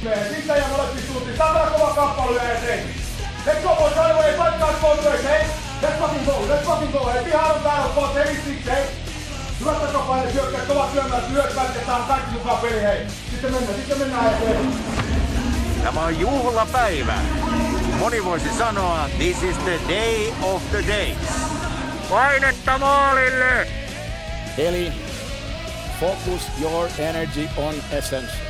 Sitten ja molempiin suuntiin. Saadaan kova kamppailu ja eteen. Let's go boys, right away, fight guys both ways, hey? Let's fucking go, let's fucking go, hey? Behind on battle, boss, heavy six, hey? Hyvät takapaine, syökkää, kovat syömään, hyökkäät ja saan kaikki mukaan peli, hei. Sitten mennään, sitten mennään eteen. Tämä on juhlapäivä. Moni voisi sanoa, this is the day of the days. Painetta maalille! Eli focus your energy on essence.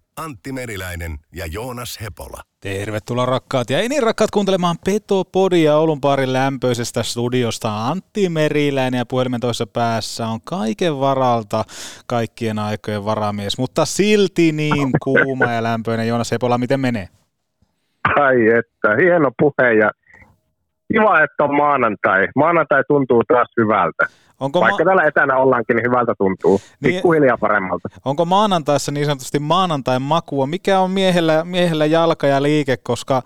Antti Meriläinen ja Joonas Hepola. Tervetuloa rakkaat ja ei niin rakkaat kuuntelemaan Petopodia Oulun baarin lämpöisestä studiosta. Antti Meriläinen ja puhelimen toisessa päässä on kaiken varalta kaikkien aikojen varamies, mutta silti niin kuuma ja lämpöinen. Joonas Hepola, miten menee? Ai että, hieno puhe ja kiva, että on maanantai. Maanantai tuntuu taas hyvältä. Onko Vaikka ma- täällä etänä ollaankin, niin hyvältä tuntuu. Niin- Pikkuhiljaa paremmalta. onko maanantaissa niin sanotusti maanantain makua? Mikä on miehellä, miehellä jalka ja liike, koska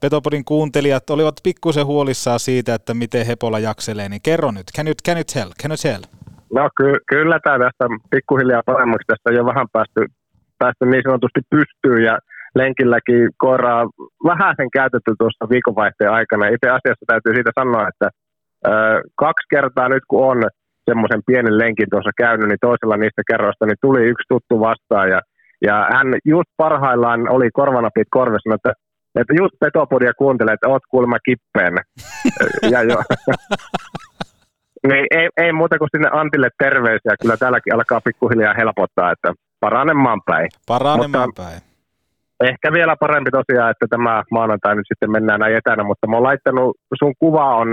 Petopodin kuuntelijat olivat pikkusen huolissaan siitä, että miten Hepola jakselee, niin kerro nyt. Can you, can you tell? Can you tell? No ky- kyllä tämä tästä pikkuhiljaa paremmaksi. Tässä on jo vähän päästy, päästy niin sanotusti pystyyn ja lenkilläkin koiraa vähän sen käytetty tuossa viikonvaihteen aikana. Itse asiassa täytyy siitä sanoa, että kaksi kertaa nyt kun on semmoisen pienen lenkin tuossa käynyt, niin toisella niistä kerroista niin tuli yksi tuttu vastaan ja, ja hän just parhaillaan oli korvanapit korvessa, että että just Petopodia kuuntelee, että oot kuulemma kippeen. ja jo. niin ei, ei muuta kuin sinne Antille terveisiä. Kyllä täälläkin alkaa pikkuhiljaa helpottaa, että paranemaan päin. Paranemaan Mutta- päin. Ehkä vielä parempi tosiaan, että tämä maanantai nyt sitten mennään näin etänä, mutta mä oon laittanut, sun kuva on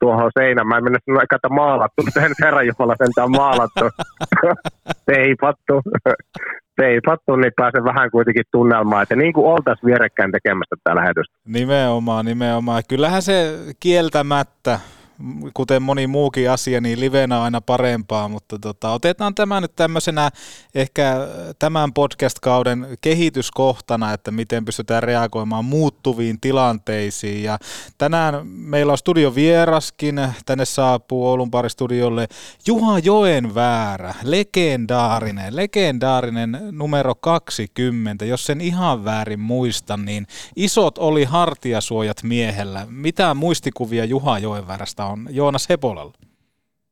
tuohon seinään. Mä en mennä sanoa, että maalattu, sen herran Jumala sentään maalattu. Teipattu. Teipattu, niin pääsen vähän kuitenkin tunnelmaan, että niin kuin oltaisiin vierekkäin tekemässä tätä lähetystä. Nimenomaan, nimenomaan. Kyllähän se kieltämättä, kuten moni muukin asia, niin livenä on aina parempaa, mutta tota, otetaan tämä nyt tämmöisenä ehkä tämän podcast-kauden kehityskohtana, että miten pystytään reagoimaan muuttuviin tilanteisiin. Ja tänään meillä on studio vieraskin, tänne saapuu Oulun studiolle Juha Joenväärä, legendaarinen, legendaarinen numero 20, jos sen ihan väärin muistan, niin isot oli hartiasuojat miehellä. Mitä muistikuvia Juha Joenväärästä on Joonas Hepolalla?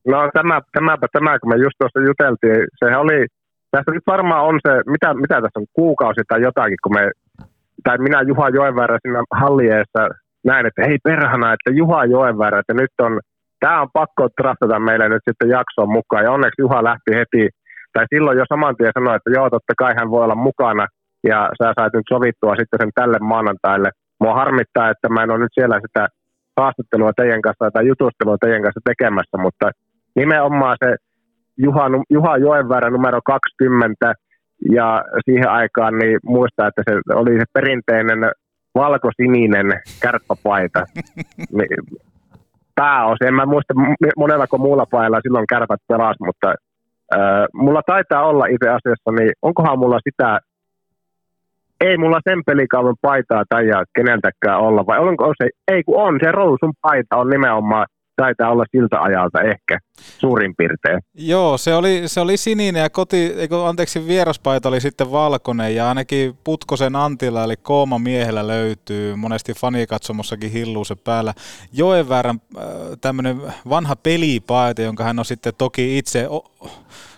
No tämä, tämäpä tämä, kun me just tuossa juteltiin, sehän oli, tässä nyt varmaan on se, mitä, mitä tässä on, kuukausi tai jotakin, kun me, tai minä Juha Joenväärä siinä hallieessa näin, että hei perhana, että Juha Joenväärä, että nyt on, tämä on pakko trastata meille nyt sitten jaksoon mukaan, ja onneksi Juha lähti heti, tai silloin jo saman tien sanoi, että joo, totta kai hän voi olla mukana, ja sä sait nyt sovittua sitten sen tälle maanantaille. Mua harmittaa, että mä en ole nyt siellä sitä haastattelua teidän kanssa tai jutustelua teidän kanssa tekemässä, mutta nimenomaan se Juha, Juha Joenväärä numero 20 ja siihen aikaan niin muista, että se oli se perinteinen valkosininen kärppäpaita. Ni- Pääosin, en mä muista monellako muulla pailla silloin kärpät pelas, mutta äh, mulla taitaa olla itse asiassa, niin onkohan mulla sitä ei mulla sen pelikauden paitaa tai keneltäkään olla, vai onko se, ei kun on, se Rousun paita on nimenomaan, taitaa olla siltä ajalta ehkä suurin piirtein. Joo, se oli, se oli sininen ja koti, eikö, anteeksi, vieraspaita oli sitten valkoinen ja ainakin Putkosen Antilla eli Kooma miehellä löytyy, monesti fanikatsomossakin hilluu se päällä. Joenväärän äh, tämmöinen vanha pelipaita, jonka hän on sitten toki itse o-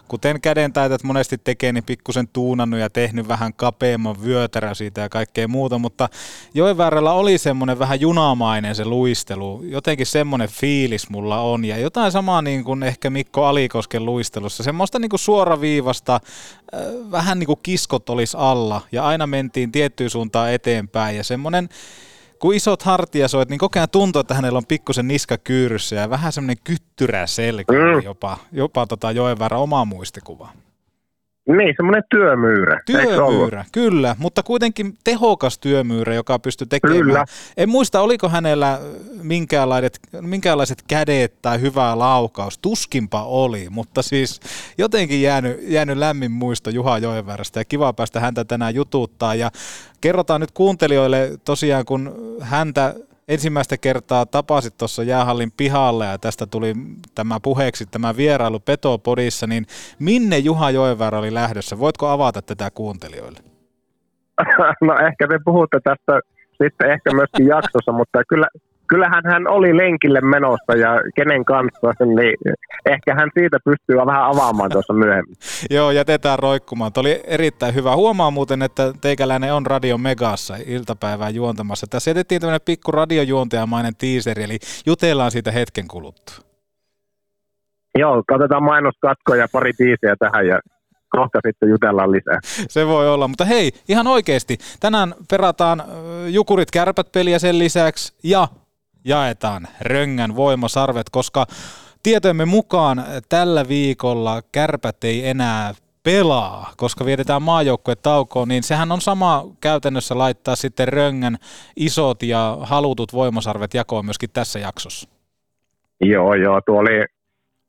kuten kädentaitat monesti tekee, niin pikkusen tuunannut ja tehnyt vähän kapeamman vyötärä siitä ja kaikkea muuta, mutta Joenväärällä oli semmoinen vähän junamainen se luistelu, jotenkin semmoinen fiilis mulla on ja jotain samaa niin kuin ehkä Mikko Alikosken luistelussa, semmoista niin kuin suoraviivasta, äh, vähän niin kuin kiskot olisi alla ja aina mentiin tiettyyn suuntaan eteenpäin ja semmoinen kun isot hartiasoit, niin koko ajan tuntuu, että hänellä on pikkusen niska kyyryssä ja vähän semmoinen kyttyrä selkä mm. jopa, jopa tota Joenväärä omaa muistikuvaa. Niin, semmoinen työmyyrä. Työmyyrä, kyllä, mutta kuitenkin tehokas työmyyrä, joka pystyy tekemään. Kyllä. En muista, oliko hänellä minkäänlaiset, minkäänlaiset kädet tai hyvä laukaus. Tuskinpa oli, mutta siis jotenkin jäänyt, jäänyt lämmin muisto Juha Joenvärästä ja kiva päästä häntä tänään jututtaa. Ja kerrotaan nyt kuuntelijoille tosiaan, kun häntä ensimmäistä kertaa tapasit tuossa jäähallin pihalle ja tästä tuli tämä puheeksi tämä vierailu Petopodissa, niin minne Juha Joenväärä oli lähdössä? Voitko avata tätä kuuntelijoille? No ehkä te puhutte tästä sitten ehkä myöskin jaksossa, mutta kyllä, kyllähän hän oli lenkille menossa ja kenen kanssa, niin ehkä hän siitä pystyy vähän avaamaan tuossa myöhemmin. Joo, jätetään roikkumaan. Tuo oli erittäin hyvä. Huomaa muuten, että teikäläinen on Radio Megassa iltapäivää juontamassa. Tässä jätettiin tämmöinen pikku radiojuontajamainen teaseri, eli jutellaan siitä hetken kuluttua. Joo, katsotaan mainoskatko ja pari tiisiä tähän ja kohta sitten jutellaan lisää. Se voi olla, mutta hei, ihan oikeasti. Tänään perataan Jukurit Kärpät peliä sen lisäksi ja jaetaan Röngän voimasarvet, koska tietojemme mukaan tällä viikolla kärpät ei enää pelaa, koska vietetään taukoon, niin sehän on sama käytännössä laittaa sitten Röngän isot ja halutut voimasarvet jakoon myöskin tässä jaksossa. Joo, joo, tuo oli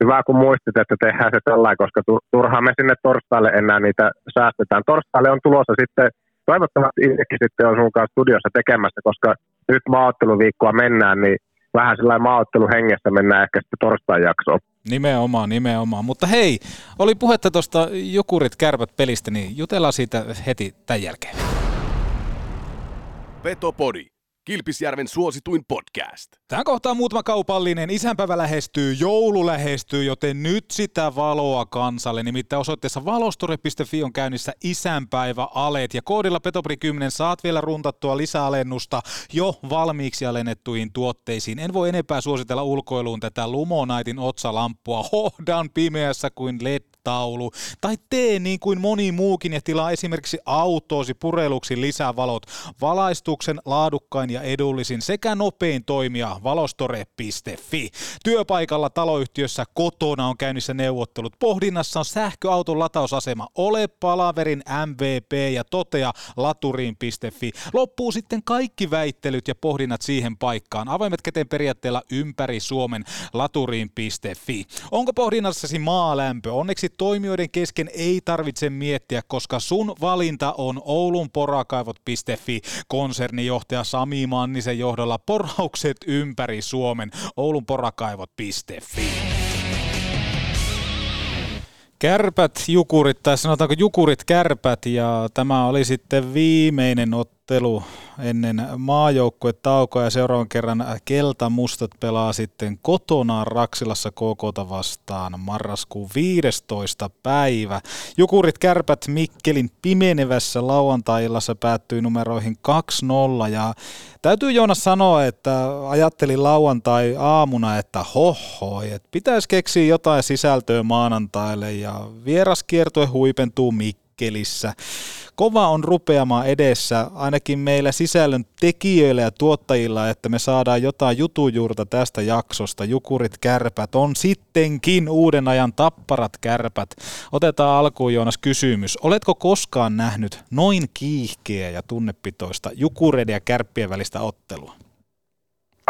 hyvä kun muistit, että tehdään se tällä, koska turhaan me sinne torstaille enää niitä säästetään. Torstaille on tulossa sitten, toivottavasti itsekin sitten on sun kanssa studiossa tekemässä, koska nyt maaotteluviikkoa mennään, niin vähän sellainen maaotteluhengessä mennään ehkä sitten torstain jaksoon. Nimenomaan, nimenomaan. Mutta hei, oli puhetta tuosta Jukurit kärpät pelistä, niin jutellaan siitä heti tämän jälkeen. Petopodi. Kilpisjärven suosituin podcast. Tähän kohtaan muutama kaupallinen. Isänpäivä lähestyy, joulu lähestyy, joten nyt sitä valoa kansalle. Nimittäin osoitteessa valostore.fi on käynnissä isänpäivä alet ja koodilla Petopri 10 saat vielä runtattua lisäalennusta jo valmiiksi alennettuihin tuotteisiin. En voi enempää suositella ulkoiluun tätä Lumonaitin otsalamppua. Hohdan pimeässä kuin LED taulu. Tai tee niin kuin moni muukin ja tilaa esimerkiksi autoosi pureluksi lisävalot. Valaistuksen laadukkain ja edullisin sekä nopein toimija valostore.fi. Työpaikalla taloyhtiössä kotona on käynnissä neuvottelut. Pohdinnassa on sähköauton latausasema. Ole palaverin MVP ja totea laturiin.fi. Loppuu sitten kaikki väittelyt ja pohdinnat siihen paikkaan. Avaimet käteen periaatteella ympäri Suomen laturiin.fi. Onko pohdinnassasi maalämpö? Onneksi toimijoiden kesken ei tarvitse miettiä, koska sun valinta on oulunporakaivot.fi. Konsernijohtaja Sami Mannisen johdolla poraukset ympäri Suomen. oulunporakaivot.fi. Kärpät, jukurit, tai sanotaanko jukurit, kärpät, ja tämä oli sitten viimeinen ottelu ennen maajoukkuetaukoa ja seuraavan kerran Keltamustat pelaa sitten kotona Raksilassa KKta vastaan marraskuun 15. päivä. Jukurit kärpät Mikkelin pimenevässä lauantai-illassa päättyi numeroihin 2-0 ja täytyy Joonas sanoa, että ajattelin lauantai aamuna, että hohoi, että pitäisi keksiä jotain sisältöä maanantaille ja vieraskiertue huipentuu Mikkelissä kova on rupeama edessä, ainakin meillä sisällön tekijöillä ja tuottajilla, että me saadaan jotain jutujuurta tästä jaksosta. Jukurit kärpät on sittenkin uuden ajan tapparat kärpät. Otetaan alkuun Joonas kysymys. Oletko koskaan nähnyt noin kiihkeä ja tunnepitoista jukureiden ja kärppien välistä ottelua?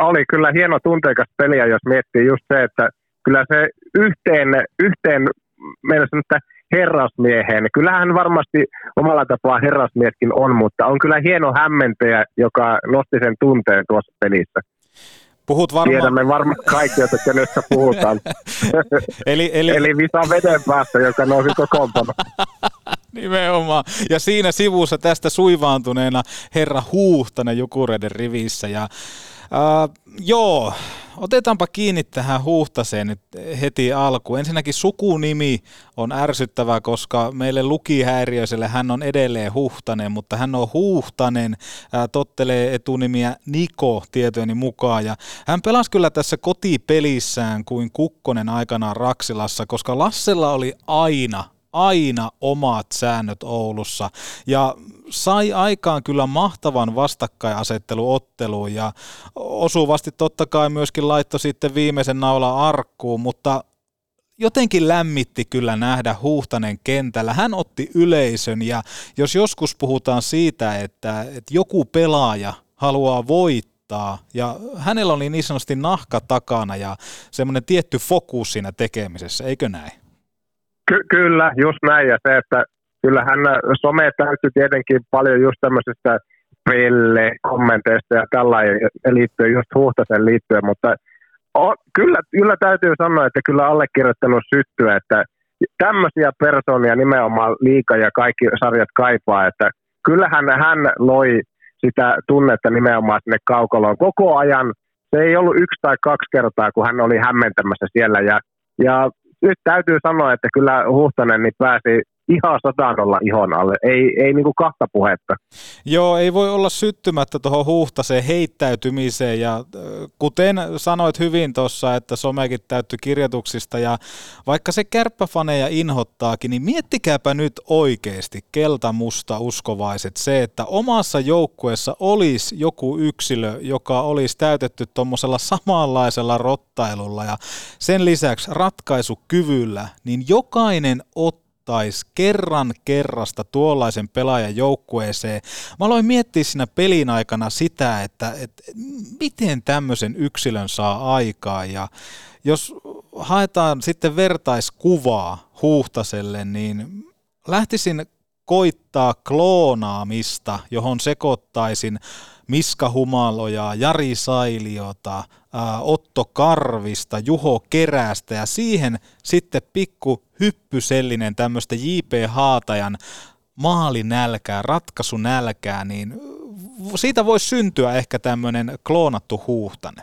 Oli kyllä hieno tunteikas peliä, jos miettii just se, että kyllä se yhteen, yhteen meillä että herrasmieheen. Kyllähän varmasti omalla tapaa herrasmieskin on, mutta on kyllä hieno hämmentäjä, joka nosti sen tunteen tuossa pelissä. Puhut varmaan... Tiedämme varmaan kaikki, että kenestä puhutaan. eli, eli... eli Visa veden päästä, joka nousi kokoonpano. Nimenomaan. Ja siinä sivussa tästä suivaantuneena herra Huuhtanen Jukureiden rivissä. Ja, äh, joo, otetaanpa kiinni tähän Huhtaseen nyt heti alkuun. Ensinnäkin sukunimi on ärsyttävä, koska meille lukihäiriöiselle hän on edelleen Huhtanen, mutta hän on Huhtanen, ää, tottelee etunimiä Niko tietojeni mukaan. Ja hän pelasi kyllä tässä kotipelissään kuin Kukkonen aikanaan Raksilassa, koska Lassella oli aina aina omat säännöt Oulussa ja sai aikaan kyllä mahtavan vastakkainasetteluotteluun ja osuvasti totta kai myöskin laittoi sitten viimeisen naula arkkuun, mutta jotenkin lämmitti kyllä nähdä Huhtanen kentällä. Hän otti yleisön ja jos joskus puhutaan siitä, että, että joku pelaaja haluaa voittaa ja hänellä oli niin sanotusti nahka takana ja semmoinen tietty fokus siinä tekemisessä, eikö näin? Ky- kyllä, just näin. Ja se, että kyllähän some täytyy tietenkin paljon just tämmöisestä pelle-kommenteista ja tällainen liittyen, just Huhtasen liittyen, mutta o, kyllä, kyllä täytyy sanoa, että kyllä allekirjoittanut syttyä, että tämmöisiä persoonia nimenomaan liika ja kaikki sarjat kaipaa, että kyllähän hän loi sitä tunnetta nimenomaan sinne kaukaloon koko ajan. Se ei ollut yksi tai kaksi kertaa, kun hän oli hämmentämässä siellä ja, ja nyt täytyy sanoa, että kyllä Huhtanen niin pääsi ihan satanolla ihon alle, ei, ei niinku kahta puhetta. Joo, ei voi olla syttymättä tuohon huhtaseen heittäytymiseen. Ja kuten sanoit hyvin tuossa, että somekin täytty kirjoituksista ja vaikka se kärppäfaneja inhottaakin, niin miettikääpä nyt oikeasti keltamusta uskovaiset se, että omassa joukkueessa olisi joku yksilö, joka olisi täytetty tuommoisella samanlaisella rottailulla. Ja sen lisäksi ratkaisukyvyllä, niin jokainen ottaa ottaisi kerran kerrasta tuollaisen pelaajan joukkueeseen. Mä aloin miettiä siinä pelin aikana sitä, että, että miten tämmöisen yksilön saa aikaa ja jos haetaan sitten vertaiskuvaa Huhtaselle, niin lähtisin koittaa kloonaamista, johon sekoittaisin Miska Humaloja, Jari Sailiota, Otto Karvista, Juho Kerästä ja siihen sitten pikku hyppysellinen tämmöistä J.P. Haatajan maalinälkää, ratkaisunälkää, niin siitä voisi syntyä ehkä tämmöinen kloonattu huuhtane.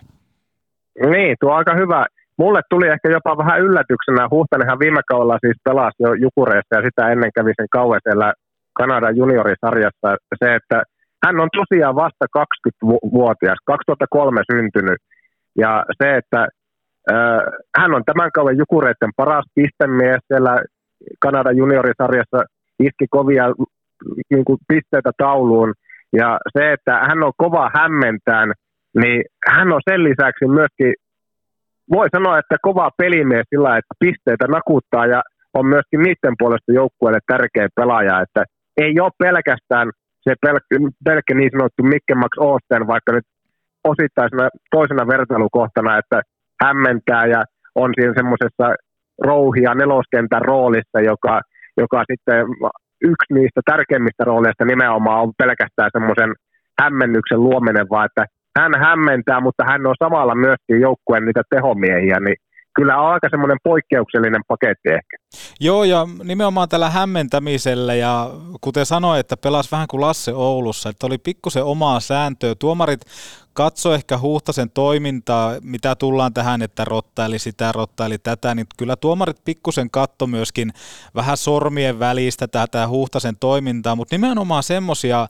Niin, tuo on aika hyvä. Mulle tuli ehkä jopa vähän yllätyksenä. Huhtanenhan viime kaudella siis pelasi jo Jukureissa ja sitä ennen kävi sen kauan siellä Kanadan juniorisarjassa. Se, että hän on tosiaan vasta 20-vuotias, 2003 syntynyt. Ja se, että äh, hän on tämän kauden Jukureiden paras pistemies siellä Kanadan juniorisarjassa, iski kovia niin kuin pisteitä tauluun. Ja se, että hän on kova hämmentään, niin hän on sen lisäksi myöskin, voi sanoa, että kova pelimies sillä, että pisteitä nakuttaa ja on myöskin niiden puolesta joukkueelle tärkeä pelaaja, että ei ole pelkästään se pelkkä, pelkkä niin sanottu Mikke Max Osten, vaikka nyt osittaisena toisena vertailukohtana, että hämmentää ja on siinä semmoisessa rouhia neloskentän roolissa, joka, joka sitten yksi niistä tärkeimmistä rooleista nimenomaan on pelkästään semmoisen hämmennyksen luominen, vaan että hän hämmentää, mutta hän on samalla myöskin joukkueen niitä tehomiehiä, niin kyllä on aika semmoinen poikkeuksellinen paketti ehkä. Joo, ja nimenomaan tällä hämmentämisellä, ja kuten sanoin, että pelasi vähän kuin Lasse Oulussa, että oli pikkusen omaa sääntöä. Tuomarit katso ehkä Huhtasen toimintaa, mitä tullaan tähän, että rottaili sitä, rottaili tätä, niin kyllä tuomarit pikkusen katto myöskin vähän sormien välistä tätä Huhtasen toimintaa, mutta nimenomaan semmoisia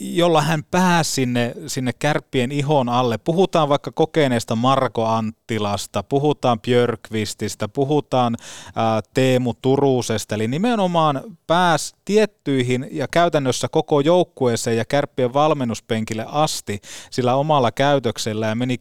jolla hän pääsi sinne, sinne kärppien ihon alle. Puhutaan vaikka kokeneesta Marko Anttilasta, puhutaan Björkvististä, puhutaan ää, Teemu Turusesta, eli nimenomaan pääsi tiettyihin ja käytännössä koko joukkueeseen ja kärppien valmennuspenkille asti sillä omalla käytöksellä ja meni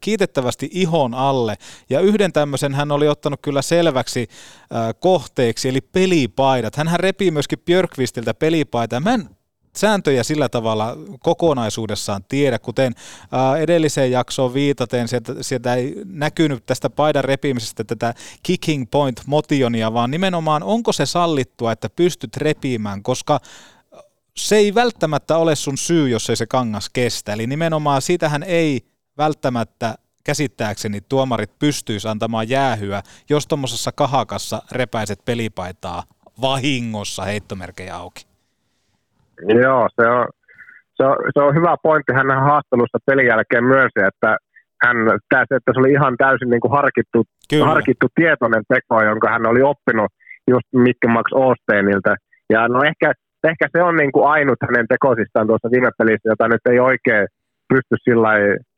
kiitettävästi ihon alle. Ja yhden tämmöisen hän oli ottanut kyllä selväksi äh, kohteeksi, eli pelipaidat. Hän repii myöskin Björkvistiltä pelipaitaa. Mä en sääntöjä sillä tavalla kokonaisuudessaan tiedä, kuten edelliseen jaksoon viitaten, sieltä, sieltä ei näkynyt tästä paidan repimisestä tätä kicking point motionia, vaan nimenomaan onko se sallittua, että pystyt repimään, koska se ei välttämättä ole sun syy, jos ei se kangas kestä. Eli nimenomaan siitähän ei välttämättä käsittääkseni tuomarit pystyisi antamaan jäähyä, jos tuommoisessa kahakassa repäiset pelipaitaa vahingossa heittomerkejä auki. Joo, se on, se on, se on hyvä pointti. Hän haastattelussa pelin jälkeen myönsi, että hän tässä, että se oli ihan täysin niin kuin harkittu, Kyllä. harkittu tietoinen teko, jonka hän oli oppinut just Mikke Max Osteenilta. Ja no ehkä, ehkä se on niin kuin ainut hänen tekosistaan tuossa viime pelissä, jota nyt ei oikein pysty sillä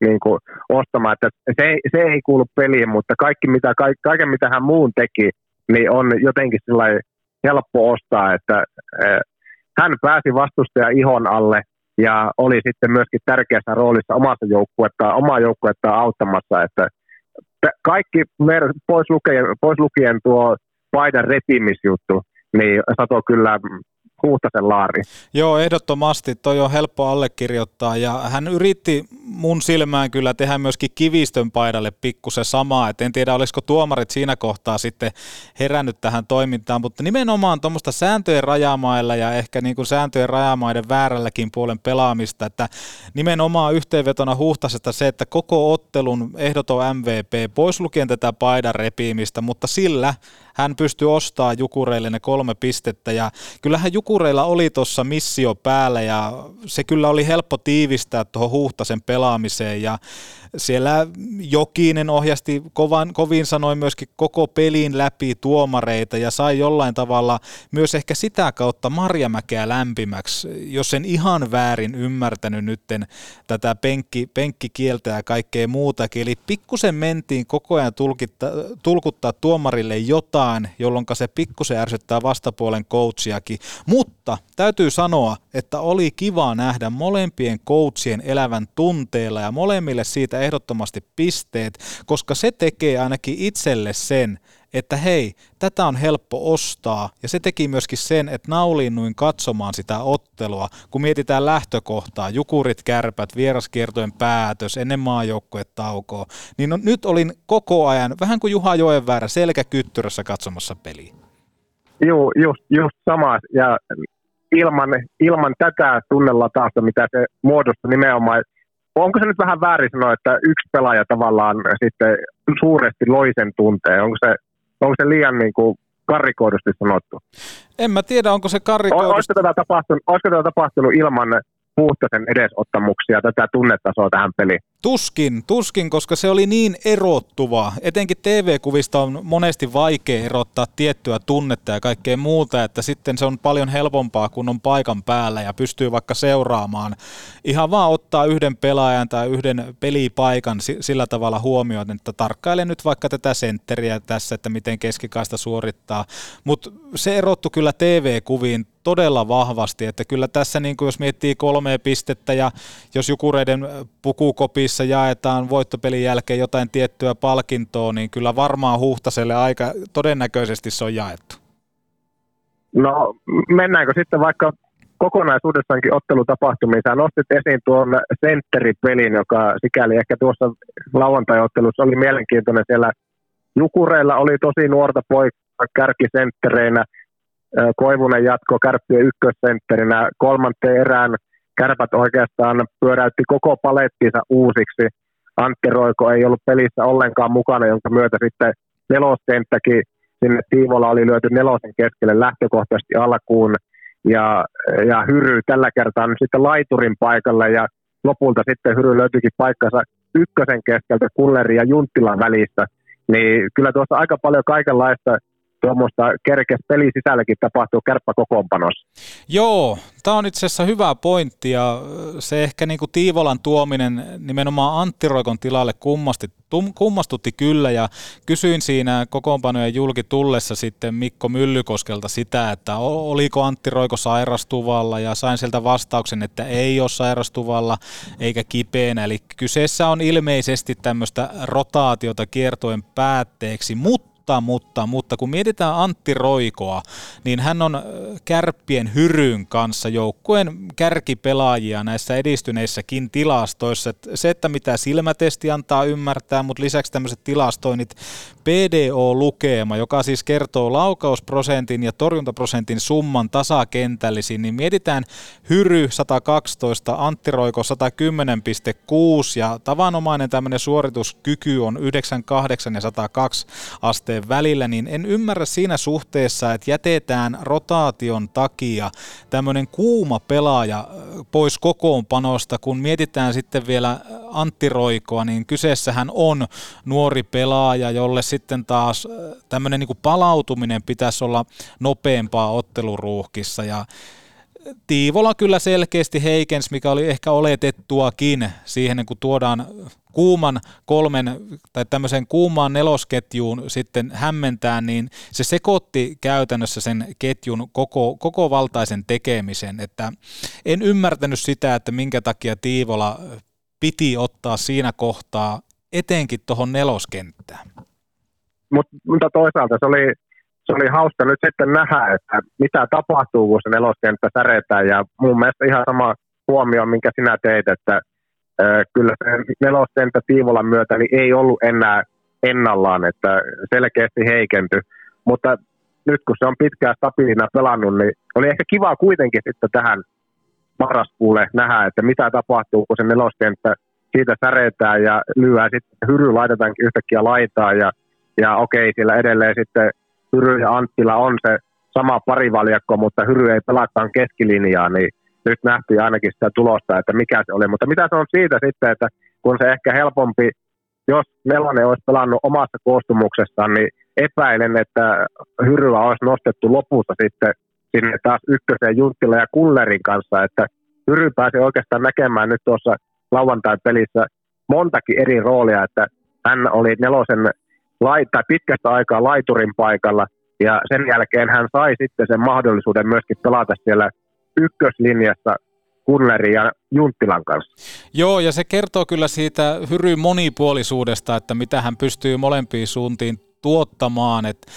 niin kuin ostamaan, että se ei, se ei kuulu peliin, mutta kaikki mitä, ka, kaiken mitä hän muun teki, niin on jotenkin sillä helppo ostaa, että eh, hän pääsi vastustaja ihon alle ja oli sitten myöskin tärkeässä roolissa omassa joukkuetta, omaa joukkuetta auttamassa, että kaikki pois, lukien, pois lukien tuo paidan repimisjuttu, niin sato kyllä Huhtasen laari. Joo, ehdottomasti. Toi on helppo allekirjoittaa ja hän yritti mun silmään kyllä tehdä myöskin kivistön paidalle pikkusen samaa. Et en tiedä, olisiko tuomarit siinä kohtaa sitten herännyt tähän toimintaan, mutta nimenomaan tuommoista sääntöjen rajamailla ja ehkä niin kuin sääntöjen rajamaiden väärälläkin puolen pelaamista, että nimenomaan yhteenvetona Huhtasesta se, että koko ottelun ehdoton MVP, pois lukien tätä paidan repiimistä, mutta sillä hän pystyi ostamaan Jukureille ne kolme pistettä ja kyllähän Jukureilla oli tuossa missio päällä ja se kyllä oli helppo tiivistää tuohon Huhtasen pelaamiseen ja siellä Jokinen ohjasti kovan, kovin sanoin myöskin koko pelin läpi tuomareita ja sai jollain tavalla myös ehkä sitä kautta Marjamäkeä lämpimäksi, jos en ihan väärin ymmärtänyt nytten tätä penkki, penkkikieltä ja kaikkea muutakin. Eli pikkusen mentiin koko ajan tulkitta, tulkuttaa tuomarille jotain, jolloin se pikkusen ärsyttää vastapuolen coachiakin. Mutta täytyy sanoa, että oli kiva nähdä molempien coachien elävän tunteella ja molemmille siitä ehdottomasti pisteet, koska se tekee ainakin itselle sen, että hei, tätä on helppo ostaa. Ja se teki myöskin sen, että naulinnuin katsomaan sitä ottelua, kun mietitään lähtökohtaa, jukurit, kärpät, vieraskiertojen päätös, ennen maajoukkuetaukoa, niin no, nyt olin koko ajan, vähän kuin Juha Joenväärä, selkäkyttyrässä katsomassa peliä. Joo, just, just sama. Ja ilman, ilman tätä tunnelatausta, mitä se muodostui nimenomaan onko se nyt vähän väärin sanoa, että yksi pelaaja tavallaan sitten suuresti loi sen tunteen? Onko se, onko se liian niin kuin karrikoidusti sanottu? En mä tiedä, onko se karrikoidusti. Olisiko tätä tapahtunut, olisiko tätä tapahtunut ilman Puhtasen edesottamuksia tätä tunnetasoa tähän peliin? Tuskin, tuskin, koska se oli niin erottuva. Etenkin TV-kuvista on monesti vaikea erottaa tiettyä tunnetta ja kaikkea muuta, että sitten se on paljon helpompaa, kun on paikan päällä ja pystyy vaikka seuraamaan. Ihan vaan ottaa yhden pelaajan tai yhden pelipaikan sillä tavalla huomioon, että tarkkailen nyt vaikka tätä sentteriä tässä, että miten keskikaista suorittaa. Mutta se erottu kyllä TV-kuviin todella vahvasti, että kyllä tässä niin kuin jos miettii kolme pistettä ja jos Jukureiden pukukopissa jaetaan voittopelin jälkeen jotain tiettyä palkintoa, niin kyllä varmaan Huhtaselle aika todennäköisesti se on jaettu. No mennäänkö sitten vaikka kokonaisuudessaankin ottelutapahtumiin. Sä nostit esiin tuon sentteripelin, joka sikäli ehkä tuossa lauantai-ottelussa oli mielenkiintoinen. Siellä Jukureilla oli tosi nuorta poikaa kärkisenttereinä – Koivunen jatko kärppien ykkössentterinä. Kolmanteen erään kärpät oikeastaan pyöräytti koko palettinsa uusiksi. Antti Roiko ei ollut pelissä ollenkaan mukana, jonka myötä sitten neloskenttäkin sinne Tiivola oli lyöty nelosen keskelle lähtökohtaisesti alkuun. Ja, ja Hyry tällä kertaa nyt sitten laiturin paikalle ja lopulta sitten Hyry löytyikin paikkansa ykkösen keskeltä Kulleri ja Junttilan välistä. Niin kyllä tuossa aika paljon kaikenlaista tuommoista kerkes peli sisälläkin tapahtuu kärppäkokoonpanossa. Joo, tämä on itse asiassa hyvä pointti ja se ehkä niin kuin Tiivolan tuominen nimenomaan Antti Roikon tilalle kummasti, tum, kummastutti kyllä ja kysyin siinä kokoonpanojen julki tullessa sitten Mikko Myllykoskelta sitä, että oliko Antti Roiko sairastuvalla ja sain sieltä vastauksen, että ei ole sairastuvalla eikä kipeänä. Eli kyseessä on ilmeisesti tämmöistä rotaatiota kiertojen päätteeksi, mutta mutta, mutta, mutta kun mietitään Antti Roikoa, niin hän on kärppien hyryn kanssa joukkueen kärkipelaajia näissä edistyneissäkin tilastoissa. Se, että mitä silmätesti antaa ymmärtää, mutta lisäksi tämmöiset tilastoinnit, PDO-lukema, joka siis kertoo laukausprosentin ja torjuntaprosentin summan tasakentällisiin, niin mietitään hyry 112, Antti Roiko 110,6 ja tavanomainen tämmöinen suorituskyky on 98 ja 102 asteen tilanteen välillä, niin en ymmärrä siinä suhteessa, että jätetään rotaation takia tämmöinen kuuma pelaaja pois kokoonpanosta, kun mietitään sitten vielä Antti Roikoa, niin kyseessähän on nuori pelaaja, jolle sitten taas tämmöinen niin palautuminen pitäisi olla nopeampaa otteluruuhkissa. Ja Tiivola kyllä selkeästi heikens, mikä oli ehkä oletettuakin siihen, kun tuodaan kuuman kolmen tai tämmöisen kuumaan nelosketjuun sitten hämmentää, niin se sekoitti käytännössä sen ketjun koko, koko valtaisen tekemisen, että en ymmärtänyt sitä, että minkä takia Tiivola piti ottaa siinä kohtaa etenkin tuohon neloskenttään. Mut, mutta toisaalta se oli, oli hauska nyt sitten nähdä, että mitä tapahtuu, kun se neloskenttä säretään. Ja mun mielestä ihan sama huomio, minkä sinä teit, että kyllä se neloskenttä Tiivolan myötä niin ei ollut enää ennallaan, että selkeästi heikentyi. Mutta nyt kun se on pitkään stabiilina pelannut, niin oli ehkä kiva kuitenkin sitten tähän marraskuulle nähdä, että mitä tapahtuu, kun se neloskenttä siitä säretään ja lyöää sitten, Hyry laitetaankin yhtäkkiä laitaa ja, ja okei, siellä edelleen sitten Hyry ja Anttila on se sama parivaljakko, mutta Hyry ei pelaakaan keskilinjaa, niin nyt nähtiin ainakin sitä tulosta, että mikä se oli. Mutta mitä se on siitä sitten, että kun se ehkä helpompi, jos Nelonen olisi pelannut omassa koostumuksessaan, niin epäilen, että Hyryä olisi nostettu lopussa sitten sinne taas ykköseen Junttila ja Kullerin kanssa, että Hyry pääsi oikeastaan näkemään nyt tuossa lauantai-pelissä montakin eri roolia, että hän oli nelosen lai, tai pitkästä aikaa laiturin paikalla, ja sen jälkeen hän sai sitten sen mahdollisuuden myöskin pelata siellä ykköslinjassa Kunnerin ja Junttilan kanssa. Joo, ja se kertoo kyllä siitä Hyryn monipuolisuudesta, että mitä hän pystyy molempiin suuntiin tuottamaan. Että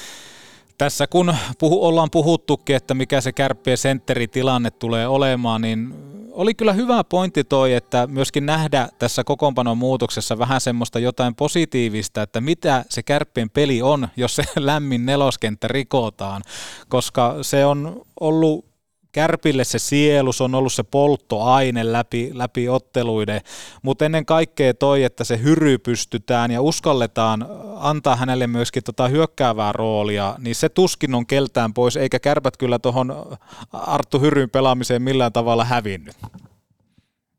tässä kun puhu, ollaan puhuttukin, että mikä se kärppien sentteritilanne tulee olemaan, niin oli kyllä hyvä pointti toi, että myöskin nähdä tässä kokoonpanon muutoksessa vähän semmoista jotain positiivista, että mitä se kärppien peli on, jos se lämmin neloskenttä rikotaan, koska se on ollut Kärpille se sielu, se on ollut se polttoaine läpi, läpi otteluiden, mutta ennen kaikkea toi, että se hyry pystytään ja uskalletaan antaa hänelle myöskin tota hyökkäävää roolia, niin se tuskin on keltään pois, eikä kärpät kyllä tuohon Arttu Hyryn pelaamiseen millään tavalla hävinnyt.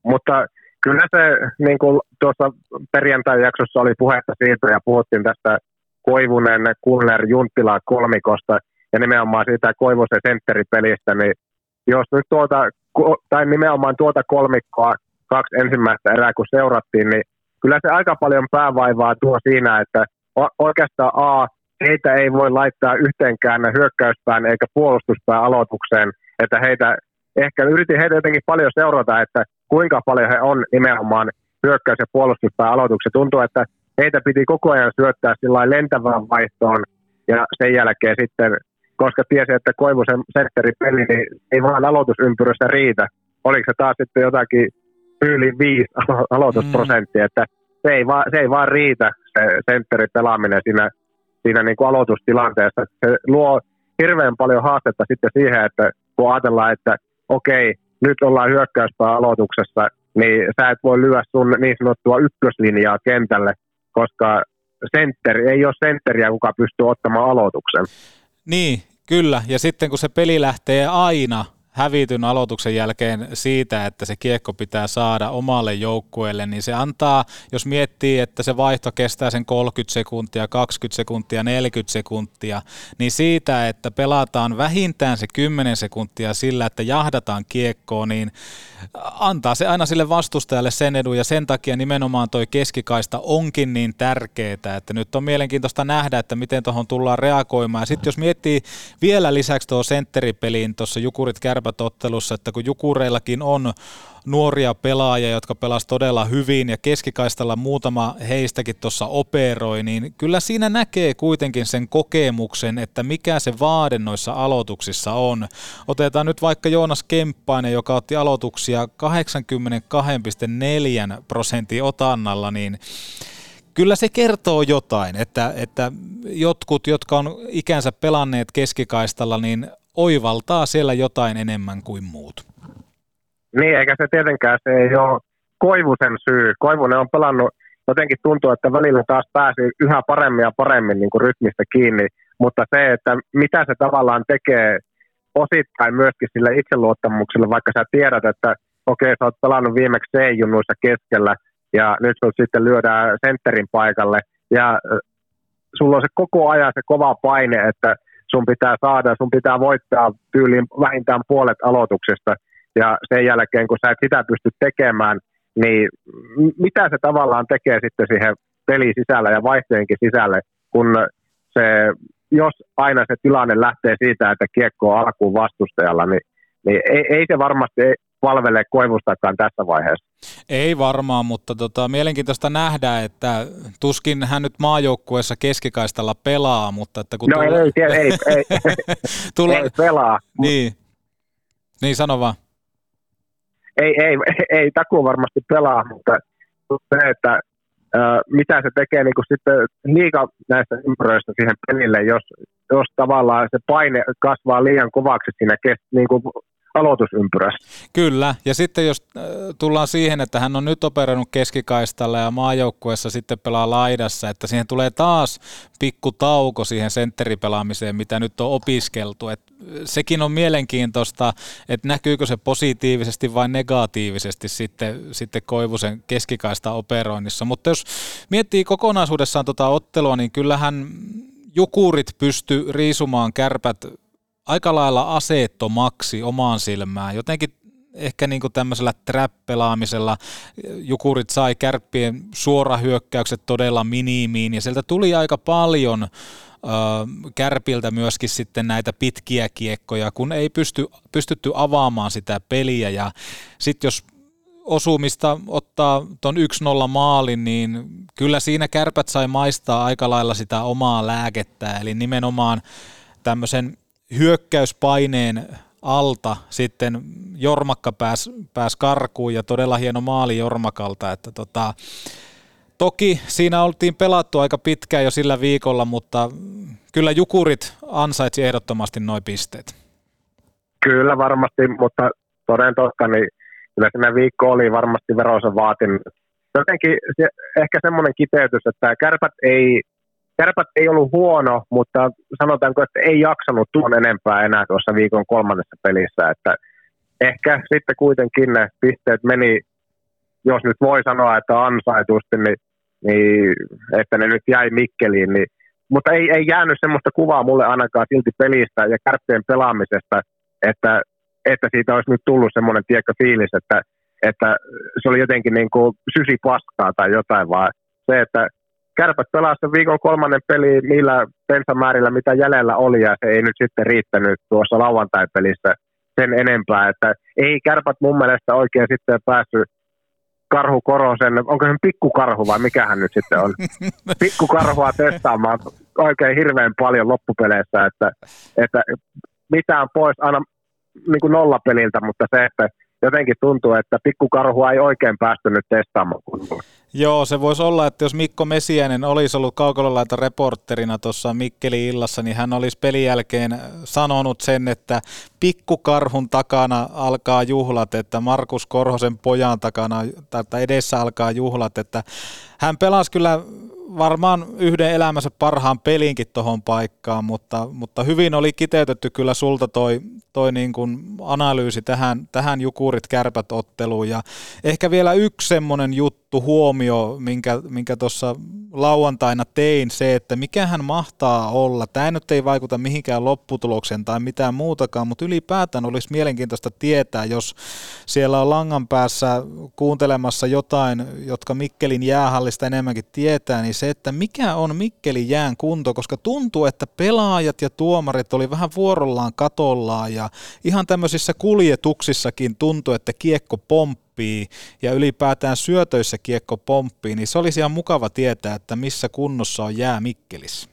Mutta kyllä se, niin kuin tuossa perjantai-jaksossa oli puhetta siitä ja puhuttiin tästä Koivunen, Kunner, Junttila kolmikosta ja nimenomaan siitä Koivusen sentteripelistä, niin jos nyt tuota, tai nimenomaan tuota kolmikkoa kaksi ensimmäistä erää kun seurattiin, niin kyllä se aika paljon päävaivaa tuo siinä, että oikeastaan A, heitä ei voi laittaa yhteenkään hyökkäyspään eikä puolustuspään aloitukseen, että heitä, ehkä yritin heitä jotenkin paljon seurata, että kuinka paljon he on nimenomaan hyökkäys- ja puolustuspään aloituksia. Tuntuu, että heitä piti koko ajan syöttää lentävään vaihtoon ja sen jälkeen sitten koska tiesi, että Koivusen peli, niin ei vaan aloitusympyrässä riitä. Oliko se taas sitten jotakin yli viisi aloitusprosenttia, mm. että se ei, vaan, se ei vaan riitä se sentterin pelaaminen siinä, siinä niin kuin aloitustilanteessa. Se luo hirveän paljon haastetta sitten siihen, että kun ajatellaan, että okei, nyt ollaan hyökkäyspää aloituksessa, niin sä et voi lyödä sun niin sanottua ykköslinjaa kentälle, koska sentteri, ei ole sentteriä, kuka pystyy ottamaan aloituksen. Niin, kyllä. Ja sitten kun se peli lähtee aina hävityn aloituksen jälkeen siitä, että se kiekko pitää saada omalle joukkueelle, niin se antaa, jos miettii, että se vaihto kestää sen 30 sekuntia, 20 sekuntia, 40 sekuntia, niin siitä, että pelataan vähintään se 10 sekuntia sillä, että jahdataan kiekkoa, niin antaa se aina sille vastustajalle sen edun ja sen takia nimenomaan toi keskikaista onkin niin tärkeää, että nyt on mielenkiintoista nähdä, että miten tuohon tullaan reagoimaan. Sitten jos miettii vielä lisäksi tuo sentteripeliin tuossa Jukurit kärpät ottelussa, että kun Jukureillakin on nuoria pelaajia, jotka pelas todella hyvin ja keskikaistalla muutama heistäkin tuossa operoi, niin kyllä siinä näkee kuitenkin sen kokemuksen, että mikä se vaade noissa aloituksissa on. Otetaan nyt vaikka Joonas Kemppainen, joka otti aloituksia 82,4 prosentin otannalla, niin kyllä se kertoo jotain, että, että jotkut, jotka on ikänsä pelanneet keskikaistalla, niin oivaltaa siellä jotain enemmän kuin muut. Niin, eikä se tietenkään se ei ole Koivusen syy. Koivunen on pelannut, jotenkin tuntuu, että välillä taas pääsi yhä paremmin ja paremmin niin kuin rytmistä kiinni, mutta se, että mitä se tavallaan tekee osittain myöskin sille itseluottamukselle, vaikka sä tiedät, että okei, sä oot pelannut viimeksi C-junnuissa keskellä ja nyt sut sitten lyödään sentterin paikalle, ja äh, sulla on se koko ajan se kova paine, että sun pitää saada, sun pitää voittaa tyyliin vähintään puolet aloituksesta, ja sen jälkeen, kun sä et sitä pysty tekemään, niin mitä se tavallaan tekee sitten siihen pelin sisällä ja vaihtojenkin sisälle, kun se, jos aina se tilanne lähtee siitä, että kiekko on alkuun vastustajalla, niin, niin ei, ei se varmasti palvele Koivustakaan tässä vaiheessa. Ei varmaan, mutta tota, mielenkiintoista nähdä, että tuskin hän nyt maajoukkueessa keskikaistalla pelaa, mutta että kun no tulla... ei, ei, ei, ei, tulla... ei pelaa. Niin. niin, sano vaan. Ei, ei, ei takuu varmasti pelaa, mutta se, että mitä se tekee niin kuin sitten liika näistä ympyröistä siihen pelille, jos, jos tavallaan se paine kasvaa liian kovaksi siinä kes, niin kuin aloitusympyrässä. Kyllä, ja sitten jos äh, tullaan siihen, että hän on nyt operoinut keskikaistalla ja maajoukkuessa sitten pelaa laidassa, että siihen tulee taas pikku tauko siihen sentteripelaamiseen, mitä nyt on opiskeltu. Et sekin on mielenkiintoista, että näkyykö se positiivisesti vai negatiivisesti sitten, sitten Koivusen keskikaista operoinnissa. Mutta jos miettii kokonaisuudessaan tuota ottelua, niin kyllähän Jukurit pysty riisumaan kärpät aika lailla aseettomaksi omaan silmään. Jotenkin ehkä niin tämmöisellä trap-pelaamisella Jukurit sai kärppien suorahyökkäykset todella minimiin ja sieltä tuli aika paljon kärpiltä myöskin sitten näitä pitkiä kiekkoja, kun ei pysty, pystytty avaamaan sitä peliä ja sitten jos osumista ottaa tuon 1-0 maalin, niin kyllä siinä kärpät sai maistaa aika lailla sitä omaa lääkettä, eli nimenomaan tämmöisen hyökkäyspaineen alta sitten Jormakka pääsi pääs karkuun ja todella hieno maali Jormakalta, että tota, toki siinä oltiin pelattu aika pitkään jo sillä viikolla, mutta kyllä Jukurit ansaitsi ehdottomasti noin pisteet. Kyllä varmasti, mutta toden totta, niin kyllä siinä viikko oli varmasti veronsa vaatinut. Jotenkin se, ehkä semmoinen kiteytys, että kärpät ei Kärpät ei ollut huono, mutta sanotaanko, että ei jaksanut tuon enempää enää tuossa viikon kolmannessa pelissä. Että ehkä sitten kuitenkin ne pisteet meni, jos nyt voi sanoa, että ansaitusti, niin, niin että ne nyt jäi Mikkeliin. Niin, mutta ei, ei jäänyt semmoista kuvaa mulle ainakaan silti pelistä ja kärppien pelaamisesta, että, että siitä olisi nyt tullut semmoinen tiekka fiilis, että, että se oli jotenkin niin kuin sysi paskaa tai jotain, vaan se, että kärpät pelasi viikon kolmannen peli niillä pensamäärillä, mitä jäljellä oli, ja se ei nyt sitten riittänyt tuossa lauantai-pelissä sen enempää, että ei kärpät mun mielestä oikein sitten päässyt Karhu Korosen, onko se pikkukarhu vai mikä hän nyt sitten on, pikkukarhua testaamaan oikein hirveän paljon loppupeleissä, että, että mitään pois aina niin kuin nollapeliltä, mutta se, että jotenkin tuntuu, että pikkukarhua ei oikein päästynyt testaamaan kunnolla. Joo, se voisi olla, että jos Mikko Mesiäinen olisi ollut kaukololaita reporterina tuossa Mikkeli illassa, niin hän olisi pelin jälkeen sanonut sen, että pikkukarhun takana alkaa juhlat, että Markus Korhosen pojan takana tai edessä alkaa juhlat, että hän pelasi kyllä varmaan yhden elämänsä parhaan pelinkin tuohon paikkaan, mutta, mutta hyvin oli kiteytetty kyllä sulta toi, toi niin kuin analyysi tähän, tähän Jukurit kärpät otteluun. Ja ehkä vielä yksi semmoinen juttu, huomio, minkä, minkä tuossa lauantaina tein, se, että mikähän mahtaa olla. Tämä nyt ei vaikuta mihinkään lopputulokseen tai mitään muutakaan, mutta ylipäätään olisi mielenkiintoista tietää, jos siellä on langan päässä kuuntelemassa jotain, jotka Mikkelin jäähallista enemmänkin tietää, niin se, että mikä on Mikkelin jään kunto, koska tuntuu, että pelaajat ja tuomarit oli vähän vuorollaan katollaan ja ihan tämmöisissä kuljetuksissakin tuntuu, että kiekko pomppii ja ylipäätään syötöissä kiekko pomppii, niin se olisi ihan mukava tietää, että missä kunnossa on jää Mikkelissä.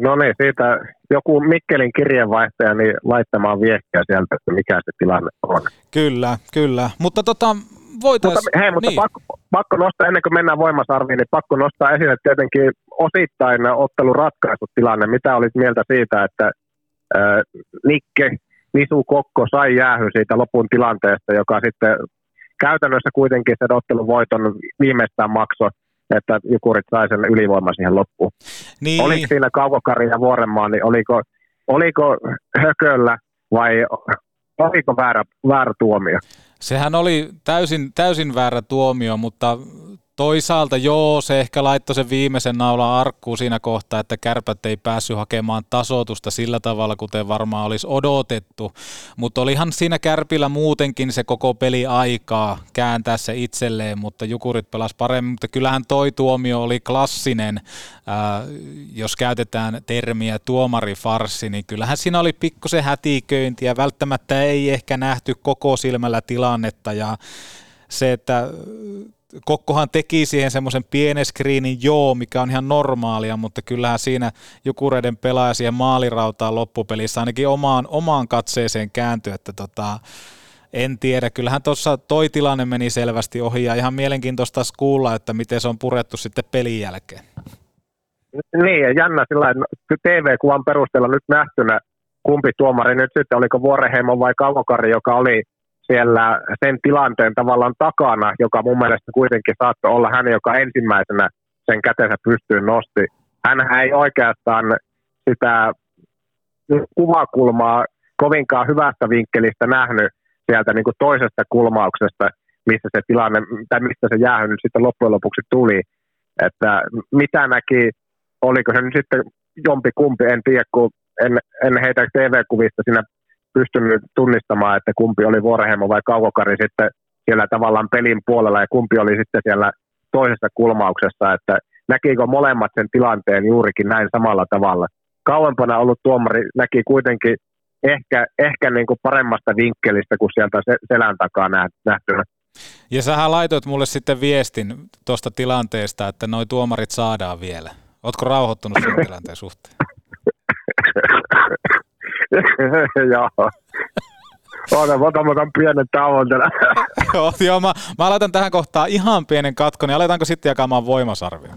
No niin, siitä joku Mikkelin kirjeenvaihtaja niin laittamaan viestiä sieltä, että mikä se tilanne on. Kyllä, kyllä. Mutta tota, voitaisiin... Mutta, hei, mutta niin. pakko, pakko nostaa, ennen kuin mennään voimasarviin, niin pakko nostaa esille tietenkin osittain ottelun ratkaisutilanne. Mitä olit mieltä siitä, että äh, Nikke Nisu Kokko sai jäähy siitä lopun tilanteesta, joka sitten käytännössä kuitenkin sen ottelun voiton viimeistään maksoi että Jukurit sai sen ylivoima siihen loppuun. Niin. Oliko siinä Kaukokari ja Vuorenmaa, niin oliko, oliko hököllä vai oliko väärä, väärä tuomio? Sehän oli täysin, täysin väärä tuomio, mutta Toisaalta joo, se ehkä laittoi sen viimeisen naulan arkkuun siinä kohtaa, että kärpät ei päässyt hakemaan tasotusta sillä tavalla, kuten varmaan olisi odotettu. Mutta olihan siinä kärpillä muutenkin se koko peli aikaa kääntää se itselleen, mutta Jukurit pelas paremmin. Mutta kyllähän toi tuomio oli klassinen, ää, jos käytetään termiä tuomarifarssi, niin kyllähän siinä oli pikkusen hätiköintiä. Välttämättä ei ehkä nähty koko silmällä tilannetta ja se, että Kokkohan teki siihen semmoisen pienen screenin, joo, mikä on ihan normaalia, mutta kyllähän siinä Jukureiden pelaaja siihen maalirautaan loppupelissä ainakin omaan, omaan katseeseen kääntyi, että tota, en tiedä, kyllähän tuossa toi tilanne meni selvästi ohi ja ihan mielenkiintoista kuulla, että miten se on purettu sitten pelin jälkeen. Niin, ja jännä sillä TV-kuvan perusteella nyt nähtynä, kumpi tuomari nyt sitten, oliko Vuoreheimo vai Kaukokari, joka oli siellä sen tilanteen tavallaan takana, joka mun mielestä kuitenkin saattoi olla hän, joka ensimmäisenä sen kätensä pystyyn nosti. Hän ei oikeastaan sitä kuvakulmaa kovinkaan hyvästä vinkkelistä nähnyt sieltä niin kuin toisesta kulmauksesta, missä se tilanne, tai mistä se jäähy nyt sitten loppujen lopuksi tuli. Että mitä näki, oliko se nyt sitten jompi kumpi, en tiedä, kun en, en heitä TV-kuvista siinä pystynyt tunnistamaan, että kumpi oli Vuorehemo vai Kaukokari sitten siellä tavallaan pelin puolella ja kumpi oli sitten siellä toisessa kulmauksessa, että näkikö molemmat sen tilanteen juurikin näin samalla tavalla. Kauempana ollut tuomari näki kuitenkin ehkä, ehkä niin kuin paremmasta vinkkelistä kuin sieltä selän takaa nähtynä. Ja sähän laitoit mulle sitten viestin tuosta tilanteesta, että noi tuomarit saadaan vielä. Ootko rauhoittunut sen tilanteen suhteen? Joo. Oota, mä otan, otan pienen tauon joo, joo mä, mä laitan tähän kohtaan ihan pienen katkon, niin aletaanko sitten jakamaan voimasarvia?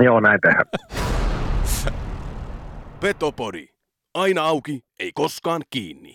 Joo, näin tehdään. Petopodi. Aina auki, ei koskaan kiinni.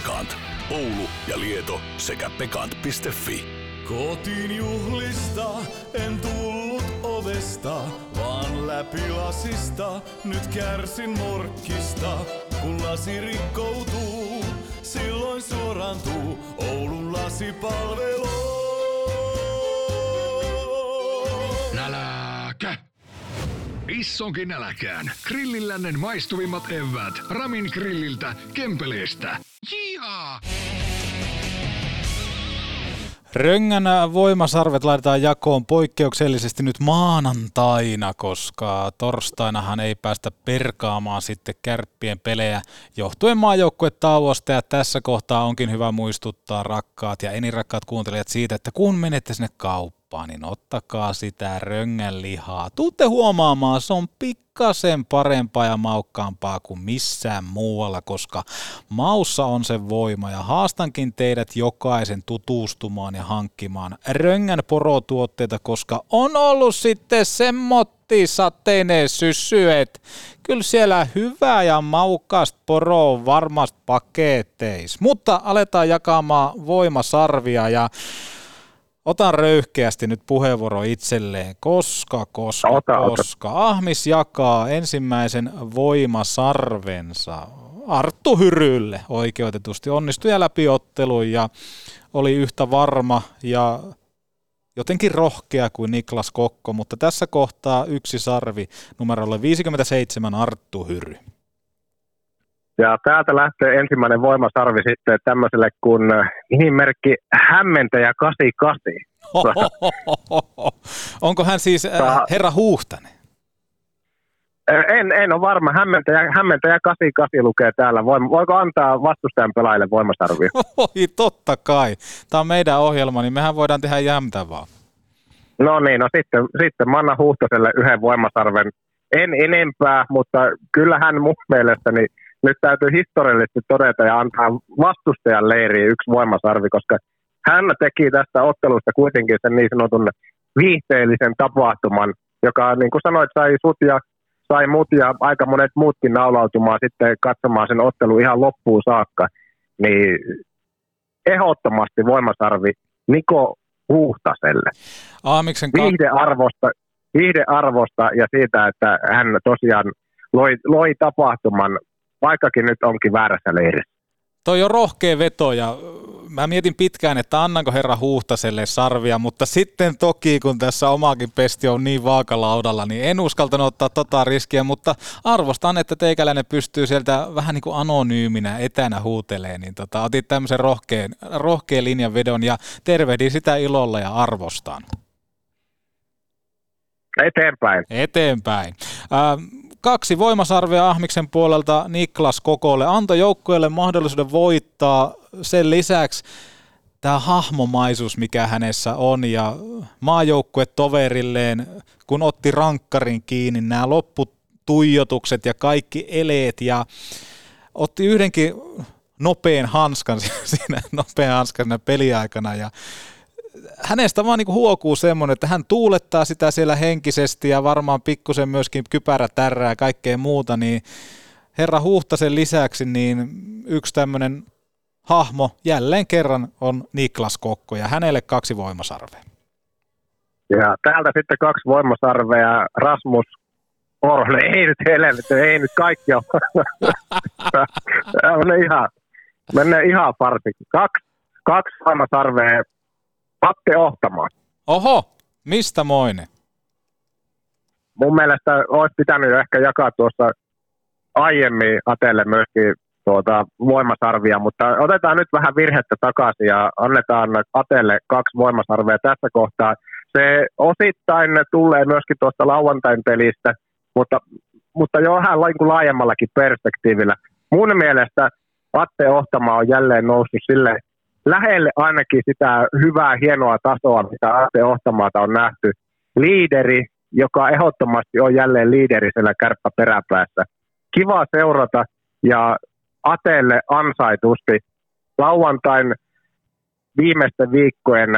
Pekant. Oulu ja Lieto sekä pekant.fi. Kotiin juhlista en tullut ovesta, vaan läpi lasista. Nyt kärsin morkkista, kun lasi rikkoutuu. Silloin suorantuu Oulun lasipalvelu. Issonkin näläkään. Grillillännen maistuvimmat evät. Ramin grilliltä, Kempeleestä. Jihaa! Röngän voimasarvet laitetaan jakoon poikkeuksellisesti nyt maanantaina, koska torstainahan ei päästä perkaamaan sitten kärppien pelejä johtuen maajoukkuetauosta ja tässä kohtaa onkin hyvä muistuttaa rakkaat ja enirakkaat kuuntelijat siitä, että kun menette sinne kauppaan, niin ottakaa sitä röngän lihaa. Tuutte huomaamaan, se on pikkasen parempaa ja maukkaampaa kuin missään muualla, koska maussa on se voima ja haastankin teidät jokaisen tutustumaan ja hankkimaan röngän porotuotteita, koska on ollut sitten semmotti sateinen syssy, että kyllä siellä hyvää ja maukkaasta poro on varmasti paketeis. Mutta aletaan jakamaan voimasarvia ja Otan röyhkeästi nyt puheenvuoro itselleen, koska, koska, Ota, ota. koska. Ahmis jakaa ensimmäisen voimasarvensa Arttu Hyrylle oikeutetusti. Onnistui ja läpi ottelun ja oli yhtä varma ja jotenkin rohkea kuin Niklas Kokko, mutta tässä kohtaa yksi sarvi numerolle 57 Arttu Hyry. Ja täältä lähtee ensimmäinen voimasarvi sitten tämmöiselle kuin nimimerkki Hämmentäjä 88. Onko hän siis äh, herra Huhtanen? En, en ole varma. Hämmentäjä, hämmentäjä 88 lukee täällä. Voiko antaa vastustajan pelaajille voimasarvia? Oi, totta kai. Tämä on meidän ohjelma, niin mehän voidaan tehdä jämtä vaan. No niin, no sitten, sitten mä annan Huhtaselle yhden voimasarven. En enempää, mutta kyllähän mun mielestäni nyt täytyy historiallisesti todeta ja antaa vastustajan leiriin yksi voimasarvi, koska hän teki tästä ottelusta kuitenkin sen niin sanotun viihteellisen tapahtuman, joka niin kuin sanoit, sai sut ja sai mut ja aika monet muutkin naulautumaan sitten katsomaan sen ottelun ihan loppuun saakka, niin ehdottomasti voimasarvi Niko Huhtaselle. Aamiksen ka- Viihdearvosta, viihdearvosta ja siitä, että hän tosiaan loi, loi tapahtuman, vaikkakin nyt onkin väärässä leirissä. Toi on rohkea veto ja mä mietin pitkään, että annanko herra Huhtaselle sarvia, mutta sitten toki kun tässä omakin pesti on niin vaakalaudalla, niin en uskaltanut ottaa tota riskiä, mutta arvostan, että teikäläinen pystyy sieltä vähän niin kuin anonyyminä etänä huutelee, niin tota, otit tämmöisen rohkean, rohkean linjanvedon ja tervehdin sitä ilolla ja arvostan. Eteenpäin. Eteenpäin. Ähm, kaksi voimasarvea Ahmiksen puolelta Niklas Kokolle. Antoi joukkueelle mahdollisuuden voittaa. Sen lisäksi tämä hahmomaisuus, mikä hänessä on ja maajoukkue toverilleen, kun otti rankkarin kiinni, nämä lopputuijotukset ja kaikki eleet ja otti yhdenkin nopean hanskan siinä nopean hanskan siinä peliaikana ja hänestä vaan niin huokuu semmoinen, että hän tuulettaa sitä siellä henkisesti ja varmaan pikkusen myöskin kypärä tärrää ja kaikkea muuta, niin herra Huhtasen lisäksi niin yksi tämmöinen hahmo jälleen kerran on Niklas Kokko ja hänelle kaksi voimasarvea. Ja täältä sitten kaksi voimasarvea, Rasmus Orle, ei nyt helvetti, ei nyt kaikki ole. Tämä ihan, menee ihan farsi. Kaksi, kaksi voimasarvea Atte Ohtamaan. Oho, mistä moinen? Mun mielestä olisi pitänyt ehkä jakaa tuossa aiemmin Atelle myöskin tuota voimasarvia, mutta otetaan nyt vähän virhettä takaisin ja annetaan Atelle kaksi voimasarvea tässä kohtaa. Se osittain tulee myöskin tuosta lauantain pelistä, mutta, mutta jo vähän laajemmallakin perspektiivillä. Mun mielestä Atte Ohtama on jälleen noussut sille lähelle ainakin sitä hyvää, hienoa tasoa, mitä Arte Ohtamaata on nähty. Liideri, joka ehdottomasti on jälleen liideri siellä kärppä peräpäässä. Kiva seurata ja Atelle ansaitusti lauantain viimeisten viikkojen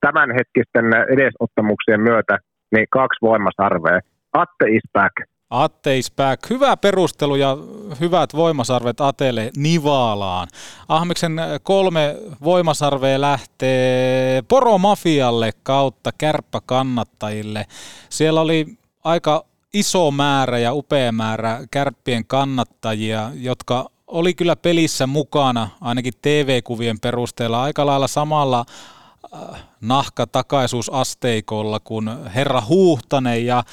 tämänhetkisten edesottamuksien myötä niin kaksi voimasarvea. Atte is back. Atte is back. Hyvä perustelu ja hyvät voimasarvet Atelle Nivaalaan. Ahmiksen kolme voimasarvea lähtee Poromafialle kautta kärppäkannattajille. Siellä oli aika iso määrä ja upea määrä kärppien kannattajia, jotka oli kyllä pelissä mukana, ainakin TV-kuvien perusteella, aika lailla samalla äh, nahkatakaisuusasteikolla kuin herra Huhtanen ja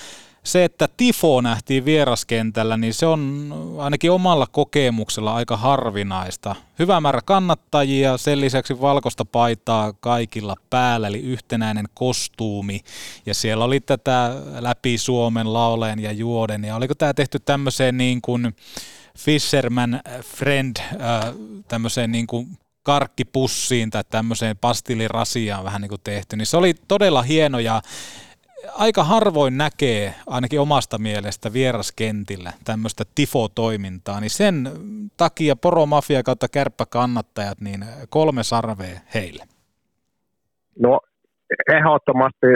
se, että tifo nähtiin vieraskentällä, niin se on ainakin omalla kokemuksella aika harvinaista. Hyvä määrä kannattajia, sen lisäksi valkoista paitaa kaikilla päällä, eli yhtenäinen kostuumi. Ja siellä oli tätä läpi Suomen lauleen ja juoden. Ja oliko tämä tehty tämmöiseen niin kuin Fisherman Friend, äh, tämmöiseen niin kuin karkkipussiin tai tämmöiseen pastillirasiaan vähän niin kuin tehty, niin se oli todella hieno ja aika harvoin näkee, ainakin omasta mielestä vieraskentillä, tämmöistä tifo-toimintaa, niin sen takia poromafia kautta kärppäkannattajat, niin kolme sarvea heille. No ehdottomasti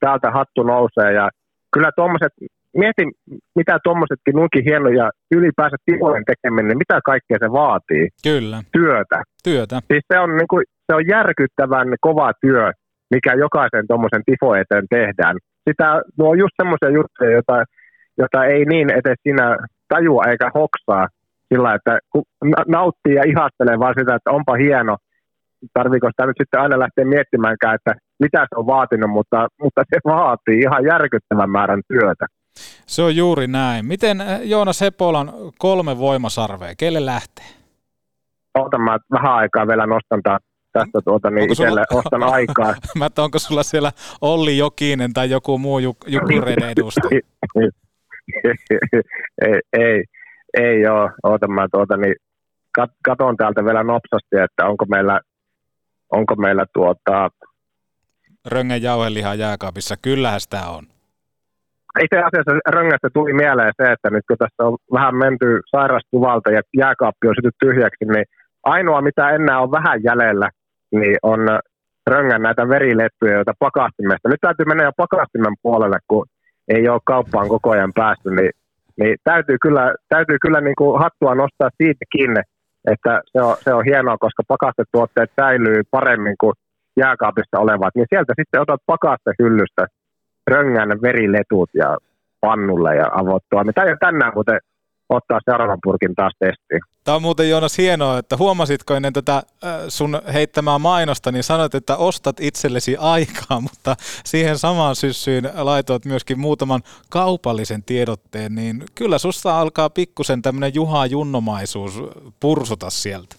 täältä hattu nousee ja kyllä tuommoiset, mietin mitä tuommoisetkin nuinkin hienoja ylipäänsä tifojen tekeminen, niin mitä kaikkea se vaatii. Kyllä. Työtä. Työtä. Siis se on, niin kuin, se on järkyttävän kova työ, mikä jokaisen tuommoisen tifo eteen tehdään sitä, nuo on just semmoisia juttuja, jota, jota ei niin edes sinä tajua eikä hoksaa sillä, että nauttii ja ihastelee vaan sitä, että onpa hieno, tarviiko sitä nyt sitten aina lähteä miettimäänkään, että mitä se on vaatinut, mutta, mutta se vaatii ihan järkyttävän määrän työtä. Se on juuri näin. Miten eh, Joonas Hepolan kolme voimasarvea, kelle lähtee? Otan mä vähän aikaa vielä nostan taas tästä tuota, niin itselle sulla... ostan aikaa. Mä että onko sulla siellä Olli Jokinen tai joku muu juk- Jukureiden edustaja? ei, ei, ei ole. Ootan mä tuota, niin kat, katon täältä vielä nopsasti, että onko meillä, onko meillä tuota... Röngän jauheliha jääkaapissa, kyllähän sitä on. Itse asiassa röngästä tuli mieleen se, että nyt kun tässä on vähän menty sairastuvalta ja jääkaappi on syty tyhjäksi, niin ainoa mitä enää on vähän jäljellä, niin on röngän näitä verileppuja, joita pakastimesta. Nyt täytyy mennä jo pakastimen puolelle, kun ei ole kauppaan koko ajan päästy, niin Niin täytyy kyllä, täytyy kyllä niin kuin hattua nostaa siitäkin, että se on, se on hienoa, koska pakastetuotteet säilyy paremmin kuin jääkaapissa olevat. Niin sieltä sitten otat pakastehyllystä röngän veriletut ja pannulle ja avottua. Mitä tänään muuten ottaa seuraavan purkin taas testiin. Tämä on muuten Joonas hienoa, että huomasitko ennen tätä sun heittämää mainosta, niin sanoit, että ostat itsellesi aikaa, mutta siihen samaan syssyyn laitoit myöskin muutaman kaupallisen tiedotteen, niin kyllä susta alkaa pikkusen tämmöinen Juha Junnomaisuus pursuta sieltä.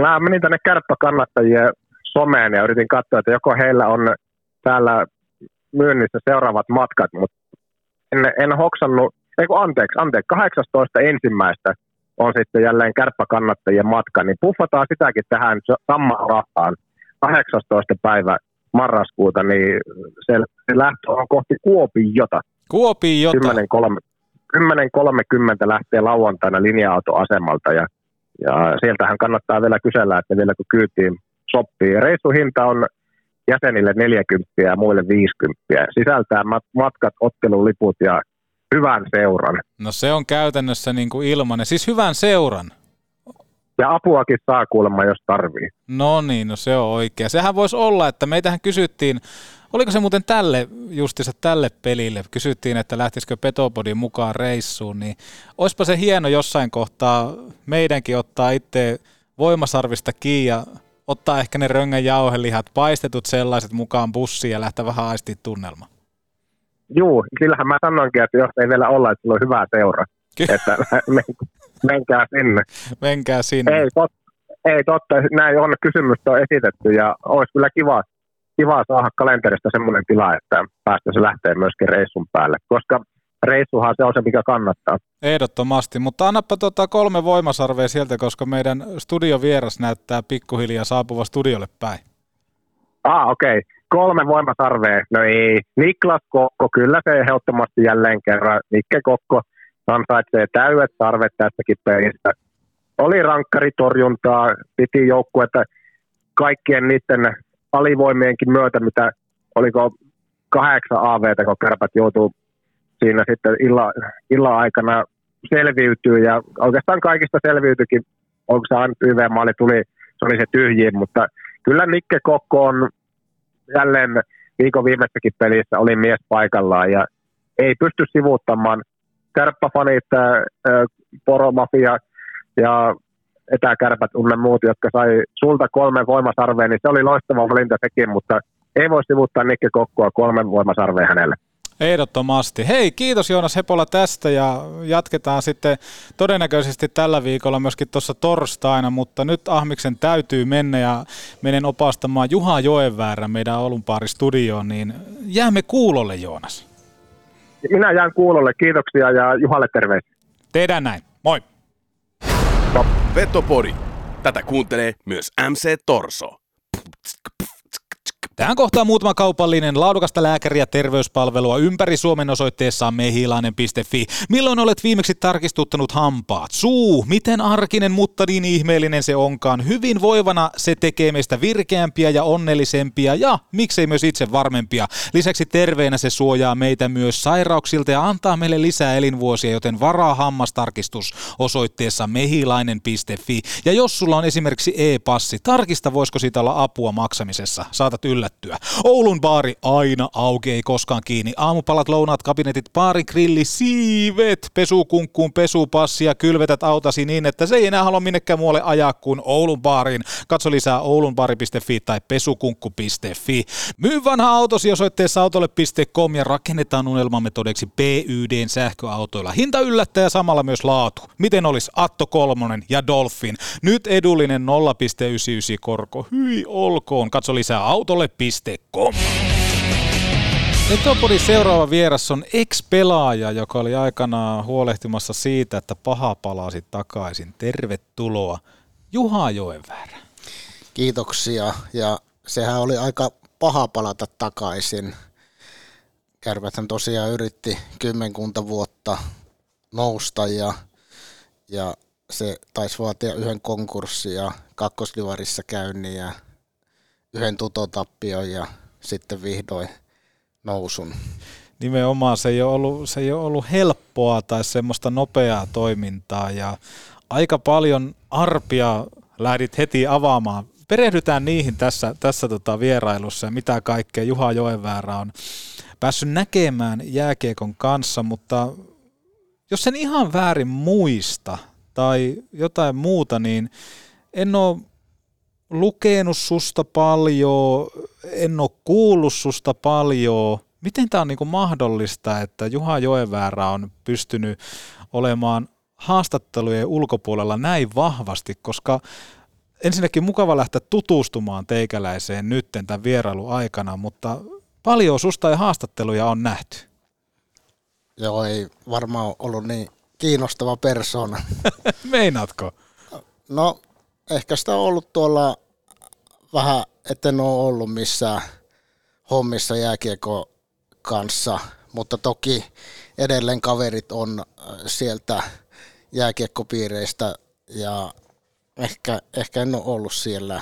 Mä menin tänne kärppäkannattajien someen ja yritin katsoa, että joko heillä on täällä myynnissä seuraavat matkat, mutta en, en hoksannut ei kun anteeksi, anteeksi, 18 ensimmäistä on sitten jälleen kärppäkannattajien matka, niin puffataan sitäkin tähän samaan rahaan. 18. päivä marraskuuta, niin se, se lähtö on kohti Kuopiota. Kuopiota? 10.30 lähtee lauantaina linja-autoasemalta ja, ja sieltähän kannattaa vielä kysellä, että vielä kun kyytiin sopii. Reissuhinta on jäsenille 40 ja muille 50. Sisältää matkat, otteluliput ja hyvän seuran. No se on käytännössä niin kuin ilmanen, siis hyvän seuran. Ja apuakin saa kuulemma, jos tarvii. No niin, no se on oikein. Sehän voisi olla, että meitähän kysyttiin, oliko se muuten tälle, justissa tälle pelille, kysyttiin, että lähtisikö Petopodin mukaan reissuun, niin olisipa se hieno jossain kohtaa meidänkin ottaa itse voimasarvista kiinni ja ottaa ehkä ne röngän jauhelihat, paistetut sellaiset mukaan bussiin ja lähteä vähän aistiin tunnelmaan. Juu, sillähän mä sanoinkin, että jos ei vielä olla, että sulla on hyvä seura. että men, menkää sinne. Menkää sinne. Ei, tot, ei totta, näin on kysymystä on esitetty ja olisi kyllä kiva, kiva saada kalenterista semmoinen tila, että päästä se lähtee myöskin reissun päälle, koska reissuhan se on se, mikä kannattaa. Ehdottomasti, mutta annappa tota kolme voimasarvea sieltä, koska meidän studiovieras näyttää pikkuhiljaa saapuva studiolle päin. Ah, okei. Okay kolme voimasarvea. No ei. Niklas Kokko, kyllä se ehdottomasti jälleen kerran. Nikke Kokko ansaitsee täydet sarvet tästäkin pelistä. Oli rankkaritorjuntaa, piti joukkuetta kaikkien niiden alivoimienkin myötä, mitä oliko kahdeksan AVtä, kun kärpät joutuu siinä sitten illa, illan aikana selviytyy ja oikeastaan kaikista selviytyikin, onko se aina YV-maali tuli, se oli se tyhjiin, mutta kyllä Nikke Kokko on jälleen viikon viimeisessäkin pelissä oli mies paikallaan ja ei pysty sivuuttamaan kärppäfanit, poromafia ja etäkärpät unne muut, jotka sai sulta kolme voimasarvea, niin se oli loistava valinta sekin, mutta ei voi sivuuttaa Nikke Kokkoa kolmen voimasarvea hänelle. Ehdottomasti. Hei, kiitos Joonas Hepola tästä ja jatketaan sitten todennäköisesti tällä viikolla myöskin tuossa torstaina, mutta nyt Ahmiksen täytyy mennä ja menen opastamaan Juha Joenväärä meidän Olunpaari studioon, niin jäämme kuulolle Joonas. Minä jään kuulolle, kiitoksia ja Juhalle terveisiä. Tehdään näin, moi! Petopori. Tätä kuuntelee myös MC Torso. Tähän kohtaa muutama kaupallinen laadukasta lääkäriä terveyspalvelua ympäri Suomen osoitteessa mehilainen.fi. Milloin olet viimeksi tarkistuttanut hampaat? Suu, miten arkinen, mutta niin ihmeellinen se onkaan. Hyvin voivana se tekee meistä virkeämpiä ja onnellisempia ja miksei myös itse varmempia. Lisäksi terveenä se suojaa meitä myös sairauksilta ja antaa meille lisää elinvuosia, joten varaa hammastarkistus osoitteessa mehilainen.fi. Ja jos sulla on esimerkiksi e-passi, tarkista voisiko siitä olla apua maksamisessa. Saatat yllä yllättyä. Oulun baari aina auki, ei koskaan kiinni. Aamupalat, lounaat, kabinetit, baari, grilli, siivet, pesukunkkuun, pesupassia, kylvetät autasi niin, että se ei enää halua minnekään muualle ajaa kuin Oulun baariin. Katso lisää oulunbaari.fi tai pesukunkku.fi. Myy vanha autosi osoitteessa autolle.com ja rakennetaan unelmamme todeksi PYDn sähköautoilla. Hinta yllättää ja samalla myös laatu. Miten olisi Atto Kolmonen ja Dolphin? Nyt edullinen 0,99 korko. Hyi olkoon. Katso lisää autolle petopodi.com. Petopodin seuraava vieras on ex-pelaaja, joka oli aikanaan huolehtimassa siitä, että paha palasi takaisin. Tervetuloa Juha Joenväärä. Kiitoksia ja sehän oli aika paha palata takaisin. Kärpäthän tosiaan yritti kymmenkunta vuotta nousta ja, ja se taisi vaatia yhden konkurssin ja kakkoslivarissa käynnin ja yhden tutotappion ja sitten vihdoin nousun. nimenomaan se ei, ole ollut, se ei ole ollut helppoa tai semmoista nopeaa toimintaa ja aika paljon arpia lähdit heti avaamaan. Perehdytään niihin tässä, tässä tota vierailussa ja mitä kaikkea Juha Joenväärä on päässyt näkemään jääkiekon kanssa, mutta jos sen ihan väärin muista tai jotain muuta, niin en ole lukenut susta paljon, en ole kuullut susta paljon. Miten tämä on niin mahdollista, että Juha Joenväärä on pystynyt olemaan haastattelujen ulkopuolella näin vahvasti, koska ensinnäkin mukava lähteä tutustumaan teikäläiseen nytten tämän vierailun aikana, mutta paljon susta ja haastatteluja on nähty. Joo, ei varmaan ollut niin kiinnostava persona. Meinaatko? No, ehkä sitä on ollut tuolla vähän, etten ole ollut missään hommissa jääkiekko kanssa, mutta toki edelleen kaverit on äh, sieltä jääkiekkopiireistä ja ehkä, ehkä en ole ollut siellä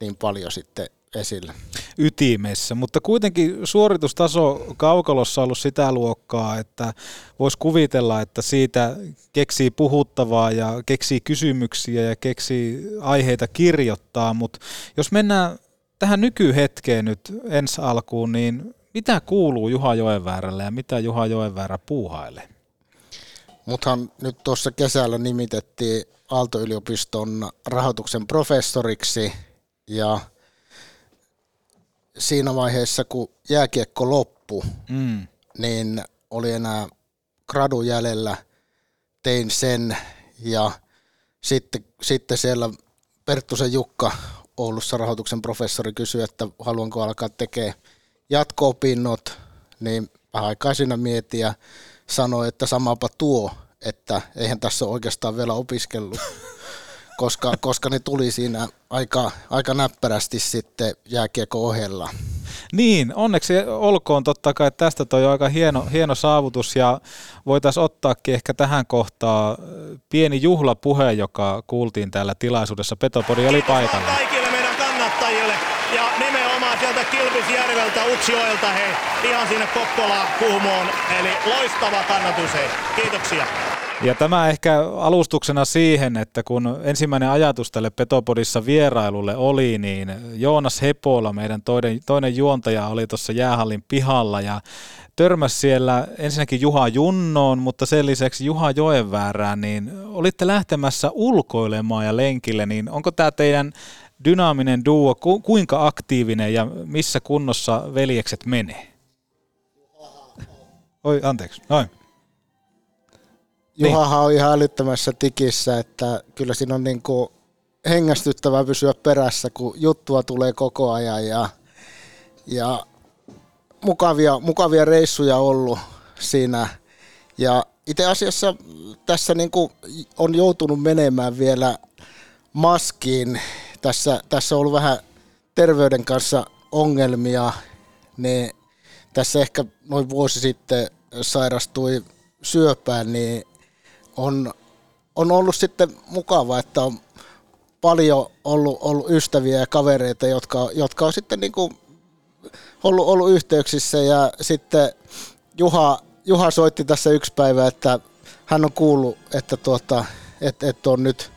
niin paljon sitten esillä. Ytimessä, mutta kuitenkin suoritustaso kaukalossa on ollut sitä luokkaa, että voisi kuvitella, että siitä keksii puhuttavaa ja keksii kysymyksiä ja keksii aiheita kirjoittaa, mutta jos mennään tähän nykyhetkeen nyt ensi alkuun, niin mitä kuuluu Juha Joenväärälle ja mitä Juha Joenväärä puuhailee? Muthan nyt tuossa kesällä nimitettiin Aalto-yliopiston rahoituksen professoriksi ja siinä vaiheessa, kun jääkiekko loppu, mm. niin oli enää gradu jäljellä, tein sen ja sitten, sitten siellä Perttusen Jukka Oulussa rahoituksen professori kysyi, että haluanko alkaa tekemään jatko-opinnot, niin vähän aikaa siinä mietin ja sanoi, että samapa tuo, että eihän tässä ole oikeastaan vielä opiskellut, koska, koska ne tuli siinä aika, aika näppärästi sitten jääkiekko ohella. Niin, onneksi olkoon totta kai, että tästä toi aika hieno, hieno saavutus ja voitaisiin ottaakin ehkä tähän kohtaan pieni juhlapuhe, joka kuultiin täällä tilaisuudessa. Petopodi oli paikalla. Kaikille meidän kannattajille ja nimenomaan sieltä Kilpisjärveltä, Utsjoelta, hei, ihan sinne Kokkolaan, Kuhmoon, eli loistava kannatus, hei. Kiitoksia. Ja tämä ehkä alustuksena siihen, että kun ensimmäinen ajatus tälle Petopodissa vierailulle oli, niin Joonas Hepola, meidän toinen, toinen juontaja, oli tuossa jäähallin pihalla ja törmäsi siellä ensinnäkin Juha Junnoon, mutta sen lisäksi Juha Joenväärään, niin olitte lähtemässä ulkoilemaan ja lenkille, niin onko tämä teidän dynaaminen duo, ku, kuinka aktiivinen ja missä kunnossa veljekset menee? Oi, anteeksi. Noin. Juhahan niin. on ihan älyttömässä tikissä, että kyllä siinä on niin kuin hengästyttävää pysyä perässä, kun juttua tulee koko ajan ja, ja mukavia, mukavia reissuja ollut siinä. Ja itse asiassa tässä niin kuin on joutunut menemään vielä maskiin. Tässä, tässä on ollut vähän terveyden kanssa ongelmia, niin tässä ehkä noin vuosi sitten sairastui syöpään, niin on, on ollut sitten mukava, että on paljon ollut, ollut ystäviä ja kavereita, jotka, jotka on sitten niin kuin ollut, ollut yhteyksissä. Ja sitten Juha, Juha soitti tässä yksi päivä, että hän on kuullut, että, tuota, että, että on nyt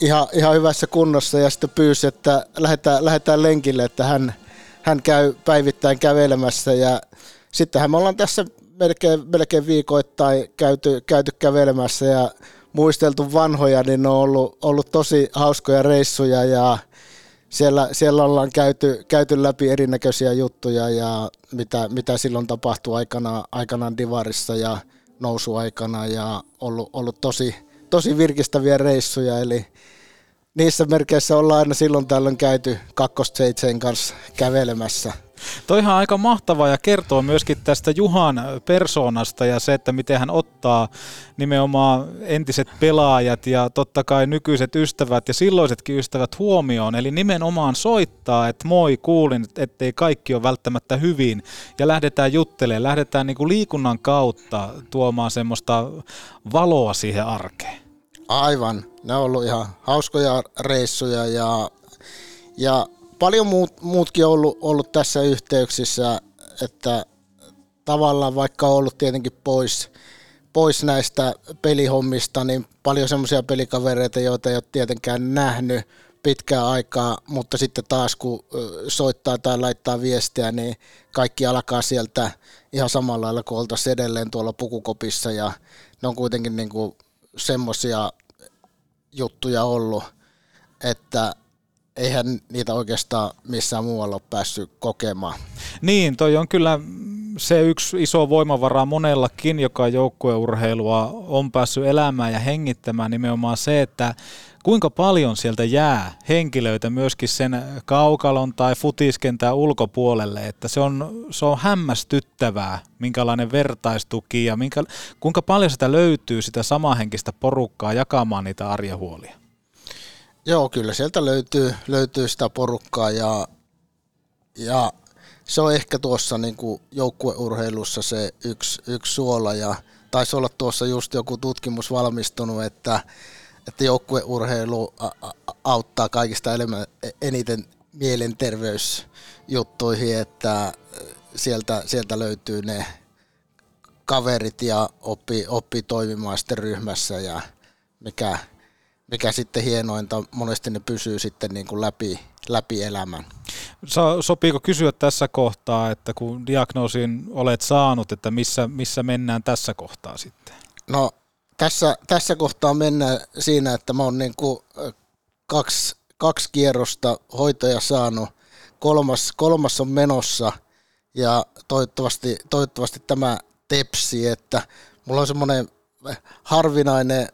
ihan, ihan hyvässä kunnossa ja sitten pyysi, että lähdetään, lähdetään lenkille, että hän, hän käy päivittäin kävelemässä. Ja sittenhän me ollaan tässä melkein, melkein viikoittain käyty, käyty kävelemässä ja muisteltu vanhoja, niin ne on ollut, ollut tosi hauskoja reissuja ja siellä, siellä ollaan käyty, käyty läpi erinäköisiä juttuja ja mitä, mitä silloin tapahtui aikana, aikanaan Divarissa ja nousuaikana ja ollut, ollut tosi, tosi virkistäviä reissuja, eli niissä merkeissä ollaan aina silloin tällöin käyty kakkostseitseen kanssa kävelemässä. Toihan on aika mahtavaa ja kertoo myöskin tästä Juhan persoonasta ja se, että miten hän ottaa nimenomaan entiset pelaajat ja totta kai nykyiset ystävät ja silloisetkin ystävät huomioon. Eli nimenomaan soittaa, että moi, kuulin, ettei kaikki ole välttämättä hyvin ja lähdetään juttelemaan, lähdetään niin kuin liikunnan kautta tuomaan semmoista valoa siihen arkeen. Aivan. Ne on ollut ihan hauskoja reissuja ja, ja paljon muut, muutkin on ollut, ollut tässä yhteyksissä, että tavallaan vaikka on ollut tietenkin pois, pois näistä pelihommista, niin paljon semmoisia pelikavereita, joita ei ole tietenkään nähnyt pitkää aikaa, mutta sitten taas kun soittaa tai laittaa viestiä, niin kaikki alkaa sieltä ihan samalla lailla kuin oltaisiin edelleen tuolla pukukopissa ja ne on kuitenkin niin semmoisia juttuja ollut, että eihän niitä oikeastaan missään muualla ole päässyt kokemaan. Niin, toi on kyllä se yksi iso voimavara monellakin, joka joukkueurheilua on päässyt elämään ja hengittämään nimenomaan se, että kuinka paljon sieltä jää henkilöitä myöskin sen kaukalon tai futiskentän ulkopuolelle, että se on, se on hämmästyttävää, minkälainen vertaistuki ja minkä, kuinka paljon sitä löytyy sitä samahenkistä porukkaa jakamaan niitä arjehuolia. Joo, kyllä sieltä löytyy, löytyy sitä porukkaa ja, ja se on ehkä tuossa niin kuin joukkueurheilussa se yksi, yksi suola ja taisi olla tuossa just joku tutkimus valmistunut, että, että joukkueurheilu auttaa kaikista eniten mielenterveysjuttuihin, että sieltä, sieltä löytyy ne kaverit ja oppii, oppii toimimaan sitten ryhmässä ja mikä, mikä sitten hienointa, monesti ne pysyy sitten niin kuin läpi, läpi elämän. Sopiiko kysyä tässä kohtaa, että kun diagnoosin olet saanut, että missä, missä mennään tässä kohtaa sitten? No tässä, tässä kohtaa mennään siinä, että mä oon niin kuin kaksi, kaksi kierrosta hoitoja saanut, kolmas, kolmas on menossa ja toivottavasti, toivottavasti tämä tepsi, että mulla on semmoinen harvinainen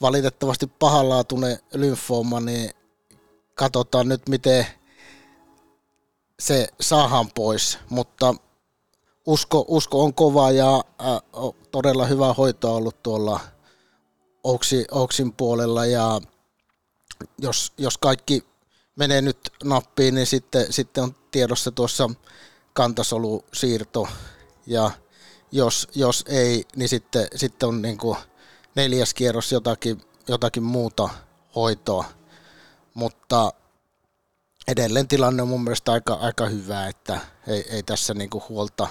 valitettavasti pahanlaatuinen lymfooma, niin katsotaan nyt miten se saadaan pois, mutta usko, usko on kova ja äh, todella hyvä hoito ollut tuolla Ouksin, Ouksin puolella. Ja jos, jos kaikki menee nyt nappiin, niin sitten, sitten on tiedossa tuossa kantasolusiirto ja jos, jos ei, niin sitten, sitten on niin kuin neljäs kierros jotakin, jotakin muuta hoitoa, mutta edelleen tilanne on mun mielestä aika, aika hyvä, että ei, ei tässä niinku huolta,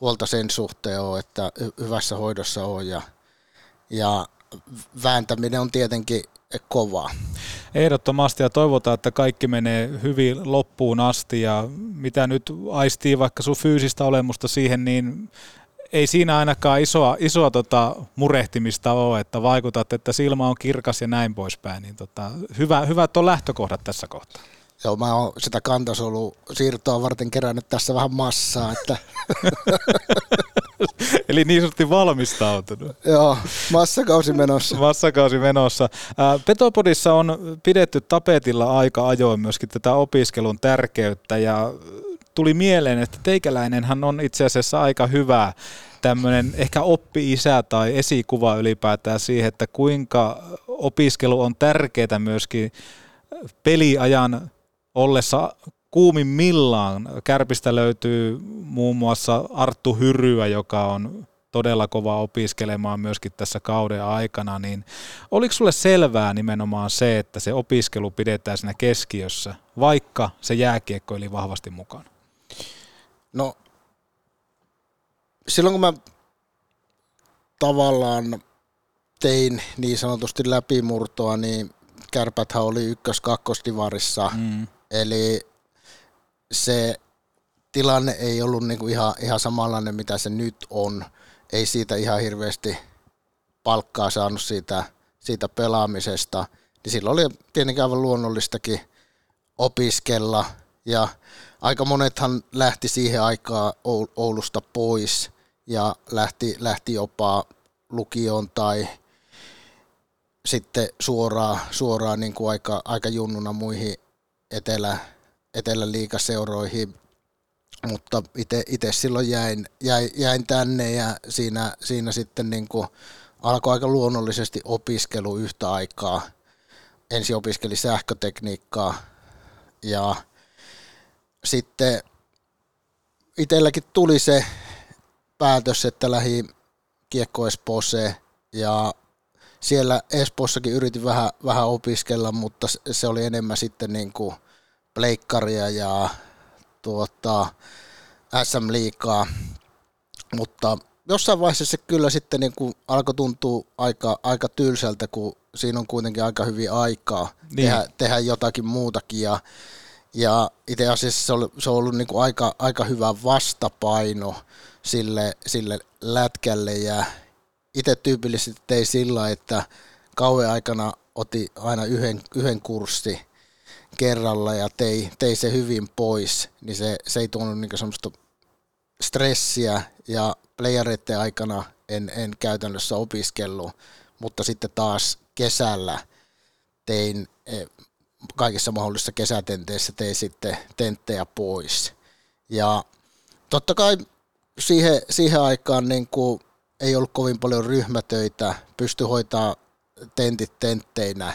huolta sen suhteen ole, että hyvässä hoidossa on ja, ja vääntäminen on tietenkin kovaa. Ehdottomasti ja toivotaan, että kaikki menee hyvin loppuun asti ja mitä nyt aistii vaikka sun fyysistä olemusta siihen, niin ei siinä ainakaan isoa, isoa tota murehtimista ole, että vaikutat, että silmä on kirkas ja näin poispäin. Niin tota, hyvä, hyvät on lähtökohdat tässä kohtaa. Joo, mä oon sitä kantasolu siirtoa varten kerännyt tässä vähän massaa. Että Eli niin sanotusti valmistautunut. Joo, massakausi menossa. massakausi menossa. Petopodissa on pidetty tapetilla aika ajoin myöskin tätä opiskelun tärkeyttä ja tuli mieleen, että teikäläinenhän on itse asiassa aika hyvä tämmöinen ehkä oppi-isä tai esikuva ylipäätään siihen, että kuinka opiskelu on tärkeää myöskin peliajan ollessa kuumimmillaan. Kärpistä löytyy muun muassa Arttu Hyryä, joka on todella kova opiskelemaan myöskin tässä kauden aikana, niin oliko sulle selvää nimenomaan se, että se opiskelu pidetään siinä keskiössä, vaikka se jääkiekko oli vahvasti mukana? No, silloin kun mä tavallaan tein niin sanotusti läpimurtoa, niin kärpäthän oli ykkös-kakkosdivarissa, mm. eli se tilanne ei ollut niinku ihan, ihan samanlainen, mitä se nyt on. Ei siitä ihan hirveästi palkkaa saanut siitä, siitä pelaamisesta. Niin silloin oli tietenkin aivan luonnollistakin opiskella ja aika monethan lähti siihen aikaan Oulusta pois ja lähti, lähti jopa lukioon tai sitten suoraan, suoraan niin kuin aika, aika junnuna muihin etelä, etelän liikaseuroihin, mutta itse silloin jäin, jäin, jäin, tänne ja siinä, siinä sitten niin kuin alkoi aika luonnollisesti opiskelu yhtä aikaa. Ensin opiskeli sähkötekniikkaa ja sitten itselläkin tuli se päätös, että lähi Kiekko Espooseen ja siellä Espoossakin yritin vähän, vähän opiskella, mutta se oli enemmän sitten niin kuin pleikkaria ja tuota, SM Liikaa mutta jossain vaiheessa se kyllä sitten niin kuin alkoi tuntua aika, aika tylsältä, kun siinä on kuitenkin aika hyvin aikaa niin. tehdä, tehdä jotakin muutakin ja, ja itse asiassa se, oli, se on ollut niin kuin aika, aika hyvä vastapaino sille, sille lätkälle. Ja itse tyypillisesti tein sillä, että kauan aikana otti aina yhden, yhden kurssi kerralla ja tei, tei se hyvin pois, niin se, se ei tuonut niin semmoista stressiä ja playereiden aikana en, en käytännössä opiskellut, mutta sitten taas kesällä tein eh, kaikissa mahdollisissa kesätenteissä tein sitten tenttejä pois. Ja totta kai siihen, siihen aikaan niin kuin ei ollut kovin paljon ryhmätöitä, pysty hoitaa tentit tentteinä,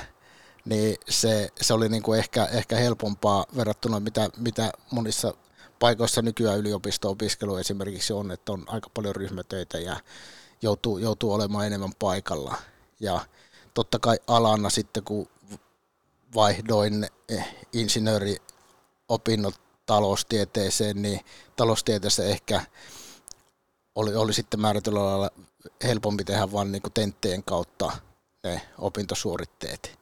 niin se, se oli niin kuin ehkä, ehkä helpompaa verrattuna mitä, mitä monissa paikoissa nykyään yliopisto-opiskelu esimerkiksi on, että on aika paljon ryhmätöitä ja joutuu, joutuu olemaan enemmän paikalla. Ja totta kai alana sitten, kun vaihdoin eh, insinööriopinnot taloustieteeseen, niin taloustieteessä ehkä oli, oli sitten määrätyllä lailla helpompi tehdä vain niin tentteen kautta ne opintosuoritteet.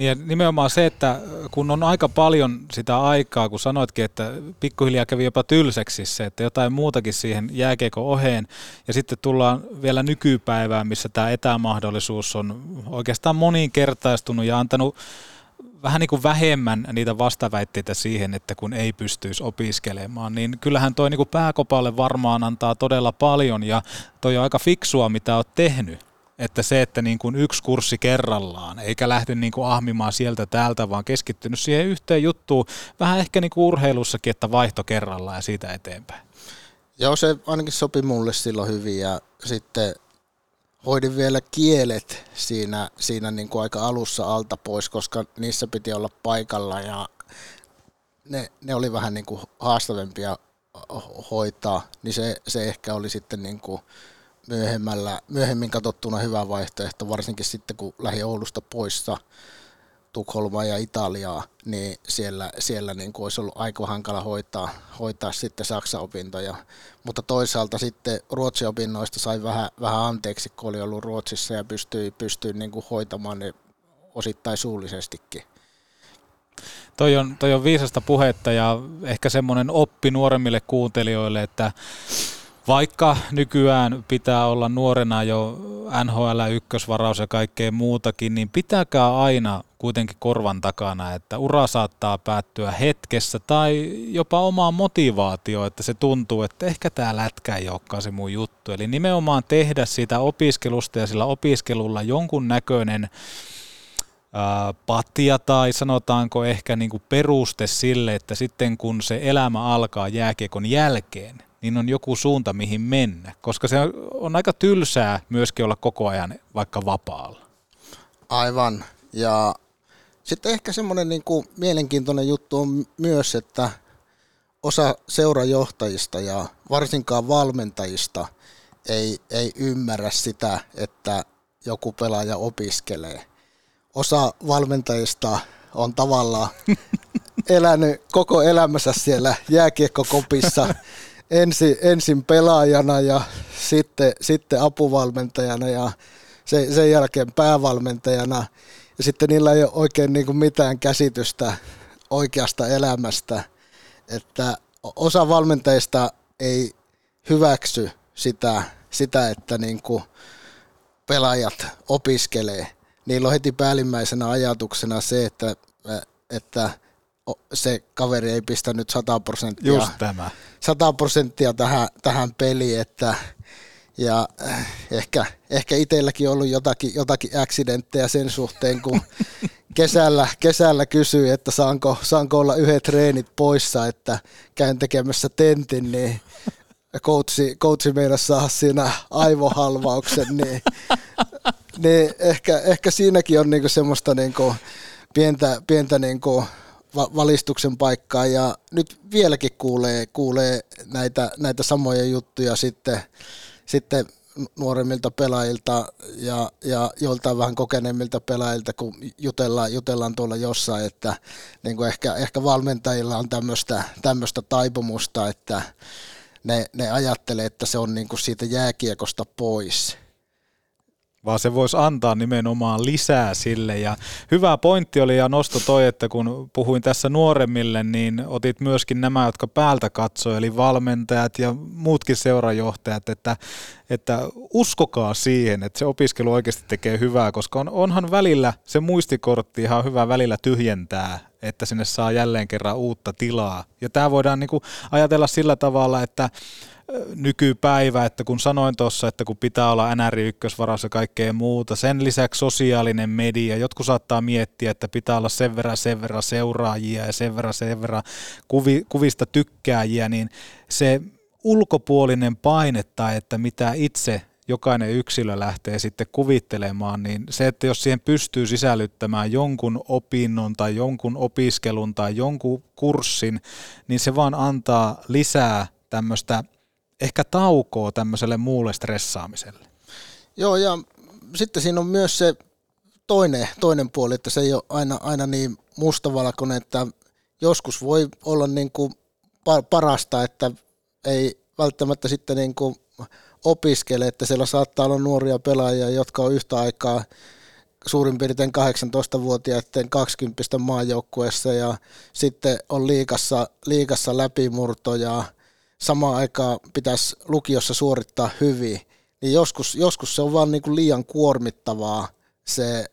Niin ja nimenomaan se, että kun on aika paljon sitä aikaa, kun sanoitkin, että pikkuhiljaa kävi jopa tylsäksi se, että jotain muutakin siihen jääkeikon oheen, ja sitten tullaan vielä nykypäivään, missä tämä etämahdollisuus on oikeastaan moninkertaistunut ja antanut vähän niin kuin vähemmän niitä vastaväitteitä siihen, että kun ei pystyisi opiskelemaan, niin kyllähän toi niin kuin pääkopalle varmaan antaa todella paljon ja toi on aika fiksua, mitä olet tehnyt että se, että niin kuin yksi kurssi kerrallaan, eikä lähde niin kuin ahmimaan sieltä täältä, vaan keskittynyt siihen yhteen juttuun, vähän ehkä niin kuin urheilussakin, että vaihto kerrallaan ja siitä eteenpäin. Joo, se ainakin sopi mulle silloin hyvin ja sitten hoidin vielä kielet siinä, siinä niin kuin aika alussa alta pois, koska niissä piti olla paikalla ja ne, ne oli vähän niin kuin haastavempia hoitaa, niin se, se ehkä oli sitten niin kuin myöhemmällä, myöhemmin katsottuna hyvä vaihtoehto, varsinkin sitten kun lähi Oulusta poissa Tukholmaa ja Italiaa, niin siellä, siellä niin kuin olisi ollut aika hankala hoitaa, hoitaa sitten Saksa-opintoja. Mutta toisaalta sitten Ruotsin opinnoista sai vähän, vähän anteeksi, kun oli ollut Ruotsissa ja pystyi, pystyi niin kuin hoitamaan ne osittain suullisestikin. Toi on, toi on viisasta puhetta ja ehkä semmoinen oppi nuoremmille kuuntelijoille, että vaikka nykyään pitää olla nuorena jo NHL ykkösvaraus ja kaikkea muutakin, niin pitäkää aina kuitenkin korvan takana, että ura saattaa päättyä hetkessä tai jopa omaa motivaatio, että se tuntuu, että ehkä tämä lätkä ei olekaan se mun juttu. Eli nimenomaan tehdä sitä opiskelusta ja sillä opiskelulla jonkun näköinen pattia tai sanotaanko ehkä niin kuin peruste sille, että sitten kun se elämä alkaa jääkiekon jälkeen, niin on joku suunta, mihin mennä, koska se on aika tylsää myöskin olla koko ajan vaikka vapaalla. Aivan, ja sitten ehkä semmoinen niin kuin mielenkiintoinen juttu on myös, että osa seurajohtajista ja varsinkaan valmentajista ei, ei ymmärrä sitä, että joku pelaaja opiskelee. Osa valmentajista on tavallaan elänyt koko elämänsä siellä jääkiekkokopissa ensin, ensin pelaajana ja sitten, sitten apuvalmentajana ja sen, sen jälkeen päävalmentajana. Ja sitten niillä ei ole oikein niin kuin mitään käsitystä oikeasta elämästä. Että osa valmentajista ei hyväksy sitä, sitä että niin kuin pelaajat opiskelee. Niillä on heti päällimmäisenä ajatuksena se, että, että se kaveri ei pistänyt 100 prosenttia, Just tämä. 100 prosenttia tähän, tähän peliin, että ja äh, ehkä, ehkä itselläkin ollut jotakin, jotakin accidenttejä sen suhteen, kun kesällä, kesällä kysyi, että saanko, saanko olla yhdet treenit poissa, että käyn tekemässä tentin, niin coachi, coachi meinasi saada siinä aivohalvauksen, niin, niin ehkä, ehkä siinäkin on niinku semmoista niinku pientä, pientä niinku valistuksen paikkaa. Ja nyt vieläkin kuulee, kuulee näitä, näitä samoja juttuja sitten, sitten nuoremmilta pelaajilta ja, ja joltain vähän kokeneemmilta pelaajilta, kun jutellaan, jutellaan tuolla jossain, että niin kuin ehkä, ehkä valmentajilla on tämmöistä taipumusta, että ne, ne ajattelee, että se on niin kuin siitä jääkiekosta pois vaan se voisi antaa nimenomaan lisää sille. Ja hyvä pointti oli ja nosto toi, että kun puhuin tässä nuoremmille, niin otit myöskin nämä, jotka päältä katsoi, eli valmentajat ja muutkin seurajohtajat, että, että uskokaa siihen, että se opiskelu oikeasti tekee hyvää, koska on, onhan välillä se muistikortti ihan hyvä välillä tyhjentää, että sinne saa jälleen kerran uutta tilaa. Ja tämä voidaan niinku ajatella sillä tavalla, että nykypäivä, että kun sanoin tuossa, että kun pitää olla NR ykkösvarassa ja kaikkea muuta, sen lisäksi sosiaalinen media, jotkut saattaa miettiä, että pitää olla sen verran sen verran seuraajia ja sen verran sen verran kuvi, kuvista tykkääjiä, niin se ulkopuolinen paine tai että mitä itse jokainen yksilö lähtee sitten kuvittelemaan, niin se, että jos siihen pystyy sisällyttämään jonkun opinnon tai jonkun opiskelun tai jonkun kurssin, niin se vaan antaa lisää tämmöistä ehkä taukoa tämmöiselle muulle stressaamiselle. Joo, ja sitten siinä on myös se toinen, toinen puoli, että se ei ole aina, aina niin mustavalkoinen, että joskus voi olla niin kuin parasta, että ei välttämättä sitten niin kuin opiskele, että siellä saattaa olla nuoria pelaajia, jotka on yhtä aikaa suurin piirtein 18-vuotiaiden 20 maajoukkueessa ja sitten on liikassa, liikassa läpimurtoja samaan aikaan pitäisi lukiossa suorittaa hyvin, niin joskus, joskus se on vaan niin kuin liian kuormittavaa se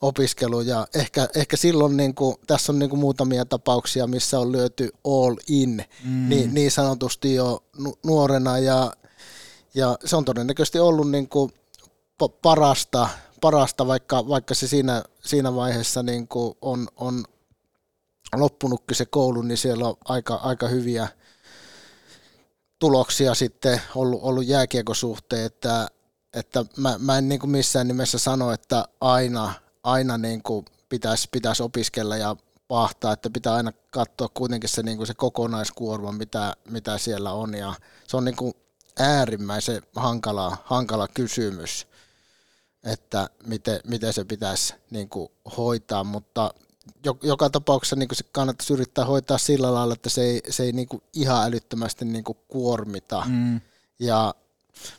opiskelu ja ehkä, ehkä silloin niin kuin, tässä on niin kuin muutamia tapauksia, missä on lyöty all in mm. niin, niin sanotusti jo nuorena ja, ja se on todennäköisesti ollut niin kuin parasta, parasta vaikka, vaikka se siinä, siinä vaiheessa niin kuin on, on loppunutkin se koulu, niin siellä on aika, aika hyviä, tuloksia sitten ollut, ollut jääkiekosuhteen, että, että mä, mä en niin kuin missään nimessä sano, että aina, aina niin kuin pitäisi, pitäisi opiskella ja pahtaa, että pitää aina katsoa kuitenkin se, niin kuin se kokonaiskuorma, mitä, mitä siellä on. Ja se on niin kuin äärimmäisen hankala, hankala kysymys, että miten, miten se pitäisi niin kuin hoitaa, mutta joka tapauksessa niin se kannattaisi yrittää hoitaa sillä lailla, että se ei, se ei niin ihan älyttömästi niin kuormita. Mm. Ja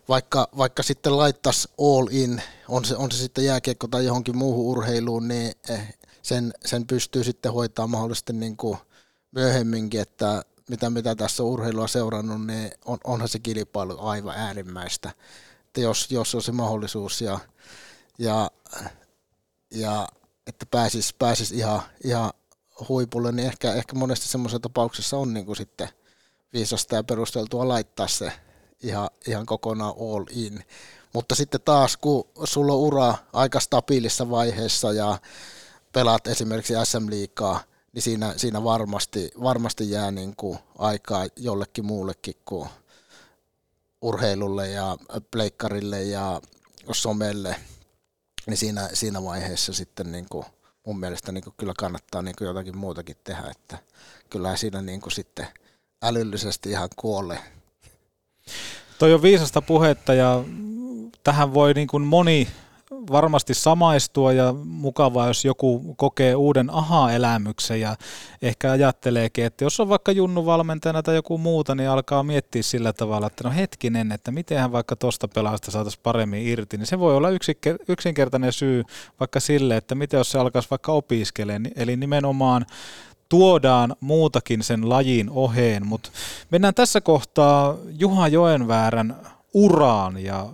vaikka, vaikka sitten laittaisi all in, on se, on se sitten jääkiekko tai johonkin muuhun urheiluun, niin eh, sen, sen pystyy sitten hoitaa mahdollisesti niin kuin myöhemminkin, että mitä, mitä tässä on urheilua seurannut, niin on, onhan se kilpailu aivan äärimmäistä. Että jos, jos on se mahdollisuus ja, ja, ja että pääsis, pääsis ihan, ihan huipulle, niin ehkä, ehkä monesti semmoisessa tapauksessa on niin kuin sitten viisasta ja perusteltua laittaa se ihan, ihan kokonaan all in. Mutta sitten taas, kun sulla on ura aika stabiilissa vaiheessa ja pelaat esimerkiksi SM Liikaa, niin siinä, siinä varmasti, varmasti jää niin kuin aikaa jollekin muullekin kuin urheilulle ja pleikkarille ja somelle – niin siinä, siinä vaiheessa sitten niin kuin mun mielestä niin kuin kyllä kannattaa niin kuin jotakin muutakin tehdä, että kyllä siinä niin kuin sitten älyllisesti ihan kuolee. Toi on viisasta puhetta ja tähän voi niin kuin moni varmasti samaistua ja mukavaa, jos joku kokee uuden aha-elämyksen ja ehkä ajatteleekin, että jos on vaikka junnuvalmentajana tai joku muuta, niin alkaa miettiä sillä tavalla, että no hetkinen, että mitenhän vaikka tuosta pelaajasta saataisiin paremmin irti, niin se voi olla yksinkertainen syy vaikka sille, että miten jos se alkaisi vaikka opiskelemaan, eli nimenomaan tuodaan muutakin sen lajin oheen, mutta mennään tässä kohtaa Juha Joenväärän uraan ja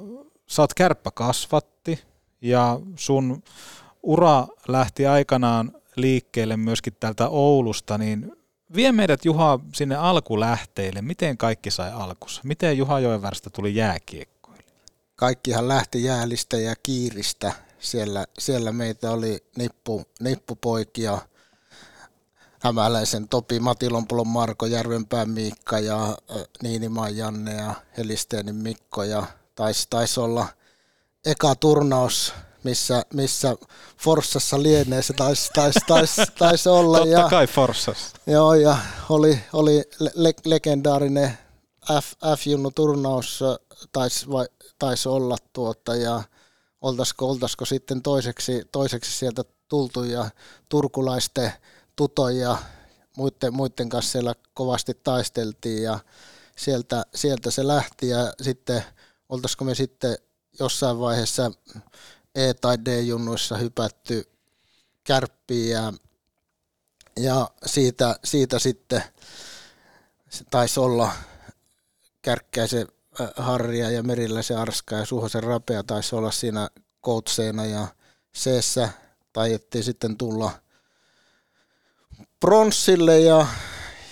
sä oot kärppäkasvatti, ja sun ura lähti aikanaan liikkeelle myöskin täältä Oulusta, niin vie meidät Juha sinne alkulähteille. Miten kaikki sai alkussa? Miten Juha Joenvärstä tuli jääkiekkoille? Kaikkihan lähti jäälistä ja kiiristä. Siellä, siellä meitä oli nippu, nippupoikia, Hämäläisen Topi, Matilompolon Marko, Järvenpään Miikka ja Niinimaan Janne ja Helisteenin Mikko ja taisi tais olla – eka turnaus, missä, missä Forssassa lienee se taisi tais, tais, tais olla. Totta ja, kai Forssassa. Joo, ja oli, oli le- legendaarinen F, F-junnu turnaus taisi tais olla tuota, ja oltaisiko, oltaisiko sitten toiseksi, toiseksi sieltä tultu ja turkulaisten tutoja muiden, muiden kanssa siellä kovasti taisteltiin ja sieltä, sieltä se lähti ja sitten oltaisiko me sitten jossain vaiheessa E- tai D-junnuissa hypätty kärppiin ja, ja siitä, siitä sitten se taisi olla kärkkäisen Harria ja Merillä se Arska ja Suhosen Rapea taisi olla siinä koutseena ja seessä taidettiin sitten tulla pronssille ja,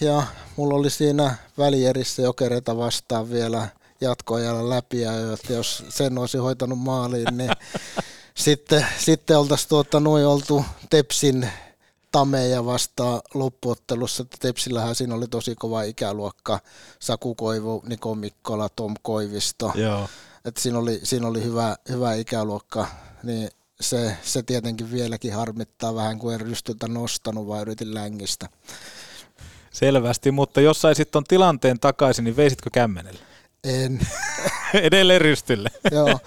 ja mulla oli siinä välierissä jokereita vastaan vielä jatkoajalla läpi ja jos sen olisi hoitanut maaliin, niin sitten, sitten oltaisiin tuota, noin oltu Tepsin tameja vastaan loppuottelussa. Tepsillähän siinä oli tosi kova ikäluokka. Saku Koivu, Niko Mikkola, Tom Koivisto. Joo. Et siinä oli, siinä oli hyvä, hyvä ikäluokka. Niin se, se tietenkin vieläkin harmittaa vähän, kun en rystyltä nostanut, vaan yritin längistä. Selvästi, mutta jos saisit ton tilanteen takaisin, niin veisitkö kämmenelle? En. Edelleen rystylle. Joo.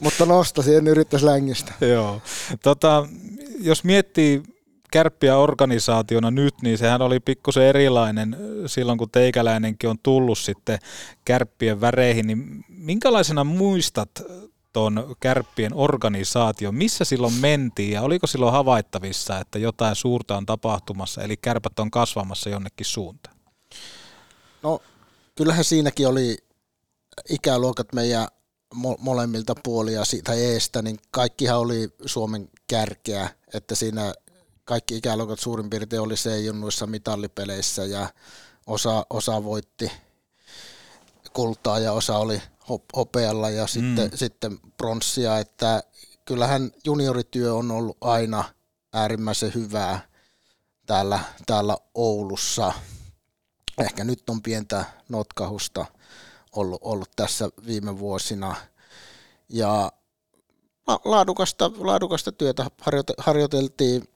Mutta nostasin, en yrittäisi längistä. Joo. Tota, jos miettii kärppiä organisaationa nyt, niin sehän oli pikkusen erilainen silloin, kun teikäläinenkin on tullut sitten kärppien väreihin, niin minkälaisena muistat tuon kärppien organisaation, missä silloin mentiin ja oliko silloin havaittavissa, että jotain suurta on tapahtumassa, eli kärpät on kasvamassa jonnekin suuntaan? No kyllähän siinäkin oli ikäluokat meidän molemmilta puolia tai eestä, niin kaikkihan oli Suomen kärkeä, että siinä kaikki ikäluokat suurin piirtein oli se junnuissa mitallipeleissä ja osa, osa voitti kultaa ja osa oli hopealla ja sitten, mm. sitten pronssia, että kyllähän juniorityö on ollut aina äärimmäisen hyvää täällä, täällä Oulussa. Ehkä nyt on pientä notkahusta ollut, ollut tässä viime vuosina. Ja laadukasta, laadukasta työtä harjoiteltiin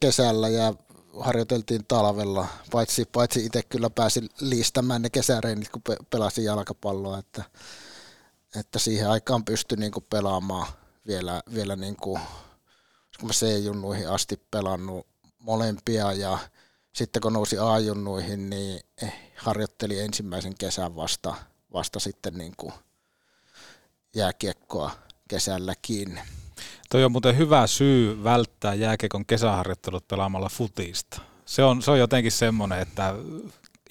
kesällä ja harjoiteltiin talvella, paitsi, paitsi itse kyllä pääsin liistämään ne kesäreinit, kun pelasin jalkapalloa, että, että siihen aikaan pystyi niin kuin pelaamaan vielä, vielä niin kuin, kun mä C-junnuihin asti pelannut molempia ja sitten kun nousi A-junnuihin, niin eh, harjoitteli ensimmäisen kesän vasta, vasta sitten niin kuin jääkiekkoa kesälläkin. Toi on muuten hyvä syy välttää jääkiekon kesäharjoittelut pelaamalla futista. Se on, se on jotenkin semmoinen, että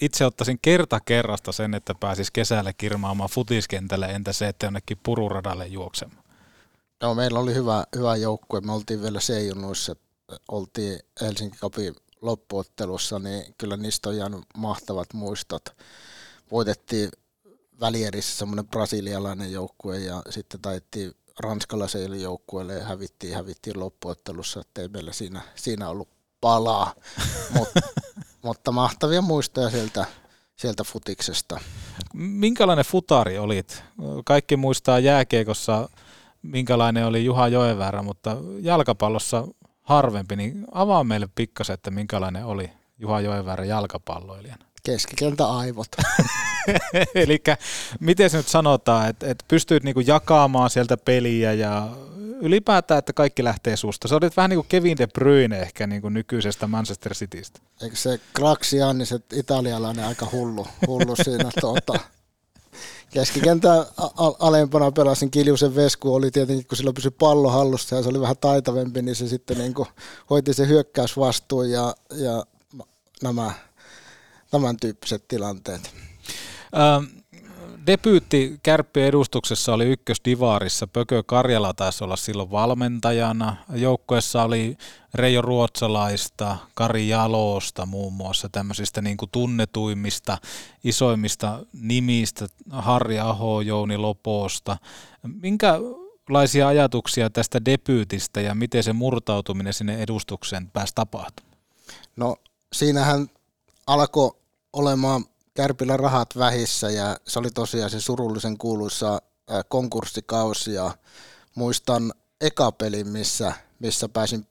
itse ottaisin kerta kerrasta sen, että pääsis kesällä kirmaamaan futiskentälle, entä se, että jonnekin pururadalle juoksemaan. No, meillä oli hyvä, hyvä joukkue. Me oltiin vielä C-junnuissa, oltiin Helsinki Cupin loppuottelussa, niin kyllä niistä on jäänyt mahtavat muistot. Voitettiin välierissä semmoinen brasilialainen joukkue ja sitten taittiin ranskalaiselle joukkueelle ja hävittiin, hävittiin loppuottelussa, ettei meillä siinä, siinä ollut palaa. Mut, mutta mahtavia muistoja sieltä, sieltä futiksesta. Minkälainen futari olit? Kaikki muistaa jääkiekossa, minkälainen oli Juha Joeväärä, mutta jalkapallossa harvempi, niin avaa meille pikkasen, että minkälainen oli Juha Joeväärä jalkapalloilijana. Keskikenttä aivot. Eli miten se nyt sanotaan, että, että pystyt niinku jakamaan sieltä peliä ja ylipäätään, että kaikki lähtee susta. Se olit vähän niin kuin Kevin De Bruyne ehkä niin kuin nykyisestä Manchester Citystä. Eikö se Graxiani, se italialainen aika hullu, hullu siinä tuota, keskikentän alempana pelasin Kiljusen Vesku, oli tietenkin, kun sillä pysyi pallo hallussa ja se oli vähän taitavempi, niin se sitten niin kuin hoiti se hyökkäysvastuun ja, ja nämä tämän tyyppiset tilanteet. Ähm, debyytti Kärppien edustuksessa oli ykkösdivaarissa. Pökö Karjala taisi olla silloin valmentajana. Joukkueessa oli Reijo Ruotsalaista, Kari Jalosta muun muassa tämmöisistä niin kuin tunnetuimmista, isoimmista nimistä, Harri Aho, Jouni Loposta. Minkälaisia ajatuksia tästä debyytistä ja miten se murtautuminen sinne edustukseen pääsi tapahtumaan? No siinähän alkoi olemaan Kärpillä rahat vähissä ja se oli tosiaan se surullisen kuuluisa konkurssikausi ja muistan eka pelin, missä, missä pääsin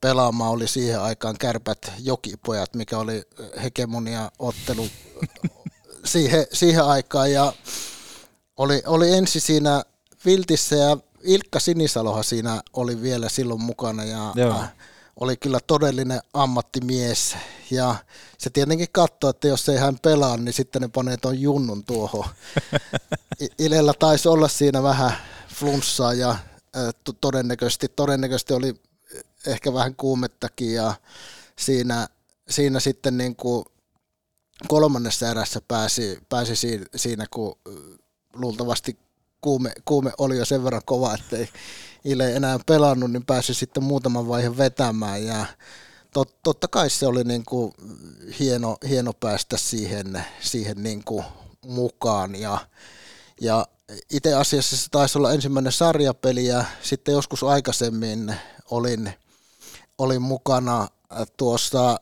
pelaamaan, oli siihen aikaan Kärpät Jokipojat, mikä oli hegemonia ottelu siihen, siihen aikaan ja oli, oli ensi siinä Viltissä ja Ilkka Sinisaloha siinä oli vielä silloin mukana ja Joo. Oli kyllä todellinen ammattimies Ja se tietenkin katsoo, että jos ei hän pelaa, niin sitten ne panee ton junnun tuohon. Ilellä taisi olla siinä vähän flunssaa ja todennäköisesti, todennäköisesti oli ehkä vähän kuumettakin ja siinä, siinä sitten niin kuin kolmannessa erässä pääsi, pääsi siinä, kun luultavasti kuume, kuume oli jo sen verran kova, että ei Ile enää pelannut, niin pääsi sitten muutaman vaiheen vetämään. Ja tot, totta kai se oli niin kuin hieno, hieno päästä siihen, siihen niin kuin mukaan. Ja, ja itse asiassa se taisi olla ensimmäinen sarjapeli ja sitten joskus aikaisemmin olin, olin mukana tuossa,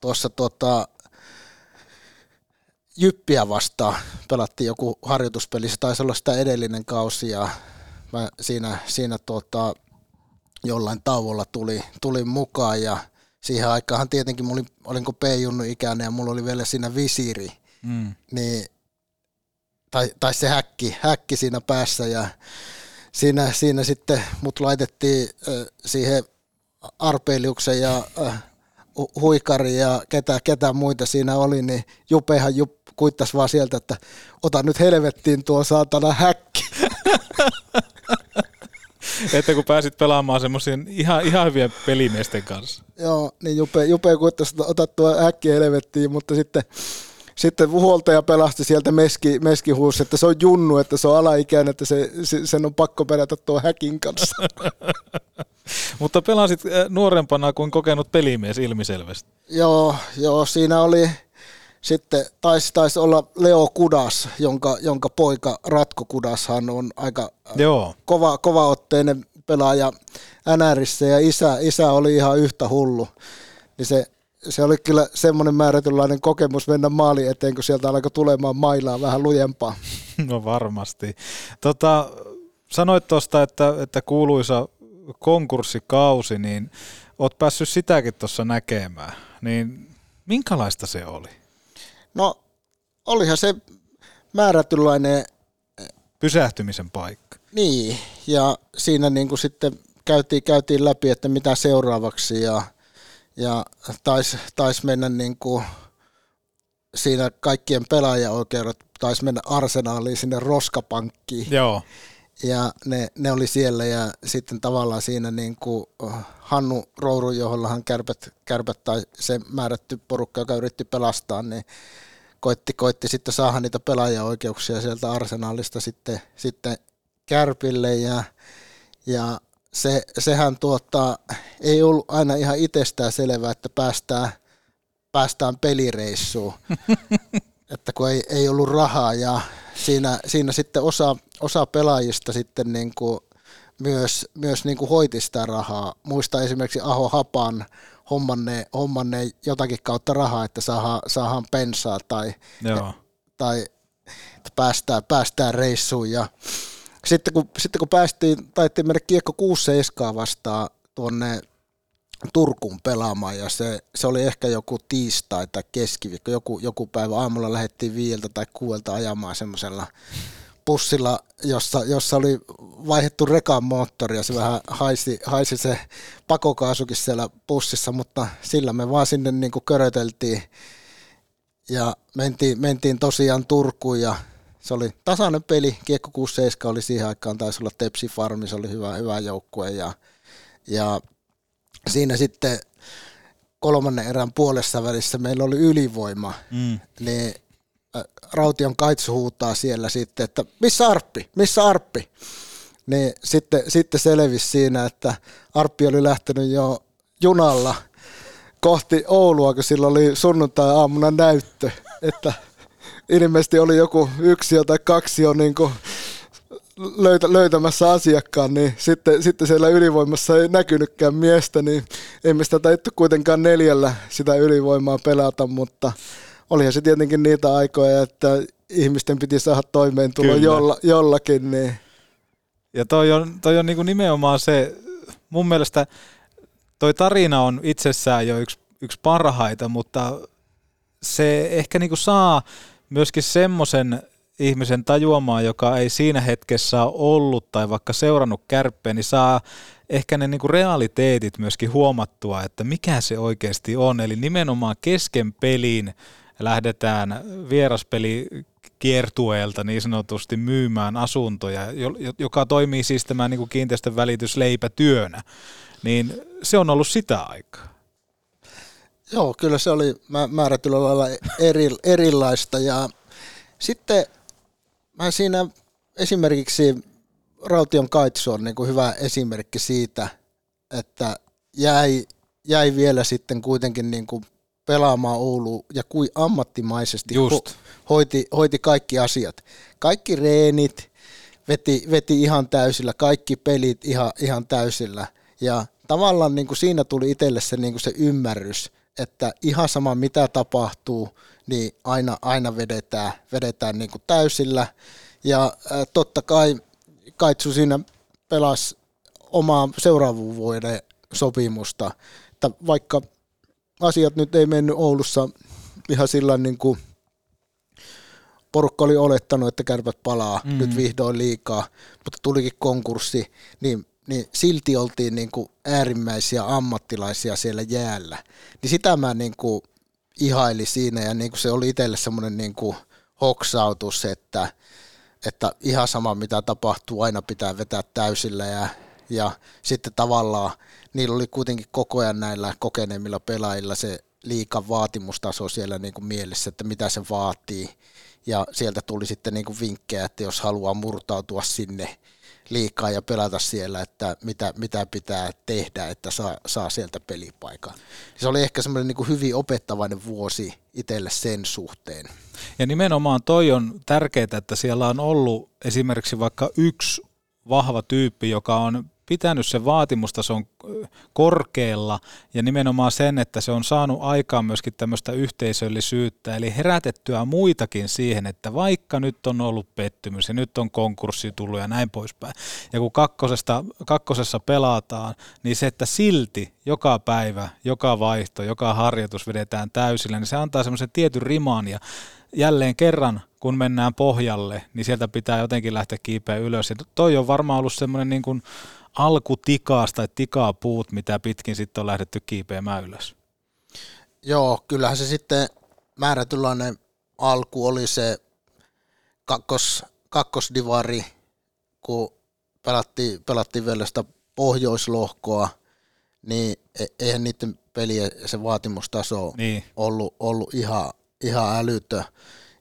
tuossa tuota, Jyppiä vastaan. Pelattiin joku harjoituspeli, se taisi olla sitä edellinen kausi ja mä siinä, siinä tuota, jollain tauolla tuli, tuli mukaan ja siihen aikaan tietenkin mä olin, olinko P-junnu ikäinen ja mulla oli vielä siinä visiiri, Mm. niin, tai, tai se häkki, häkki siinä päässä ja siinä, siinä sitten mut laitettiin äh, siihen arpeiliuksen ja äh, hu- huikari ja ketä, ketä muita siinä oli, niin Jupehan jup, kuittas vaan sieltä, että ota nyt helvettiin tuo saatana häkki. Että kun pääsit pelaamaan semmoisen ihan, ihan hyvien pelimiesten kanssa. Joo, niin Jupe, Jupe kuittasi, että ota tuo häkki helvettiin, mutta sitten, sitten huoltaja pelasti sieltä meski, meskihuusi, että se on junnu, että se on alaikäinen, että se, se, sen on pakko pelätä tuo häkin kanssa. Mutta pelasit äh, nuorempana kuin kokenut pelimies ilmiselvästi. joo, joo, siinä oli sitten, taisi, taisi olla Leo Kudas, jonka, jonka poika Ratko Kudashan on aika Joo. kova, kovaotteinen pelaaja NRissä ja isä, isä oli ihan yhtä hullu. Niin se, se oli kyllä semmoinen määrätynlainen kokemus mennä maali eteen, kun sieltä alkoi tulemaan mailaa vähän lujempaa. No varmasti. Tota, sanoit tuosta, että, että kuuluisa konkurssikausi, niin oot päässyt sitäkin tuossa näkemään. Niin minkälaista se oli? No, olihan se määrätynlainen Pysähtymisen paikka. Niin, ja siinä niin kuin sitten käytiin, käytiin läpi, että mitä seuraavaksi ja, ja taisi tais mennä niin kuin siinä kaikkien pelaajaoikeudet taisi mennä arsenaaliin sinne roskapankkiin. Joo. Ja ne, ne oli siellä ja sitten tavallaan siinä niin kuin Hannu Rouru, johollahan kärpät, kärpät tai se määrätty porukka, joka yritti pelastaa, niin koitti, koitti sitten saada niitä pelaajaoikeuksia sieltä arsenaalista sitten, sitten kärpille. Ja, ja se, sehän tuota, ei ollut aina ihan itsestään selvää, että päästään, päästään pelireissuun, että kun ei, ei ollut rahaa ja siinä, siinä sitten osa, osa pelaajista sitten niin kuin myös, myös niin kuin hoiti sitä rahaa. Muista esimerkiksi Aho Hapan hommanne, hommanne jotakin kautta rahaa, että saadaan, saadaan pensaa tai, Joo. tai että päästään, päästään reissuun. Ja sitten kun, sitten kun päästiin, taittiin mennä kiekko 6 7 vastaan tuonne Turkuun pelaamaan ja se, se oli ehkä joku tiistai tai keskiviikko, joku, joku päivä aamulla lähdettiin viieltä tai kuuelta ajamaan semmoisella bussilla, jossa, jossa oli vaihdettu rekan moottori ja se vähän haisi, haisi se pakokaasukin siellä bussissa, mutta sillä me vaan sinne niin kuin köröteltiin ja mentiin, mentiin tosiaan Turkuun ja se oli tasainen peli, Kiekko 67 oli siihen aikaan, taisi olla Tepsi Farmi, se oli hyvä, hyvä joukkue ja, ja siinä sitten kolmannen erän puolessa välissä meillä oli ylivoima, Mm. niin äh, Raution kaitsu huutaa siellä sitten, että missä Arppi, missä Arppi? Niin sitten, sitten selvisi siinä, että Arppi oli lähtenyt jo junalla kohti Oulua, kun sillä oli sunnuntai-aamuna näyttö, että ilmeisesti oli joku yksi tai kaksi jo niin kuin löytä, löytämässä asiakkaan, niin sitten, sitten siellä ylivoimassa ei näkynytkään miestä, niin emme sitä taittu kuitenkaan neljällä sitä ylivoimaa pelata, mutta olihan se tietenkin niitä aikoja, että ihmisten piti saada toimeentulo jolla, jollakin, niin. Ja toi on, toi on niinku nimenomaan se, mun mielestä toi tarina on itsessään jo yksi, yksi parhaita, mutta se ehkä niinku saa myöskin semmoisen ihmisen tajuamaan, joka ei siinä hetkessä ole ollut tai vaikka seurannut kärppeä, niin saa ehkä ne niinku realiteetit myöskin huomattua, että mikä se oikeasti on. Eli nimenomaan kesken peliin lähdetään vieraspeli kiertueelta niin sanotusti myymään asuntoja, joka toimii siis tämä niin kiinteistön välitysleipätyönä, niin se on ollut sitä aikaa. Joo, kyllä se oli määrätyllä lailla eri, erilaista ja sitten mä siinä esimerkiksi Raution Kaitsu on niin kuin hyvä esimerkki siitä, että jäi, jäi vielä sitten kuitenkin niin kuin pelaamaan Oulu ja kuin ammattimaisesti Just. Ho- hoiti, hoiti kaikki asiat. Kaikki reenit veti, veti ihan täysillä, kaikki pelit ihan, ihan täysillä. Ja tavallaan niin kuin siinä tuli itselle se, niin kuin se ymmärrys, että ihan sama mitä tapahtuu, niin aina, aina vedetään, vedetään niin kuin täysillä. Ja äh, totta kai Kaitsu siinä pelasi omaa seuraavan vuoden sopimusta, että vaikka asiat nyt ei mennyt Oulussa ihan sillä niin kuin porukka oli olettanut, että kärpät palaa mm. nyt vihdoin liikaa, mutta tulikin konkurssi, niin, niin silti oltiin niin kuin äärimmäisiä ammattilaisia siellä jäällä. Niin sitä mä niin kuin ihaili siinä ja niin kuin se oli itselle semmoinen niin kuin hoksautus, että, että ihan sama mitä tapahtuu, aina pitää vetää täysillä ja, ja sitten tavallaan niillä oli kuitenkin koko ajan näillä kokeneemmilla pelaajilla se liikan vaatimustaso siellä niin kuin mielessä, että mitä se vaatii. Ja sieltä tuli sitten niin kuin vinkkejä, että jos haluaa murtautua sinne liikaa ja pelata siellä, että mitä, mitä pitää tehdä, että saa, saa sieltä pelipaikan. Se oli ehkä semmoinen niin kuin hyvin opettavainen vuosi itselle sen suhteen. Ja nimenomaan toi on tärkeää, että siellä on ollut esimerkiksi vaikka yksi vahva tyyppi, joka on pitänyt sen vaatimustason korkealla ja nimenomaan sen, että se on saanut aikaan myöskin tämmöistä yhteisöllisyyttä, eli herätettyä muitakin siihen, että vaikka nyt on ollut pettymys ja nyt on konkurssi tullut ja näin poispäin, ja kun kakkosesta, kakkosessa pelataan, niin se, että silti joka päivä, joka vaihto, joka harjoitus vedetään täysillä, niin se antaa semmoisen tietyn riman ja jälleen kerran, kun mennään pohjalle, niin sieltä pitää jotenkin lähteä kiipeä ylös. Ja toi on varmaan ollut semmoinen niin kuin alkutikaas tai tikapuut, mitä pitkin sitten on lähdetty kiipeämään ylös. Joo, kyllähän se sitten määrätynlainen alku oli se kakkos, kakkosdivari, kun pelattiin, pelattiin vielä sitä pohjoislohkoa, niin e, eihän niiden pelien se vaatimustaso niin. ollut, ollut ihan, ihan älytö.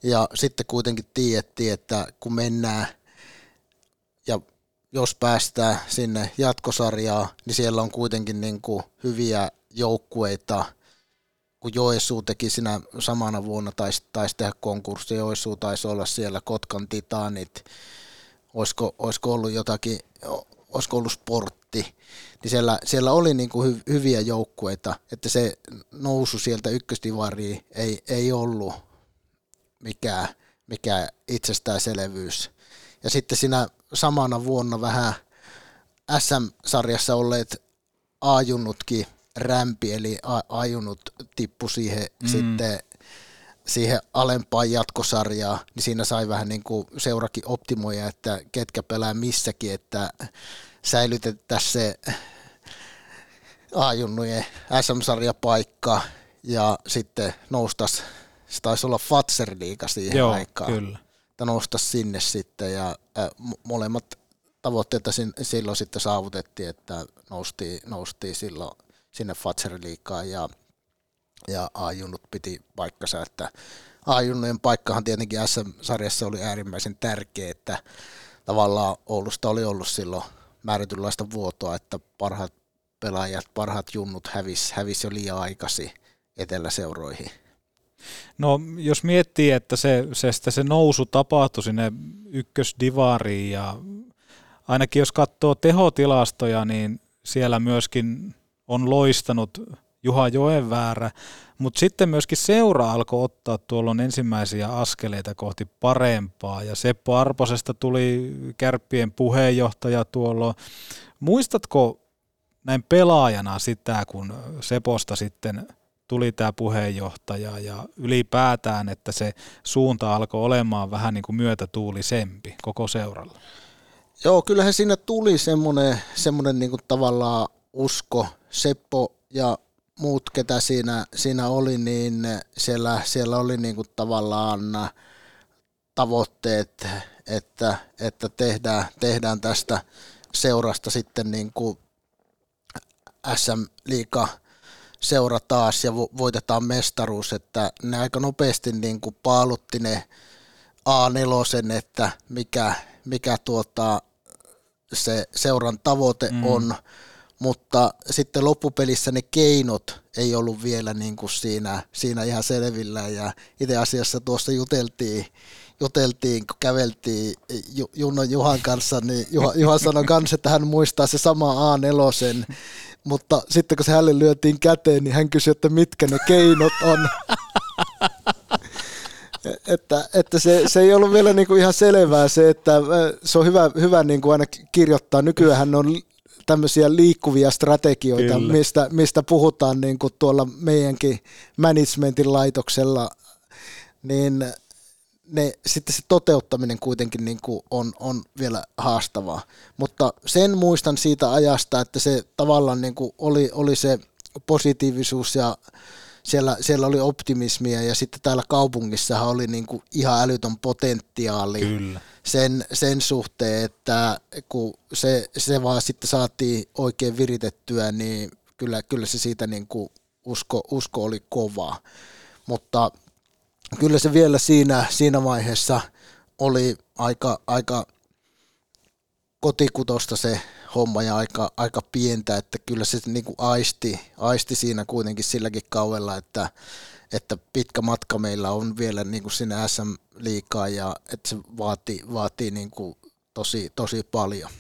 Ja sitten kuitenkin tiedettiin, että kun mennään jos päästään sinne jatkosarjaan, niin siellä on kuitenkin niin kuin hyviä joukkueita, kun Joesuu teki sinä samana vuonna, taisi, taisi tehdä konkurssi, Joesuu taisi olla siellä Kotkan Titanit, olisiko, olisiko ollut jotakin, olisiko ollut sportti, niin siellä, siellä oli niin kuin hy, hyviä joukkueita, että se nousu sieltä ykkösdivariin ei, ei ollut mikään, mikään itsestäänselvyys. Ja sitten siinä samana vuonna vähän SM-sarjassa olleet ajunnutkin rämpi, eli ajunnut tippu siihen mm. sitten siihen alempaan jatkosarjaan, niin siinä sai vähän niin kuin seurakin optimoja, että ketkä pelaa missäkin, että säilytettäisiin se ajunnujen SM-sarjapaikka ja sitten noustas, se taisi olla Fatser-liiga siihen Joo, aikaan. kyllä että nousta sinne sitten ja äh, molemmat tavoitteet silloin sitten saavutettiin, että noustiin, noustiin silloin sinne Fatseriliikaan ja, ja A-junnut piti paikkansa, että A-junnujen paikkahan tietenkin SM-sarjassa oli äärimmäisen tärkeä, että tavallaan Oulusta oli ollut silloin määrätynlaista vuotoa, että parhaat pelaajat, parhaat junnut hävis, hävis jo liian aikaisin eteläseuroihin. No jos miettii, että se, se, se nousu tapahtui sinne ykkösdivariin ja ainakin jos katsoo tehotilastoja, niin siellä myöskin on loistanut Juha Joenväärä, mutta sitten myöskin seura alkoi ottaa tuolloin ensimmäisiä askeleita kohti parempaa ja Seppo Arposesta tuli kärppien puheenjohtaja tuolloin. Muistatko näin pelaajana sitä, kun Seposta sitten tuli tämä puheenjohtaja ja ylipäätään, että se suunta alkoi olemaan vähän niin kuin myötätuulisempi koko seuralla. Joo, kyllähän siinä tuli semmoinen, semmoinen niin tavallaan usko. Seppo ja muut, ketä siinä, siinä oli, niin siellä, siellä oli niin kuin tavallaan tavoitteet, että, että tehdään, tehdään tästä seurasta sitten niin kuin SM-liiga seura taas ja voitetaan mestaruus, että ne aika nopeasti niin kuin paalutti ne A4, että mikä, mikä tuota, se seuran tavoite mm. on, mutta sitten loppupelissä ne keinot ei ollut vielä niin kuin siinä, siinä ihan selvillä ja itse asiassa tuossa juteltiin, juteltiin, kun käveltiin Junno Juhan kanssa, niin Juha, Juha sanoi kanssa, että hän muistaa se sama A4, mutta sitten kun se hänelle lyötiin käteen, niin hän kysyi, että mitkä ne keinot on. että, että se, se, ei ollut vielä niin kuin ihan selvää se, että se on hyvä, hyvä niin kuin aina kirjoittaa. Nykyään on tämmöisiä liikkuvia strategioita, mistä, mistä puhutaan niin kuin tuolla meidänkin managementin laitoksella, niin ne, sitten se toteuttaminen kuitenkin niin kuin on, on vielä haastavaa. Mutta sen muistan siitä ajasta, että se tavallaan niin kuin oli, oli se positiivisuus ja siellä, siellä oli optimismia ja sitten täällä kaupungissahan oli niin kuin ihan älytön potentiaali Kyllä. Sen, sen suhteen, että kun se, se vaan sitten saatiin oikein viritettyä, niin kyllä, kyllä se siitä niin kuin usko, usko oli kovaa. Mutta kyllä se vielä siinä, siinä vaiheessa oli aika, aika kotikutosta se homma ja aika, aika pientä, että kyllä se niin kuin aisti, aisti siinä kuitenkin silläkin kaudella, että, että pitkä matka meillä on vielä niin kuin sinne SM-liikaa ja että se vaatii, vaatii niin kuin tosi, tosi paljon.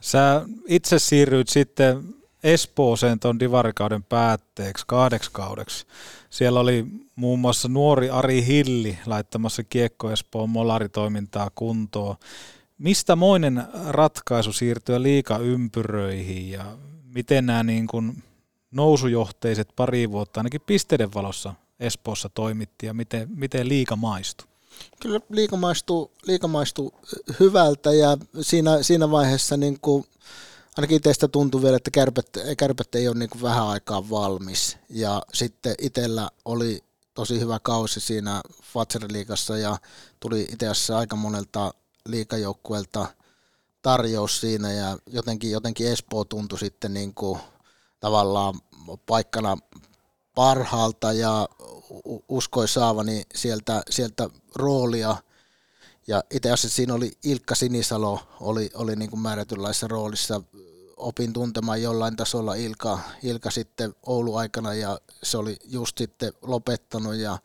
Sä itse siirryit sitten Espooseen tuon divarikauden päätteeksi kahdeksi kaudeksi. Siellä oli muun muassa nuori Ari Hilli laittamassa Kiekko Espoon molaritoimintaa kuntoon. Mistä moinen ratkaisu siirtyä liikaympyröihin ja miten nämä niin kuin nousujohteiset pari vuotta ainakin pisteiden valossa Espoossa toimitti ja miten, miten liika maistui? Kyllä liika maistuu, liika maistuu hyvältä ja siinä, siinä vaiheessa niin kuin ainakin teistä tuntuu vielä, että kärpät, kärpät ei ole niin kuin vähän aikaa valmis. Ja sitten itsellä oli tosi hyvä kausi siinä Fatser-liigassa ja tuli itse asiassa aika monelta liikajoukkueelta tarjous siinä ja jotenkin, jotenkin Espoo tuntui sitten niin kuin tavallaan paikkana parhaalta ja uskoi saavani sieltä, sieltä roolia. Ja itse asiassa siinä oli Ilkka Sinisalo, oli, oli niin kuin määrätynlaisessa roolissa. Opin tuntemaan jollain tasolla Ilka, Ilka sitten Oulu aikana ja se oli just sitten lopettanut ja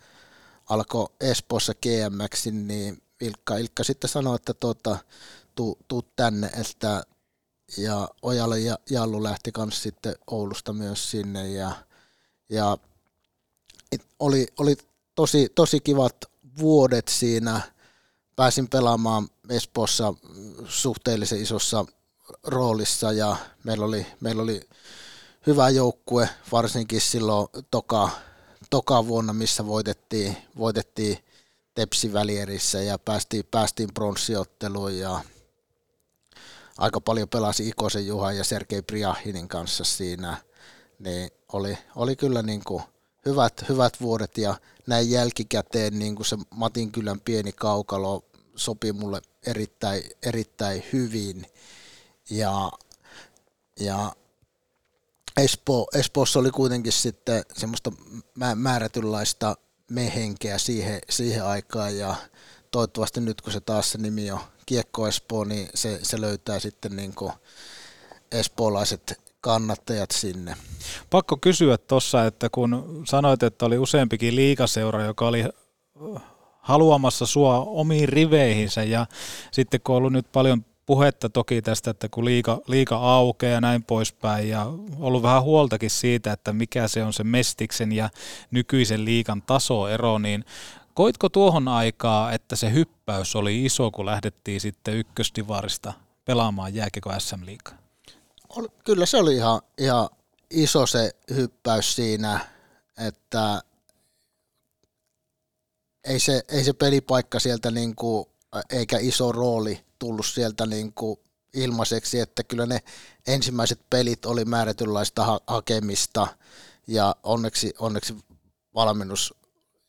alkoi Espoossa GMX, niin Ilkka, Ilkka sitten sanoi, että tuota, tuu, tuu tänne, että ja Ojalle ja Jallu lähti kanssa sitten Oulusta myös sinne ja, ja oli, oli tosi, tosi kivat vuodet siinä. Pääsin pelaamaan Espoossa suhteellisen isossa roolissa ja meillä oli, meillä oli hyvä joukkue, varsinkin silloin toka, toka vuonna, missä voitettiin, voitettiin Tepsi välierissä ja päästiin, päästiin pronssiotteluun ja aika paljon pelasi Ikosen Juha ja Sergei Priahinin kanssa siinä, niin oli, oli kyllä niin kuin hyvät, hyvät vuodet ja näin jälkikäteen niin kuin se Matinkylän pieni kaukalo sopi mulle erittäin, erittäin hyvin ja, ja Espo, Espoossa oli kuitenkin sitten semmoista määrätynlaista mehenkeä siihen, siihen aikaan ja toivottavasti nyt kun se taas se nimi on Kiekko Espoo, niin se, se löytää sitten niin kuin espoolaiset kannattajat sinne. Pakko kysyä tuossa, että kun sanoit, että oli useampikin liikaseura, joka oli haluamassa sua omiin riveihinsä ja sitten kun on ollut nyt paljon puhetta toki tästä, että kun liika, liika aukeaa ja näin poispäin ja ollut vähän huoltakin siitä, että mikä se on se Mestiksen ja nykyisen liikan tasoero, niin koitko tuohon aikaa, että se hyppäys oli iso, kun lähdettiin sitten ykköstivarista pelaamaan jääkeko SM liikaa? Kyllä se oli ihan, ihan iso se hyppäys siinä, että ei se, ei se pelipaikka sieltä niin kuin, eikä iso rooli tullut sieltä niin kuin ilmaiseksi, että kyllä ne ensimmäiset pelit oli määrätynlaista ha- hakemista ja onneksi, onneksi valmennus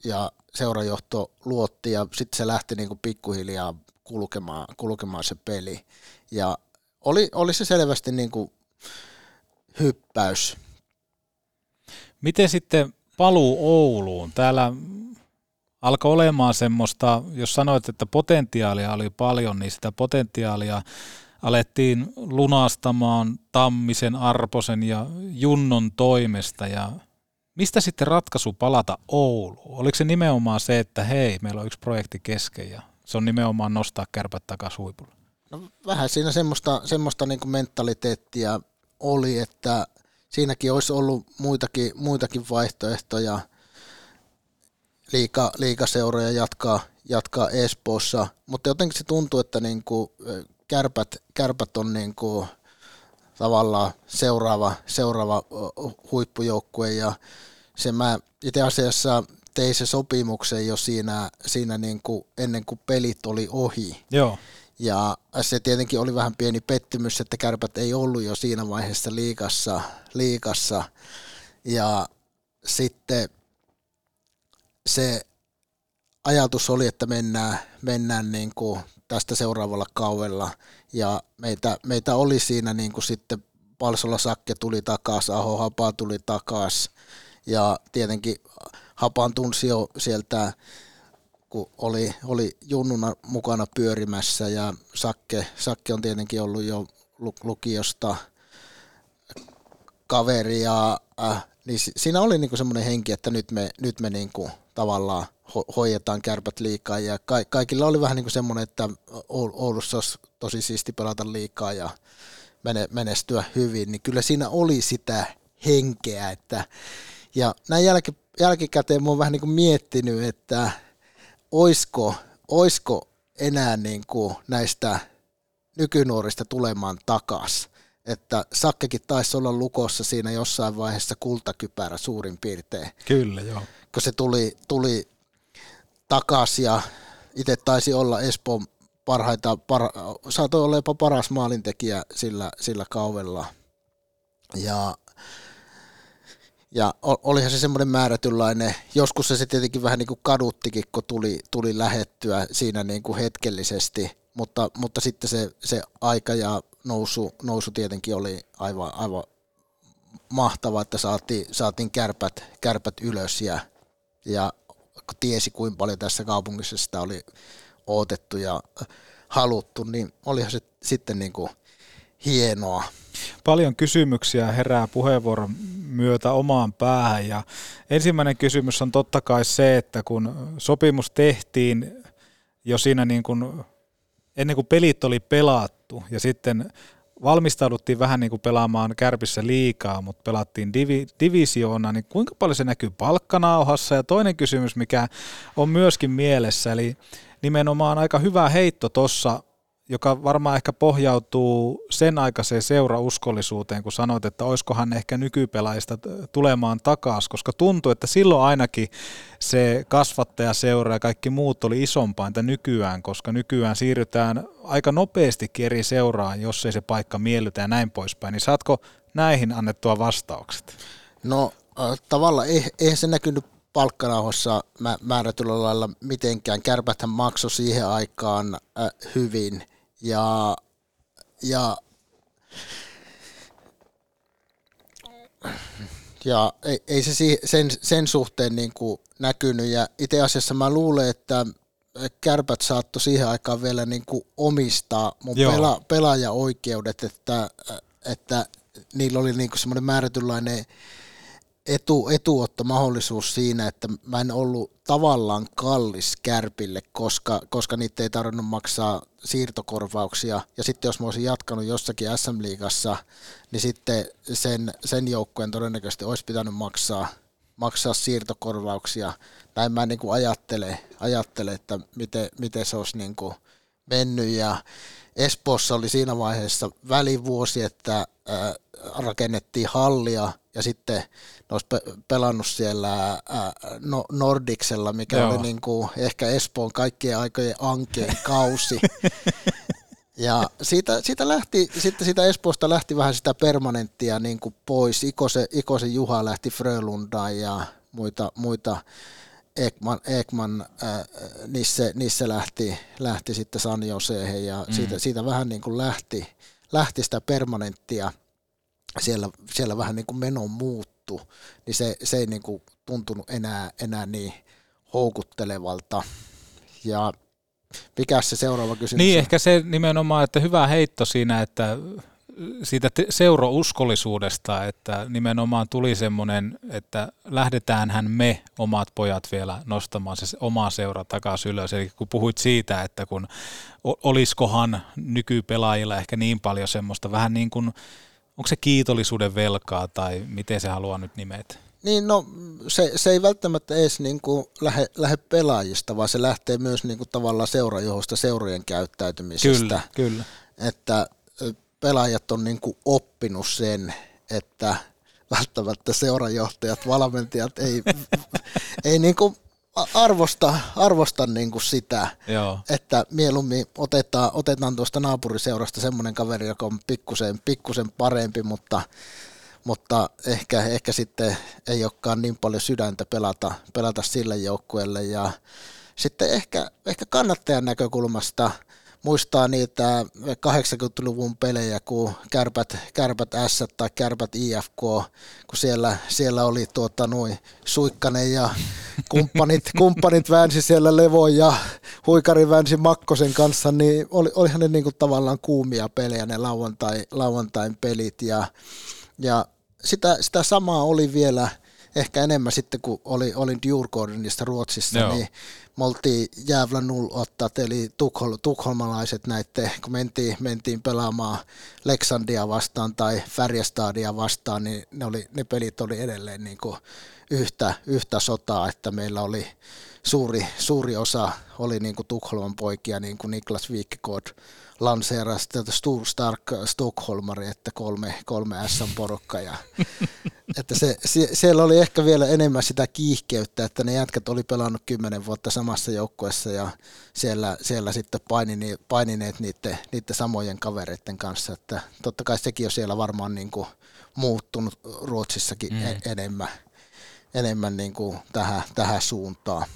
ja seurajohto luotti ja sitten se lähti niin kuin pikkuhiljaa kulkemaan, kulkemaan se peli. Ja oli, oli se selvästi niin kuin hyppäys. Miten sitten paluu Ouluun? Täällä alkoi olemaan semmoista, jos sanoit, että potentiaalia oli paljon, niin sitä potentiaalia alettiin lunastamaan Tammisen, Arposen ja Junnon toimesta ja mistä sitten ratkaisu palata Ouluun? Oliko se nimenomaan se, että hei, meillä on yksi projekti kesken ja se on nimenomaan nostaa kärpät takaisin huipulle? No, vähän siinä semmoista, semmoista niin mentaliteettia oli, että siinäkin olisi ollut muitakin, muitakin vaihtoehtoja liika, liikaseuroja jatkaa, jatkaa Espoossa, mutta jotenkin se tuntuu, että niin kuin kärpät, kärpät on niin kuin tavallaan seuraava, seuraava huippujoukkue ja se mä itse asiassa tein se sopimuksen jo siinä, siinä niin kuin ennen kuin pelit oli ohi. Joo. Ja se tietenkin oli vähän pieni pettymys, että kärpät ei ollut jo siinä vaiheessa liikassa, liikassa. Ja sitten se ajatus oli, että mennään, mennään niin kuin tästä seuraavalla kaudella. Ja meitä, meitä oli siinä niin kuin sitten Palsola Sakke tuli takaisin, Aho Hapa tuli takaisin. Ja tietenkin Hapan tunsi jo sieltä kun oli, oli junnuna mukana pyörimässä ja Sakke, Sakke on tietenkin ollut jo lukiosta kaveri ja äh, niin siinä oli niinku semmoinen henki, että nyt me, nyt me niinku tavallaan ho- hoidetaan kärpät liikaa ja ka- kaikilla oli vähän niinku semmoinen, että Oulussa olisi tosi siisti pelata liikaa ja menestyä hyvin, niin kyllä siinä oli sitä henkeä, että ja näin jälki, jälkikäteen mä oon vähän niin kuin miettinyt, että oisko, oisko enää niin kuin näistä nykynuorista tulemaan takas. Että Sakkekin taisi olla lukossa siinä jossain vaiheessa kultakypärä suurin piirtein. Kyllä, joo. Kun se tuli, tuli takas ja itse taisi olla Espoon parhaita, par, saatoi olla jopa paras maalintekijä sillä, sillä kaudella. Ja ja olihan se semmoinen määrätynlainen, joskus se, se tietenkin vähän niin kuin kaduttikin, kun tuli, tuli lähettyä siinä niin kuin hetkellisesti, mutta, mutta sitten se, se aika ja nousu, nousu tietenkin oli aivan, aivan mahtava, että saatiin, saatiin kärpät, kärpät ylös ja, ja tiesi kuinka paljon tässä kaupungissa sitä oli odotettu ja haluttu, niin olihan se sitten niin kuin hienoa. Paljon kysymyksiä herää puheenvuoron myötä omaan päähän ja ensimmäinen kysymys on totta kai se, että kun sopimus tehtiin jo siinä niin kuin ennen kuin pelit oli pelattu ja sitten valmistauduttiin vähän niin kuin pelaamaan kärpissä liikaa, mutta pelattiin divi, divisioona, niin kuinka paljon se näkyy palkkanauhassa? Ja toinen kysymys, mikä on myöskin mielessä, eli nimenomaan aika hyvä heitto tuossa joka varmaan ehkä pohjautuu sen aikaiseen seurauskollisuuteen, kun sanoit, että olisikohan ehkä nykypelaajista tulemaan takaisin, koska tuntuu, että silloin ainakin se kasvattajaseura ja kaikki muut oli isompaa entä nykyään, koska nykyään siirrytään aika nopeasti eri seuraan, jos ei se paikka miellytä ja näin poispäin. Niin saatko näihin annettua vastaukset? No äh, tavallaan ei, eihän se näkynyt palkkanauhassa määrätyllä lailla mitenkään. Kärpäthän maksoi siihen aikaan äh, hyvin ja, ja, ja ei, ei se sen, sen suhteen niin kuin näkynyt. Ja itse asiassa mä luulen, että kärpät saattoi siihen aikaan vielä niin kuin omistaa mun pela, pelaajaoikeudet, että, että niillä oli niin kuin semmoinen määrätynlainen etu, etuotto mahdollisuus siinä, että mä en ollut tavallaan kallis kärpille, koska, koska niitä ei tarvinnut maksaa siirtokorvauksia. Ja sitten jos mä olisin jatkanut jossakin SM-liigassa, niin sitten sen, sen joukkueen todennäköisesti olisi pitänyt maksaa, maksaa siirtokorvauksia. Näin mä niin kuin ajattelen, ajattelen, että miten, miten se olisi niin kuin mennyt. Ja Espoossa oli siinä vaiheessa välivuosi, että rakennettiin hallia ja sitten olisi pelannut siellä no, Nordiksella, mikä Joo. oli niin kuin ehkä Espoon kaikkien aikojen ankein kausi. Ja siitä, siitä lähti, sitten siitä Espoosta lähti vähän sitä permanenttia niin kuin pois. Ikosen, Ikosen Juha lähti Frölundaan ja muita, muita Ekman, Ekman äh, niissä, niissä lähti, lähti sitten San Joseen ja mm. siitä, siitä vähän niin kuin lähti, lähti sitä permanenttia. Siellä, siellä vähän niin kuin meno muuttu, niin se, se ei niin kuin tuntunut enää, enää niin houkuttelevalta. Ja mikä se seuraava kysymys Niin, ehkä se nimenomaan, että hyvä heitto siinä, että siitä seurouskollisuudesta, että nimenomaan tuli semmoinen, että lähdetäänhän me omat pojat vielä nostamaan se oma seura takaisin ylös. Eli kun puhuit siitä, että kun oliskohan nykypelaajilla ehkä niin paljon semmoista vähän niin kuin, onko se kiitollisuuden velkaa tai miten se haluaa nyt nimetä? Niin, no se, se ei välttämättä edes niin kuin lähde, lähde pelaajista, vaan se lähtee myös niin kuin tavallaan seurajohosta, seurojen käyttäytymisestä. Kyllä, kyllä. Että pelaajat on niin kuin oppinut sen, että välttämättä seurajohtajat, valmentajat ei, ei niin kuin arvosta, arvosta niin kuin sitä, Joo. että mieluummin otetaan, otetaan tuosta naapuriseurasta semmoinen kaveri, joka on pikkusen, pikkusen parempi, mutta, mutta ehkä, ehkä sitten ei olekaan niin paljon sydäntä pelata, pelata sille joukkueelle ja sitten ehkä, ehkä kannattajan näkökulmasta – muistaa niitä 80-luvun pelejä, kun Kärpät, Kärpät S tai Kärpät IFK, kun siellä, siellä oli tuota, noin Suikkanen ja kumppanit, kumppanit väänsi siellä Levo ja Huikari väänsi Makkosen kanssa, niin oli, olihan ne niin kuin tavallaan kuumia pelejä ne lauantai, lauantain pelit ja, ja sitä, sitä samaa oli vielä ehkä enemmän sitten, kun oli, olin Djurgårdenista Ruotsissa, Joo. niin me oltiin jäävlä nullottat, eli Tukhol, tukholmalaiset näitte, kun mentiin, mentiin pelaamaan Lexandia vastaan tai Färjestadia vastaan, niin ne, oli, ne pelit oli edelleen niin kuin yhtä, yhtä sotaa, että meillä oli suuri, suuri osa oli niin kuin Tukholman poikia, niin kuin Niklas Wikegård lanseerasi tätä Stur Stark Stockholmari, että kolme, kolme S-porukka. Ja, että se, se, siellä oli ehkä vielä enemmän sitä kiihkeyttä, että ne jätkät oli pelannut kymmenen vuotta samassa joukkueessa ja siellä, siellä sitten painini, painineet niiden, niiden samojen kavereiden kanssa. Että totta kai sekin on siellä varmaan niin kuin muuttunut Ruotsissakin mm. E-, enemmän enemmän niin kuin tähän, tähän suuntaan.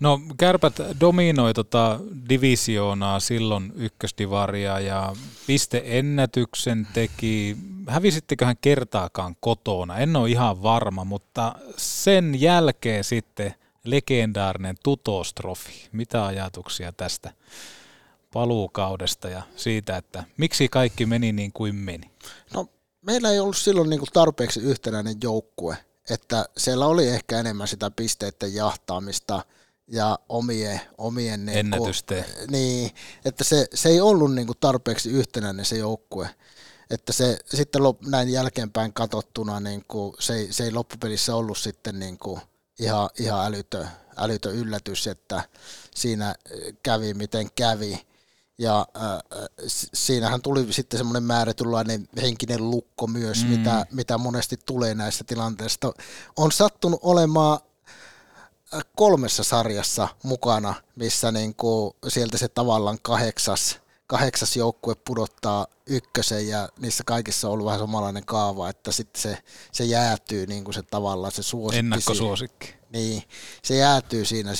No Kärpät dominoi tota divisioonaa silloin ykkösdivaria ja pisteennätyksen teki. Hävisitteköhän kertaakaan kotona? En ole ihan varma, mutta sen jälkeen sitten legendaarinen tutostrofi. Mitä ajatuksia tästä paluukaudesta ja siitä, että miksi kaikki meni niin kuin meni? No meillä ei ollut silloin niin kuin tarpeeksi yhtenäinen joukkue – että siellä oli ehkä enemmän sitä pisteiden jahtaamista ja omien, omien niin ennätysten. Niin, että se, se ei ollut niin kuin tarpeeksi yhtenäinen se joukkue. Että se sitten näin jälkeenpäin katsottuna niin kuin se, ei, se ei loppupelissä ollut sitten niin kuin ihan, ihan älytö, älytö yllätys, että siinä kävi miten kävi. Ja äh, siinähän tuli sitten semmoinen määrätynlainen henkinen lukko myös, mm. mitä, mitä monesti tulee näistä tilanteista. On sattunut olemaan kolmessa sarjassa mukana, missä niin kuin sieltä se tavallaan kahdeksas, kahdeksas joukkue pudottaa ykkösen ja niissä kaikissa on ollut vähän samanlainen kaava, että sitten se, se jäätyy niin kuin se tavallaan se suosikki. Ennakkosuosikki. Siinä. Niin, se jäätyy siinä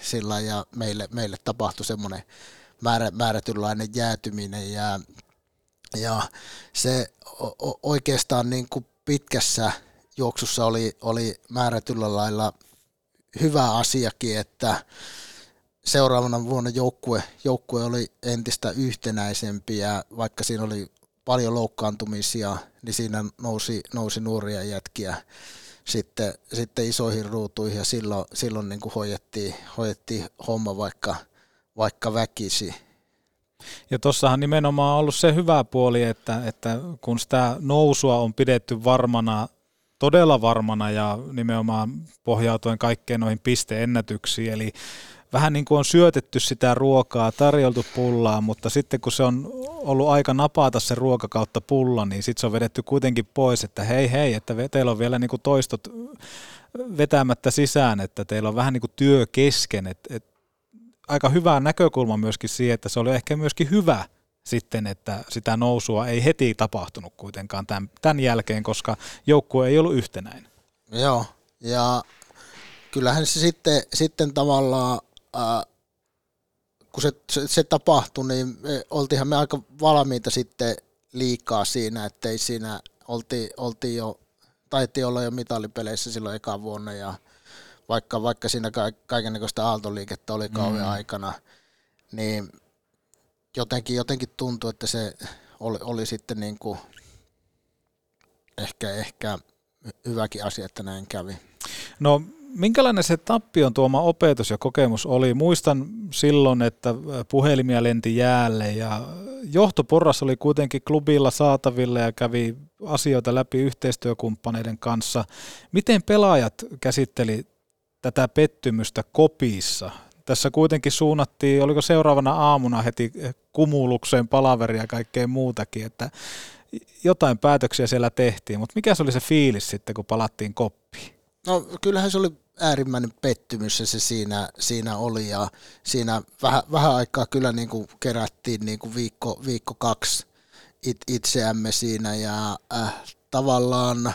sillä ja meille, meille tapahtui semmoinen määrä, määrätynlainen jäätyminen ja, ja se o, oikeastaan niin kuin pitkässä juoksussa oli, oli määrätyllä lailla hyvä asiakin, että seuraavana vuonna joukkue, joukkue oli entistä yhtenäisempi ja vaikka siinä oli paljon loukkaantumisia, niin siinä nousi, nousi nuoria jätkiä sitten, sitten isoihin ruutuihin ja silloin, silloin niin kuin hoidettiin, hoidettiin homma vaikka – vaikka väkisi. Ja tuossahan nimenomaan on ollut se hyvä puoli, että, että kun sitä nousua on pidetty varmana, todella varmana ja nimenomaan pohjautuen kaikkeen noihin pisteennätyksiin, eli vähän niin kuin on syötetty sitä ruokaa, tarjoltu pullaa, mutta sitten kun se on ollut aika napata se ruoka kautta pulla, niin sitten se on vedetty kuitenkin pois, että hei hei, että teillä on vielä niin kuin toistot vetämättä sisään, että teillä on vähän niin kuin työ kesken, että, että aika hyvä näkökulma myöskin siihen, että se oli ehkä myöskin hyvä, sitten, että sitä nousua ei heti tapahtunut kuitenkaan tämän, tämän jälkeen, koska joukkue ei ollut yhtenäinen. Joo, ja kyllähän se sitten, sitten tavallaan, ää, kun se, se, se tapahtui, niin me, oltiinhan me aika valmiita sitten liikaa siinä, että ei siinä, oltiin, oltiin jo, taittiin olla jo mitalipeleissä silloin eka vuonna ja vaikka, vaikka siinä kaikenlaista aaltoliikettä oli kauden mm. aikana, niin jotenkin, jotenkin tuntui, että se oli, oli sitten niin kuin ehkä, ehkä hyväkin asia, että näin kävi. No minkälainen se tappion tuoma opetus ja kokemus oli? Muistan silloin, että puhelimia lenti jäälle ja johtoporras oli kuitenkin klubilla saatavilla ja kävi asioita läpi yhteistyökumppaneiden kanssa. Miten pelaajat käsitteli tätä pettymystä kopissa? Tässä kuitenkin suunnattiin, oliko seuraavana aamuna heti kumulukseen palaveria ja kaikkea muutakin, että jotain päätöksiä siellä tehtiin, mutta mikä se oli se fiilis sitten, kun palattiin koppiin? No kyllähän se oli äärimmäinen pettymys se siinä, siinä oli ja siinä vähän, vähän aikaa kyllä niin kuin kerättiin niin kuin viikko, viikko kaksi it, itseämme siinä ja äh, tavallaan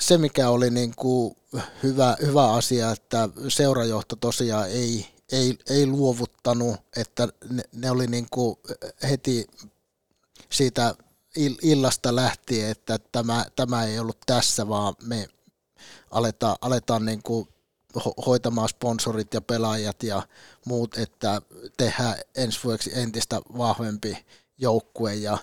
se mikä oli niin kuin hyvä, hyvä asia, että seurajohto tosiaan ei, ei, ei luovuttanut, että ne, ne oli niin kuin heti siitä illasta lähtien, että tämä, tämä ei ollut tässä, vaan me aletaan, aletaan niin kuin hoitamaan sponsorit ja pelaajat ja muut, että tehdään ensi vuodeksi entistä vahvempi joukkue ja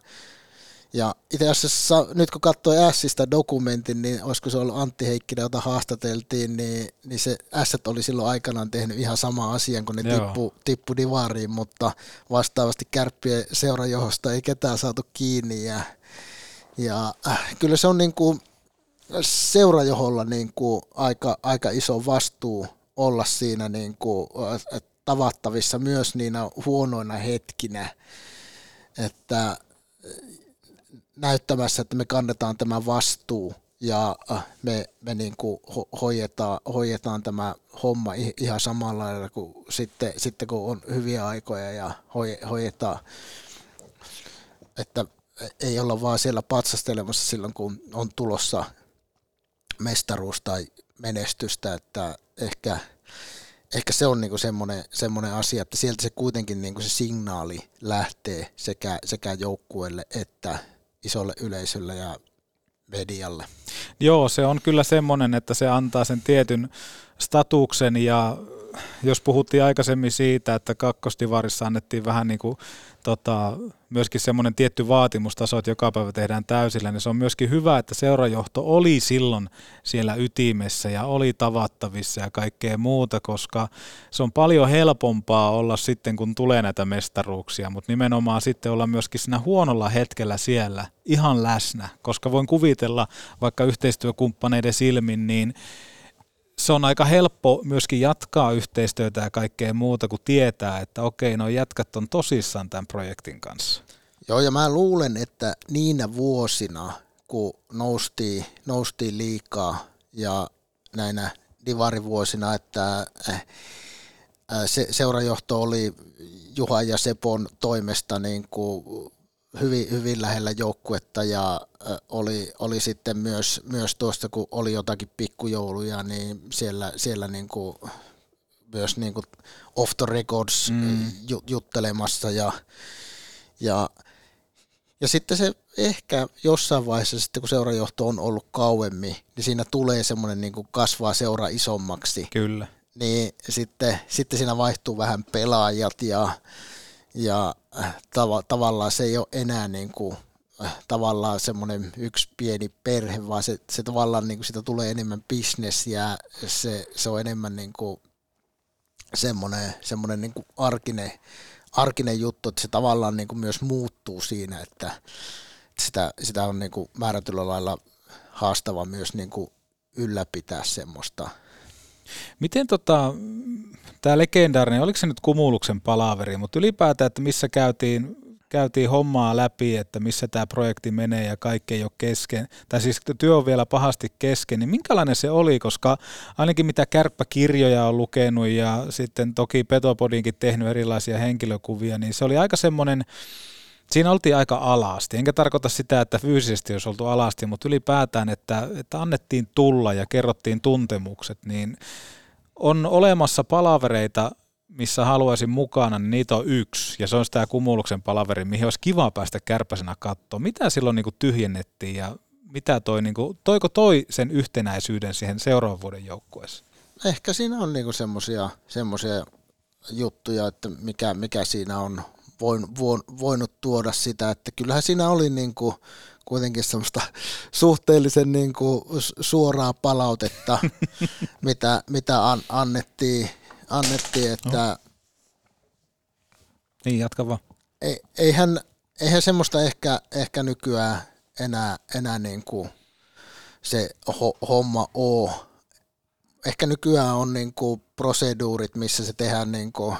ja itse asiassa nyt kun katsoi Sistä dokumentin, niin olisiko se ollut Antti Heikkinen, jota haastateltiin, niin, niin se S oli silloin aikanaan tehnyt ihan sama asian, kun ne tippu, tippu divariin, mutta vastaavasti kärppien seurajohosta ei ketään saatu kiinni. Ja, ja äh, kyllä se on niin kuin seurajoholla niin kuin aika, aika iso vastuu olla siinä niin kuin äh, tavattavissa myös niinä huonoina hetkinä, että näyttämässä, että me kannetaan tämä vastuu ja äh, me, me niin kuin hoidetaan, hoidetaan tämä homma ihan samalla lailla kuin sitten, sitten kun on hyviä aikoja ja hoidetaan, että ei olla vaan siellä patsastelemassa silloin, kun on tulossa mestaruus tai menestystä, että ehkä, ehkä se on niinku semmoinen, semmoinen asia, että sieltä se kuitenkin niinku se signaali lähtee sekä, sekä joukkueelle että isolle yleisölle ja medialle. Joo, se on kyllä semmoinen, että se antaa sen tietyn statuksen ja jos puhuttiin aikaisemmin siitä, että kakkostivarissa annettiin vähän niin kuin tota, myöskin semmoinen tietty vaatimustaso, että joka päivä tehdään täysillä, niin se on myöskin hyvä, että seurajohto oli silloin siellä ytimessä ja oli tavattavissa ja kaikkea muuta, koska se on paljon helpompaa olla sitten, kun tulee näitä mestaruuksia, mutta nimenomaan sitten olla myöskin siinä huonolla hetkellä siellä ihan läsnä, koska voin kuvitella vaikka yhteistyökumppaneiden silmin, niin se on aika helppo myöskin jatkaa yhteistyötä ja kaikkea muuta, kun tietää, että okei, no jätkät on tosissaan tämän projektin kanssa. Joo, ja mä luulen, että niinä vuosina, kun noustiin, noustiin liikaa ja näinä divarivuosina, että äh, se, seurajohto oli Juha ja Sepon toimesta niin kuin hyvin, hyvin lähellä joukkuetta ja oli, oli sitten myös, myös tuosta, kun oli jotakin pikkujouluja, niin siellä, siellä niin kuin myös niin kuin off the records mm. juttelemassa ja, ja, ja sitten se ehkä jossain vaiheessa sitten, kun seurajohto on ollut kauemmin, niin siinä tulee semmoinen niin kuin kasvaa seura isommaksi. Kyllä. Niin sitten, sitten siinä vaihtuu vähän pelaajat ja, ja äh, tav- tavallaan se ei ole enää niin kuin, äh, tavallaan semmoinen yksi pieni perhe, vaan se, se tavallaan niin kuin sitä tulee enemmän business ja se, se on enemmän niin kuin semmoinen, semmoinen niin kuin arkinen, arkinen juttu, että se tavallaan niin kuin myös muuttuu siinä, että sitä, sitä on niin kuin määrätyllä lailla haastava myös niin kuin ylläpitää semmoista. Miten tota, tämä legendaarinen, oliko se nyt Kumuluksen palaveri, mutta ylipäätään, että missä käytiin, käytiin hommaa läpi, että missä tämä projekti menee ja kaikki ei ole kesken, tai siis työ on vielä pahasti kesken, niin minkälainen se oli, koska ainakin mitä kärppäkirjoja on lukenut ja sitten toki Petopodinkin tehnyt erilaisia henkilökuvia, niin se oli aika semmoinen, Siinä oltiin aika alasti, enkä tarkoita sitä, että fyysisesti olisi oltu alasti, mutta ylipäätään, että, että annettiin tulla ja kerrottiin tuntemukset, niin on olemassa palavereita, missä haluaisin mukana, niin niitä on yksi, ja se on tämä Kumuluksen palaveri, mihin olisi kiva päästä kärpäsenä katsoa. Mitä silloin niin kuin tyhjennettiin ja mitä toi, niin kuin, toiko toi sen yhtenäisyyden siihen seuraavan vuoden joukkueeseen? Ehkä siinä on niinku semmoisia juttuja, että mikä, mikä siinä on voin, voin, voinut tuoda sitä, että kyllähän siinä oli niinku kuitenkin semmoista suhteellisen niinku suoraa palautetta, mitä, mitä an, annettiin, annettiin, että no. Niin, jatka vaan. Ei, eihän, eihän semmoista ehkä, ehkä nykyään enää, enää niinku se ho, homma oo. Ehkä nykyään on niinku proseduurit, missä se tehdään niinku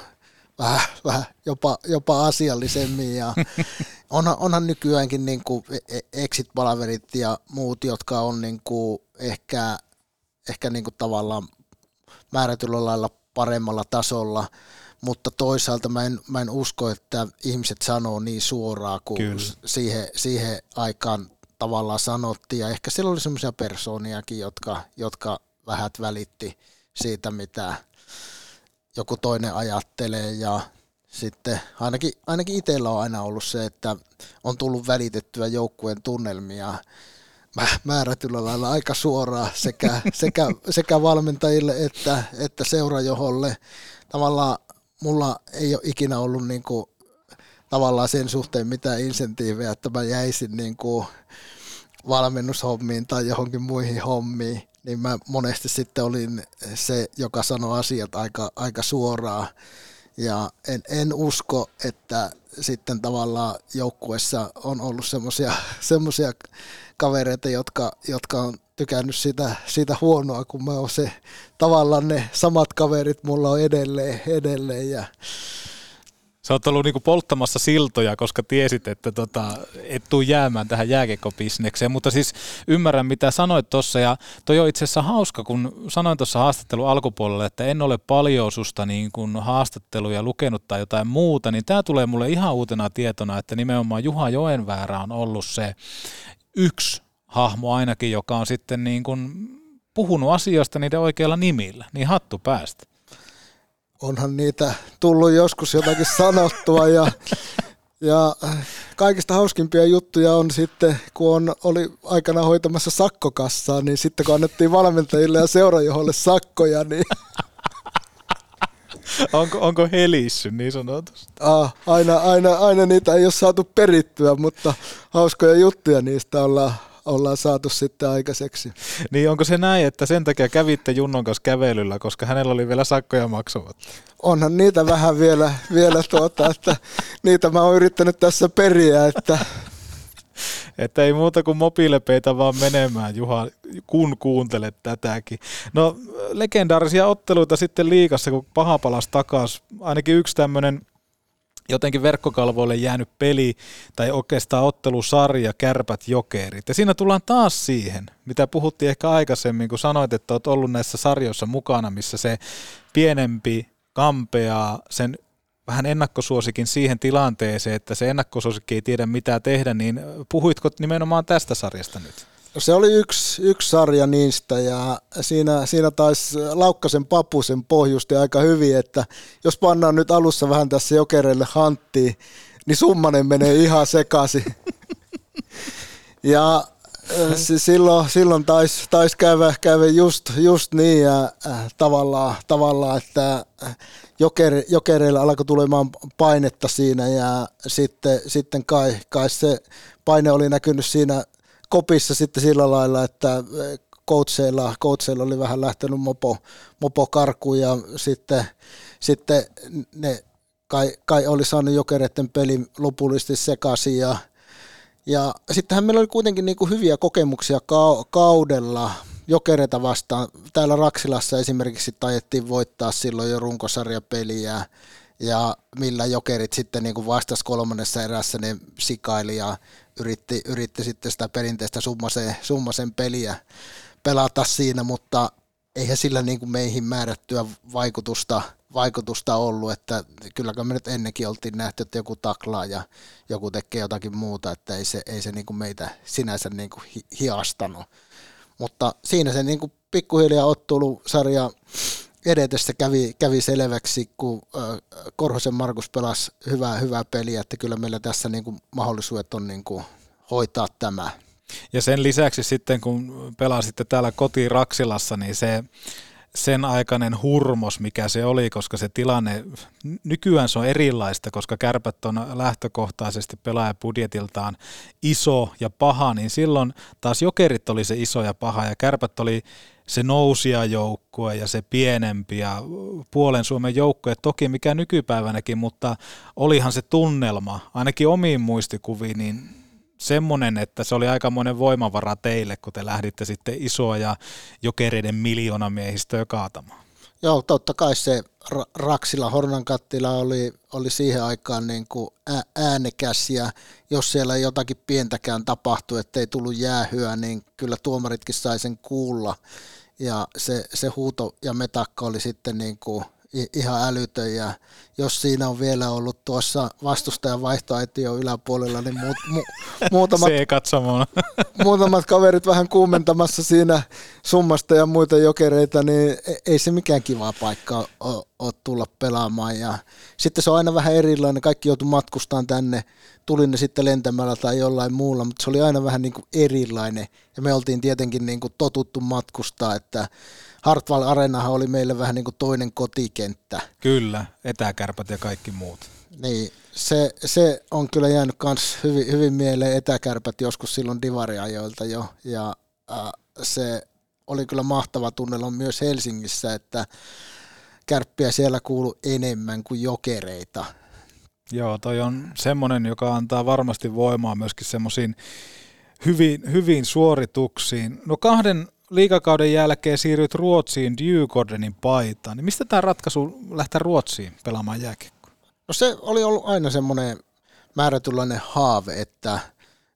vähän, vähän jopa, jopa asiallisemmin ja onhan, onhan nykyäänkin niin kuin e, e, exit-palaverit ja muut, jotka on niin kuin ehkä, ehkä niin kuin tavallaan määrätyllä lailla paremmalla tasolla, mutta toisaalta mä en, mä en usko, että ihmiset sanoo niin suoraan kuin siihen, siihen aikaan tavallaan sanottiin. Ja ehkä siellä oli semmoisia persooniakin, jotka, jotka vähät välitti siitä, mitä, joku toinen ajattelee ja sitten ainakin, ainakin itsellä on aina ollut se, että on tullut välitettyä joukkueen tunnelmia määrätyllä lailla aika suoraan sekä, sekä, sekä valmentajille että, että seurajoholle. Tavallaan mulla ei ole ikinä ollut niin kuin, tavallaan sen suhteen mitään insentiivejä, että mä jäisin niin kuin valmennushommiin tai johonkin muihin hommiin niin mä monesti sitten olin se, joka sanoi asiat aika, aika suoraan. Ja en, en usko, että sitten tavallaan joukkuessa on ollut semmoisia kavereita, jotka, jotka on tykännyt sitä, sitä huonoa, kun mä oon se tavallaan ne samat kaverit mulla on edelleen, edelleen ja Sä oot ollut niinku polttamassa siltoja, koska tiesit, että tota, et tuu jäämään tähän jääkekobisnekseen, mutta siis ymmärrän mitä sanoit tuossa ja toi on itse asiassa hauska, kun sanoin tuossa haastattelun alkupuolella, että en ole paljon susta niin kuin haastatteluja lukenut tai jotain muuta, niin tämä tulee mulle ihan uutena tietona, että nimenomaan Juha Joenväärä on ollut se yksi hahmo ainakin, joka on sitten niin kuin puhunut asioista niiden oikeilla nimillä, niin hattu päästä onhan niitä tullut joskus jotakin sanottua ja, ja kaikista hauskimpia juttuja on sitten, kun on, oli aikana hoitamassa sakkokassaa, niin sitten kun annettiin valmentajille ja seurajoholle sakkoja, niin onko, onko helissy niin sanotusti? Ah, aina, aina, aina niitä ei ole saatu perittyä, mutta hauskoja juttuja niistä ollaan, ollaan saatu sitten aikaiseksi. Niin onko se näin, että sen takia kävitte Junnon kanssa kävelyllä, koska hänellä oli vielä sakkoja maksavat? Onhan niitä vähän vielä, vielä tuota, että niitä mä oon yrittänyt tässä periä, että että ei muuta kuin mobiilepeitä vaan menemään, Juha, kun kuuntelet tätäkin. No, legendaarisia otteluita sitten liikassa, kun paha palas takas. Ainakin yksi tämmöinen jotenkin verkkokalvoille jäänyt peli tai oikeastaan ottelusarja Kärpät Jokerit. Ja siinä tullaan taas siihen, mitä puhuttiin ehkä aikaisemmin, kun sanoit, että olet ollut näissä sarjoissa mukana, missä se pienempi kampeaa sen vähän ennakkosuosikin siihen tilanteeseen, että se ennakkosuosikki ei tiedä mitä tehdä, niin puhuitko nimenomaan tästä sarjasta nyt? Se oli yksi, yksi sarja niistä ja siinä, siinä taisi Laukkasen papusen pohjusti aika hyvin, että jos pannaan nyt alussa vähän tässä jokereille hanttiin, niin summanen menee ihan sekaisin. ja silloin, silloin taisi tais käydä, käydä just, just niin ja tavallaan, tavallaan, että joker, jokereilla alkoi tulemaan painetta siinä ja sitten, sitten kai, kai se paine oli näkynyt siinä kopissa sitten sillä lailla, että coacheilla, coacheilla oli vähän lähtenyt mopo, mopo karkuun ja sitten, sitten ne kai, kai oli saanut jokereiden pelin lopullisesti sekaisin ja, ja sittenhän meillä oli kuitenkin niin kuin hyviä kokemuksia kaudella jokereita vastaan. Täällä Raksilassa esimerkiksi tajettiin voittaa silloin jo runkosarjapeliä ja millä jokerit sitten niin kuin vastas kolmannessa erässä ne sikaili ja yritti, yritti sitten sitä perinteistä summasen, summasen peliä pelata siinä, mutta eihän sillä niin kuin meihin määrättyä vaikutusta, vaikutusta ollut, että kylläkään me nyt ennenkin oltiin nähty, että joku taklaa ja joku tekee jotakin muuta, että ei se, ei se niin kuin meitä sinänsä niin kuin hiastanut. Mutta siinä se niin kuin pikkuhiljaa ottelusarja edetessä kävi, kävi selväksi, kun Korhosen Markus pelasi hyvää, hyvää peliä, että kyllä meillä tässä niin kuin mahdollisuudet on niin kuin hoitaa tämä. Ja sen lisäksi sitten, kun pelasitte täällä koti Raksilassa, niin se sen aikainen hurmos, mikä se oli, koska se tilanne, nykyään se on erilaista, koska kärpät on lähtökohtaisesti pelaajabudjetiltaan iso ja paha, niin silloin taas jokerit oli se iso ja paha ja kärpät oli se nousijajoukkue ja se pienempi ja puolen Suomen joukkue, toki mikä nykypäivänäkin, mutta olihan se tunnelma, ainakin omiin muistikuviin, niin semmoinen, että se oli aikamoinen voimavara teille, kun te lähditte sitten isoa ja jokereiden miljoonamiehistöä kaatamaan. Joo, totta kai se Raksila Hornankattila oli, oli siihen aikaan niin kuin äänekäs ja jos siellä jotakin pientäkään tapahtui, ettei tullut jäähyä, niin kyllä tuomaritkin sai sen kuulla. Ja se, se huuto ja metakka oli sitten niin kuin ihan älytön ja jos siinä on vielä ollut tuossa vastustajan vaihtoaitio yläpuolella, niin muut, mu, muutamat, muutamat kaverit vähän kuumentamassa siinä summasta ja muita jokereita, niin e, ei se mikään kiva paikka ole, ole tulla pelaamaan. Ja sitten se on aina vähän erilainen, kaikki joutuu matkustamaan tänne, tuli ne sitten lentämällä tai jollain muulla, mutta se oli aina vähän niin kuin erilainen. Ja me oltiin tietenkin niin kuin totuttu matkustaa, että Hartwall Arenahan oli meille vähän niin kuin toinen kotikenttä. Kyllä, etäkärpät ja kaikki muut. Niin, se, se on kyllä jäänyt myös hyvin, hyvin mieleen etäkärpät joskus silloin divariajoilta jo, ja äh, se oli kyllä mahtava tunnelma myös Helsingissä, että kärppiä siellä kuulu enemmän kuin jokereita. Joo, toi on semmoinen, joka antaa varmasti voimaa myöskin semmoisiin hyvin, hyvin suorituksiin. No kahden liikakauden jälkeen siirryt Ruotsiin Djurgårdenin paitaan, niin mistä tämä ratkaisu lähteä Ruotsiin pelaamaan jääkiekkoa? No se oli ollut aina semmoinen määrätynlainen haave, että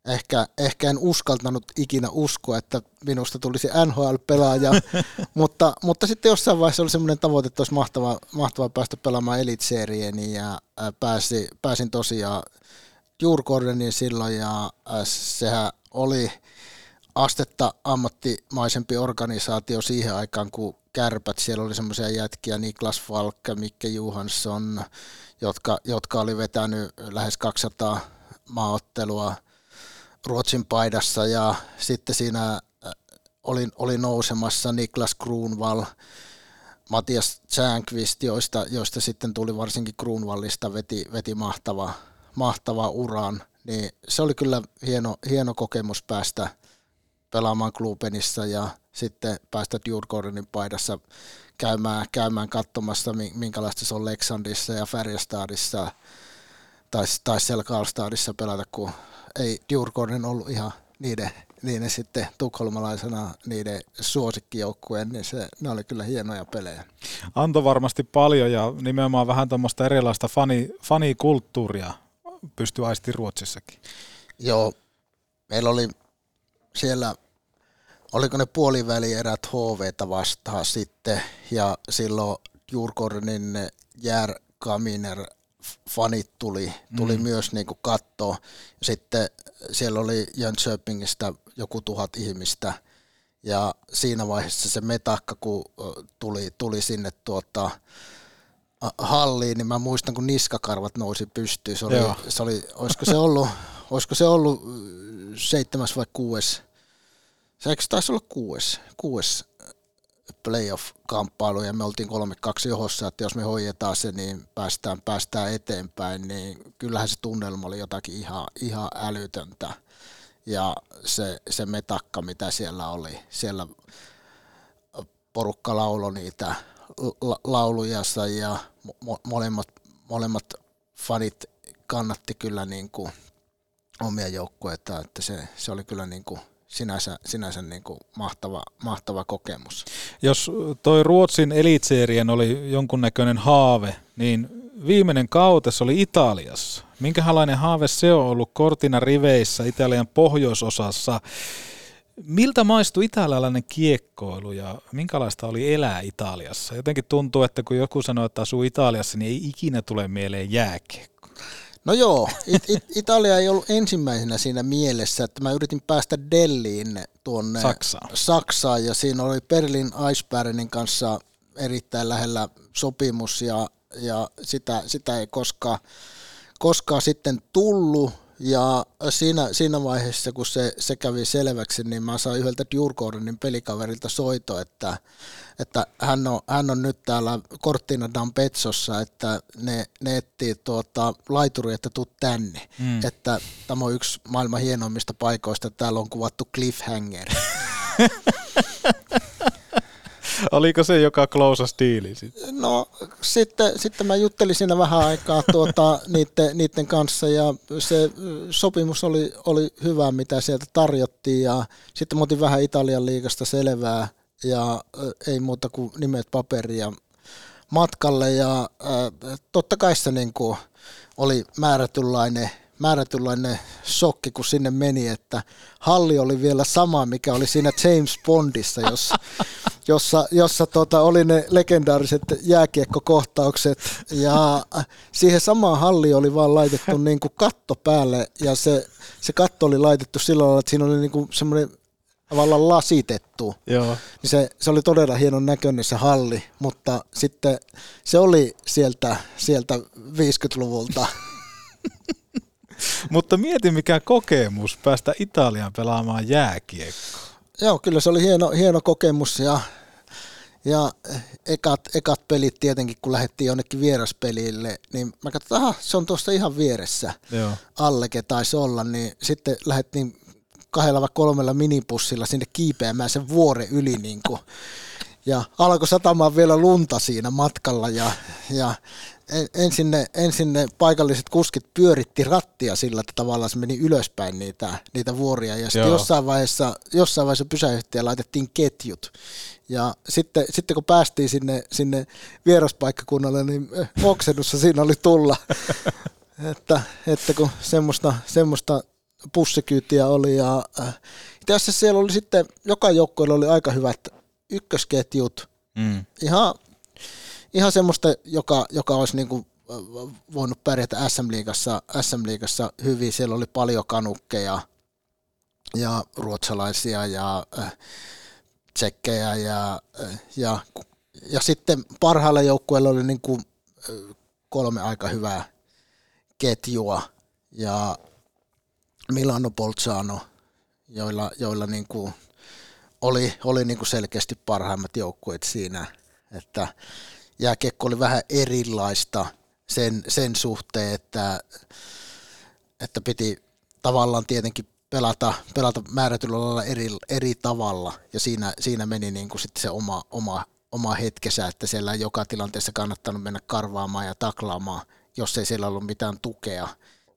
ehkä, ehkä en uskaltanut ikinä uskoa, että minusta tulisi NHL-pelaaja, mutta, mutta sitten jossain vaiheessa oli semmoinen tavoite, että olisi mahtava, mahtava päästä pelaamaan Elitserien ja pääsi, pääsin tosiaan Djurgårdeniin silloin ja sehän oli astetta ammattimaisempi organisaatio siihen aikaan, kun kärpät, siellä oli semmoisia jätkiä, Niklas Falk, Mikke Johansson, jotka, jotka oli vetänyt lähes 200 maaottelua Ruotsin paidassa. Ja sitten siinä äh, oli, oli nousemassa Niklas Kruunval, Matias Tsänkvist, joista, joista sitten tuli varsinkin Kruunvallista veti, veti mahtava, mahtava uran, niin se oli kyllä hieno, hieno kokemus päästä – pelaamaan Klubenissa ja sitten päästä Djurgårdenin paidassa käymään, käymään katsomassa, minkälaista se on Leksandissa ja Färjestadissa tai, tai siellä Karlstadissa pelata, kun ei Djurgården ollut ihan niiden, niiden sitten tukholmalaisena niiden suosikkijoukkueen, niin se, ne oli kyllä hienoja pelejä. Anto varmasti paljon ja nimenomaan vähän tuommoista erilaista fani, fanikulttuuria pystyy aisti Ruotsissakin. Joo, meillä oli siellä, oliko ne puolivälierät HVtä vastaan sitten, ja silloin Jurkornin Jär Kaminer fanit tuli, tuli mm. myös niin kuin kattoa. Sitten siellä oli Jönköpingistä joku tuhat ihmistä, ja siinä vaiheessa se metakka, kun tuli, tuli sinne tuota, halliin, niin mä muistan, kun niskakarvat nousi pystyyn. Se oli, se oli, olisiko se ollut, olisiko se ollut seitsemäs vai kuudes se eikö taisi olla kuudes, kuudes playoff-kamppailu ja me oltiin 3-2 johossa, että jos me hoidetaan se, niin päästään, päästään eteenpäin, niin kyllähän se tunnelma oli jotakin ihan, ihan älytöntä. Ja se, se metakka, mitä siellä oli, siellä porukka lauloi niitä la- lauluja ja mo- molemmat, molemmat fanit kannatti kyllä niin kuin omia joukkueita, että se, se oli kyllä niin kuin sinänsä, sinänsä niin kuin mahtava, mahtava kokemus. Jos toi Ruotsin elitseerien oli jonkunnäköinen haave, niin viimeinen kautes oli Italiassa. Minkälainen haave se on ollut Kortina riveissä Italian pohjoisosassa? Miltä maistui italialainen kiekkoilu ja minkälaista oli elää Italiassa? Jotenkin tuntuu, että kun joku sanoo, että asuu Italiassa, niin ei ikinä tule mieleen jääkiekko. No joo, It- It- Italia ei ollut ensimmäisenä siinä mielessä, että mä yritin päästä Delliin tuonne Saksaan. Saksaan ja siinä oli Berlin Eisbärenin kanssa erittäin lähellä sopimus ja, ja sitä, sitä ei koskaan, koskaan sitten tullut ja siinä, siinä vaiheessa, kun se, se kävi selväksi, niin mä sain yhdeltä Djurgårdenin pelikaverilta soito, että, että hän, on, hän on nyt täällä Cortina d'Ampezzossa, että ne, ne etsii tuota, laituri, että tuu tänne. Mm. Että tämä on yksi maailman hienoimmista paikoista, täällä on kuvattu cliffhanger. Oliko se joka klousas diili sitten? No sitten, sitten mä juttelin siinä vähän aikaa tuota, niiden, niiden kanssa ja se sopimus oli, oli hyvä, mitä sieltä tarjottiin ja sitten mä otin vähän Italian liigasta selvää ja ei muuta kuin nimet paperia matkalle ja ö, totta kai se niin kuin oli määrätynlainen määrätynlainen shokki, kun sinne meni, että halli oli vielä sama, mikä oli siinä James Bondissa, jossa, jossa, jossa tota, oli ne legendaariset jääkiekkokohtaukset ja siihen samaan halliin oli vaan laitettu niin kuin katto päälle ja se, se katto oli laitettu sillä lailla, että siinä oli niin kuin semmoinen tavallaan lasitettu. Joo. Niin se, se oli todella hienon näköinen se halli, mutta sitten se oli sieltä, sieltä 50-luvulta. Mutta mieti mikä kokemus päästä Italiaan pelaamaan jääkiekkoa. Joo, kyllä se oli hieno, hieno kokemus ja, ja ekat, ekat pelit tietenkin, kun lähdettiin jonnekin vieraspelille, niin mä katsoin, että aha, se on tuossa ihan vieressä Joo. alleke taisi olla, niin sitten lähdettiin kahdella vai kolmella minipussilla sinne kiipeämään sen vuoren yli niin kuin, ja alkoi satamaan vielä lunta siinä matkalla ja, ja ensin, ne, ensin ne paikalliset kuskit pyöritti rattia sillä, että tavallaan se meni ylöspäin niitä, niitä vuoria. Ja sitten jossain vaiheessa, jossain vaiheessa pysäyhtiä laitettiin ketjut. Ja sitten, sitten kun päästiin sinne, sinne vieraspaikkakunnalle, niin eh, oksennussa siinä oli tulla, että, että kun semmoista, semmoista pussikyytiä oli ja äh, itse asiassa siellä oli sitten, joka joukkueella oli aika hyvät ykkösketjut, Mm. ihan, ihan semmoista, joka, joka olisi niin kuin voinut pärjätä SM-liigassa, SM-liigassa hyvin. Siellä oli paljon kanukkeja ja ruotsalaisia ja tsekkejä ja, ja, ja sitten parhailla joukkueilla oli niin kuin, kolme aika hyvää ketjua ja Milano Bolzano, joilla, joilla niin kuin oli, oli niin kuin selkeästi parhaimmat joukkueet siinä, että jääkiekko oli vähän erilaista sen, sen suhteen, että, että piti tavallaan tietenkin pelata, pelata määrätyllä lailla eri, eri tavalla ja siinä, siinä meni niin kuin sitten se oma, oma, oma hetkensä, että siellä joka tilanteessa kannattanut mennä karvaamaan ja taklaamaan, jos ei siellä ollut mitään tukea.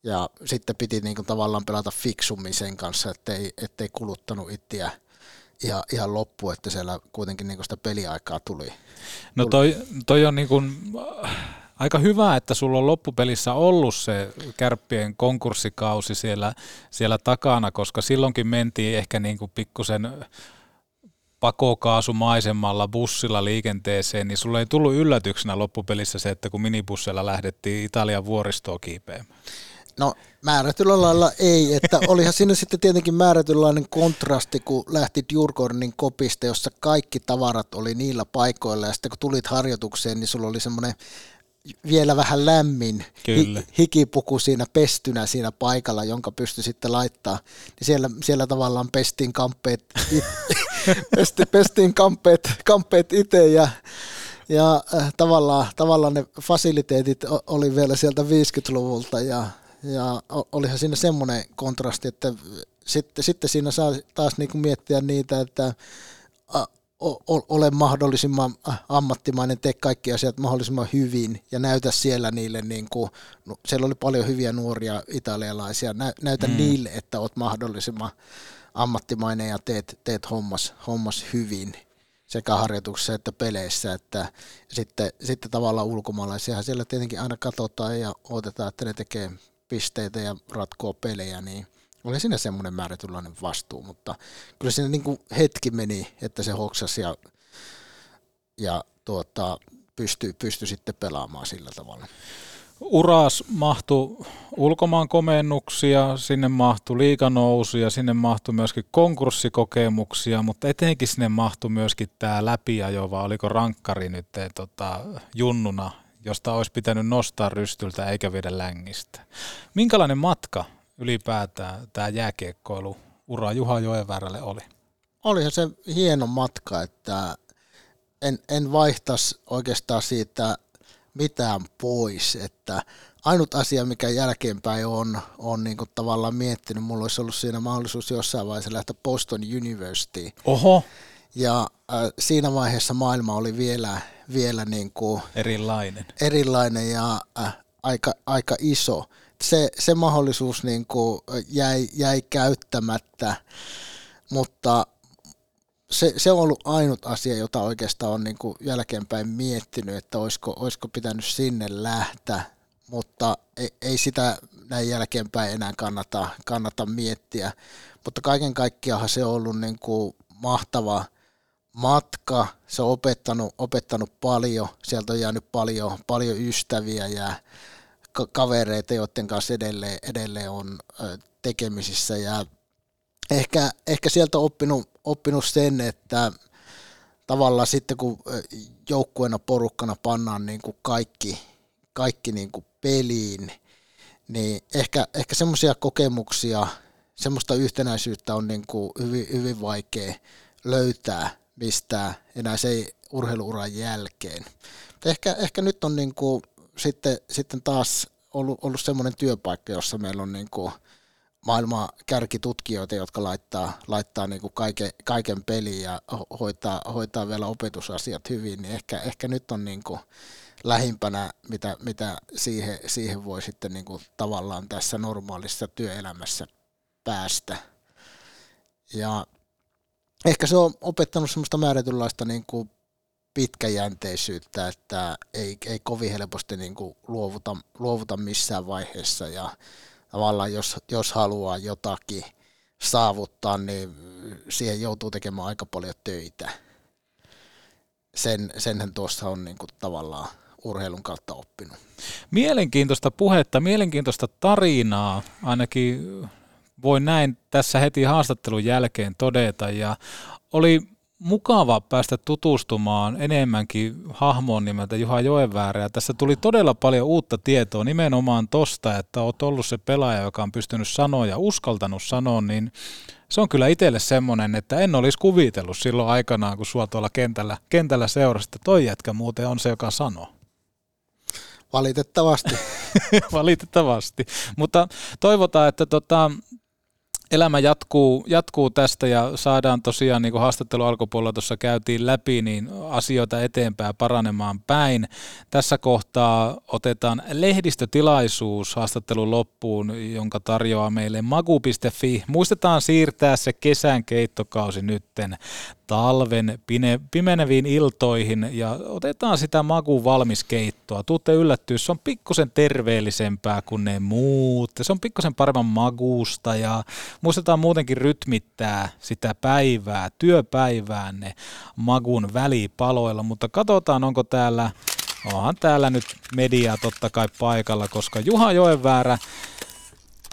Ja sitten piti niin kuin tavallaan pelata fiksummin sen kanssa, ettei, ettei kuluttanut itseä ihan, ihan loppu, että siellä kuitenkin niin sitä peliaikaa tuli. No toi, toi on niin kuin, aika hyvä, että sulla on loppupelissä ollut se kärppien konkurssikausi siellä, siellä takana, koska silloinkin mentiin ehkä niin kuin pikkusen pakokaasumaisemmalla bussilla liikenteeseen, niin sulle ei tullut yllätyksenä loppupelissä se, että kun minibussilla lähdettiin Italian vuoristoa kiipeämään. No määrätyllä lailla ei, että olihan siinä sitten tietenkin määrätynlainen kontrasti, kun lähti Djurgårdenin kopista, jossa kaikki tavarat oli niillä paikoilla ja sitten kun tulit harjoitukseen, niin sulla oli semmoinen vielä vähän lämmin Kyllä. hi- hikipuku siinä pestynä siinä paikalla, jonka pystyi sitten laittaa. Niin siellä, siellä tavallaan pestiin kamppeet, it, pesti, pestiin kamppeet, kamppeet itse ja, ja äh, tavallaan, tavallaan ne fasiliteetit oli vielä sieltä 50-luvulta ja, ja olihan siinä semmoinen kontrasti, että sitten, sitten siinä saa taas niinku miettiä niitä, että ole mahdollisimman ammattimainen, tee kaikki asiat mahdollisimman hyvin ja näytä siellä niille, niin kuin, no, siellä oli paljon hyviä nuoria italialaisia, nä, näytä Mm. niille, että olet mahdollisimman ammattimainen ja teet, teet hommas, hommas hyvin. sekä harjoituksissa että peleissä, että sitten, sitten tavallaan ulkomaalaisia siellä tietenkin aina katsotaan ja odotetaan, että ne tekee pisteitä ja ratkoo pelejä, niin oli siinä semmoinen määrätynlainen vastuu, mutta kyllä siinä niin kuin hetki meni, että se hoksasi ja, ja tuota, pystyi, pystyi sitten pelaamaan sillä tavalla. Uras mahtui ulkomaan komennuksia, sinne mahtui liikanousuja, sinne mahtui myöskin konkurssikokemuksia, mutta etenkin sinne mahtui myöskin tämä läpiajo, vai oliko rankkari nyt tota, junnuna, josta olisi pitänyt nostaa rystyltä eikä viedä längistä. Minkälainen matka ylipäätään tämä jääkiekkoilu ura Juha Joenväärälle oli? Olihan se hieno matka, että en, en vaihtaisi oikeastaan siitä mitään pois, että ainut asia, mikä jälkeenpäin on, on niin kuin tavallaan miettinyt, mulla olisi ollut siinä mahdollisuus jossain vaiheessa lähteä Boston University. Oho. Ja äh, siinä vaiheessa maailma oli vielä, vielä niin kuin erilainen. erilainen ja äh, aika, aika iso. Se, se mahdollisuus niin kuin jäi, jäi käyttämättä, mutta se, se on ollut ainut asia, jota oikeastaan on niin kuin jälkeenpäin miettinyt, että olisiko, olisiko pitänyt sinne lähteä, mutta ei, ei sitä näin jälkeenpäin enää kannata, kannata miettiä. Mutta kaiken kaikkiaan se on ollut niin kuin mahtava matka, se on opettanut, opettanut paljon, sieltä on jäänyt paljon, paljon ystäviä ja kavereita, joiden kanssa edelleen, edelleen on tekemisissä. Ja ehkä, ehkä sieltä on oppinut, oppinut sen, että tavallaan sitten kun joukkueena porukkana pannaan niin kuin kaikki, kaikki niin kuin peliin, niin ehkä, ehkä semmoisia kokemuksia, semmoista yhtenäisyyttä on niin kuin hyvin, hyvin vaikea löytää mistään enää se urheiluuran jälkeen. Ehkä, ehkä nyt on niin kuin sitten, sitten taas ollut, ollut semmoinen työpaikka, jossa meillä on niin kuin maailman kärkitutkijoita, jotka laittaa, laittaa niin kuin kaiken, kaiken peliin ja hoitaa, hoitaa vielä opetusasiat hyvin, niin ehkä, ehkä nyt on niin kuin lähimpänä, mitä, mitä siihen, siihen voi sitten niin kuin tavallaan tässä normaalissa työelämässä päästä. Ja ehkä se on opettanut semmoista määrätynlaista niin kuin pitkäjänteisyyttä, että ei, ei kovin helposti niin kuin luovuta, luovuta missään vaiheessa ja tavallaan jos, jos haluaa jotakin saavuttaa, niin siihen joutuu tekemään aika paljon töitä. Sen, senhän tuossa on niin kuin tavallaan urheilun kautta oppinut. Mielenkiintoista puhetta, mielenkiintoista tarinaa, ainakin voin näin tässä heti haastattelun jälkeen todeta. Ja oli mukava päästä tutustumaan enemmänkin hahmoon nimeltä Juha Joenväärä. Tässä tuli todella paljon uutta tietoa nimenomaan tosta, että olet ollut se pelaaja, joka on pystynyt sanoa ja uskaltanut sanoa, niin se on kyllä itselle semmoinen, että en olisi kuvitellut silloin aikanaan, kun sua tuolla kentällä, kentällä seurasi, että toi jätkä muuten on se, joka sanoo. Valitettavasti. Valitettavasti. Mutta toivotaan, että tota, elämä jatkuu, jatkuu tästä ja saadaan tosiaan, niin kuin haastattelu alkupuolella tuossa käytiin läpi, niin asioita eteenpäin paranemaan päin. Tässä kohtaa otetaan lehdistötilaisuus haastattelun loppuun, jonka tarjoaa meille magu.fi. Muistetaan siirtää se kesän keittokausi nytten talven pine, pimeneviin iltoihin ja otetaan sitä makuun valmiskeittoa. Tuutte yllättyä, se on pikkusen terveellisempää kuin ne muut. Se on pikkusen paremman maguusta ja muistetaan muutenkin rytmittää sitä päivää, työpäiväänne magun välipaloilla, mutta katsotaan onko täällä, onhan täällä nyt media totta kai paikalla, koska Juha Joenväärä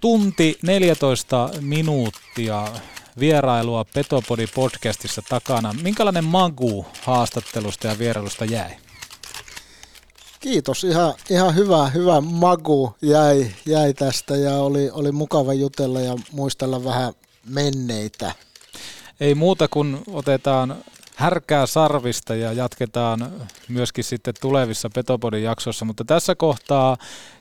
tunti 14 minuuttia vierailua Petopodi podcastissa takana. Minkälainen magu haastattelusta ja vierailusta jäi? Kiitos, ihan, ihan hyvä, hyvä magu jäi, jäi tästä ja oli, oli mukava jutella ja muistella vähän menneitä. Ei muuta kuin otetaan härkää sarvista ja jatketaan myöskin sitten tulevissa Petopodin jaksoissa, mutta tässä kohtaa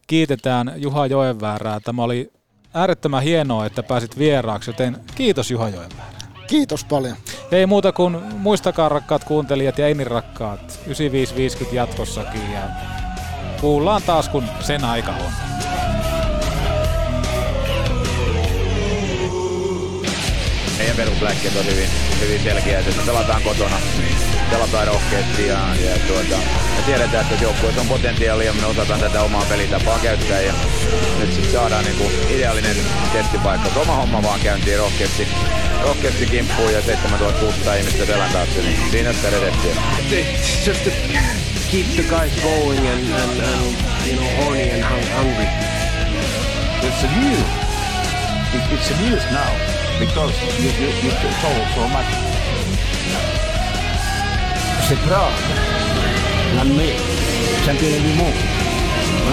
kiitetään Juha Joenväärää. Tämä oli äärettömän hienoa, että pääsit vieraaksi, joten kiitos Juha Joenväärä. Kiitos paljon. Ei muuta kuin muistakaa rakkaat kuuntelijat ja ei niin rakkaat 9550 jatkossakin ja kuullaan taas kun sen aika on. Meidän perusläkkeet on hyvin, hyvin selkeät, että pelataan kotona pelataan rohkeasti ja, ja tuota, me tiedetään, että joukkueessa on potentiaalia ja me osataan tätä omaa pelitapaa käyttää ja nyt sitten saadaan niinku ideaalinen testipaikka. Oma homma vaan käyntiin rohkeasti, rohkeasti kimppuun ja 7600 ihmistä selän taakse, niin siinä sitä redettiä. It's just to keep the guys going and, and, and you know horny and hung- hungry. It's a news. It- It's a news now because you, you, you told so much. C'est Prague, l'année, championnat du monde.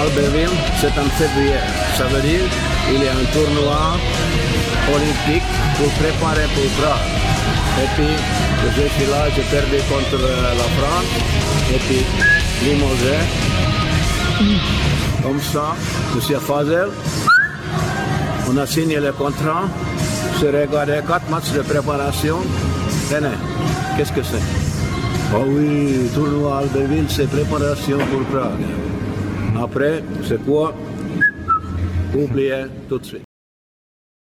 Albertville, c'est en février. Ça veut dire qu'il y a un tournoi olympique pour préparer pour Prague. Et puis, je suis là, j'ai perdu contre euh, la France. Et puis, limogé. Comme ça, je suis à Fazel. On a signé le contrat. J'ai regardé quatre matchs de préparation. Tenez, qu'est-ce que c'est? Oh oui, tournoi Albertville, c'est préparation pour Prague. Après, c'est quoi Oubliez tout de suite.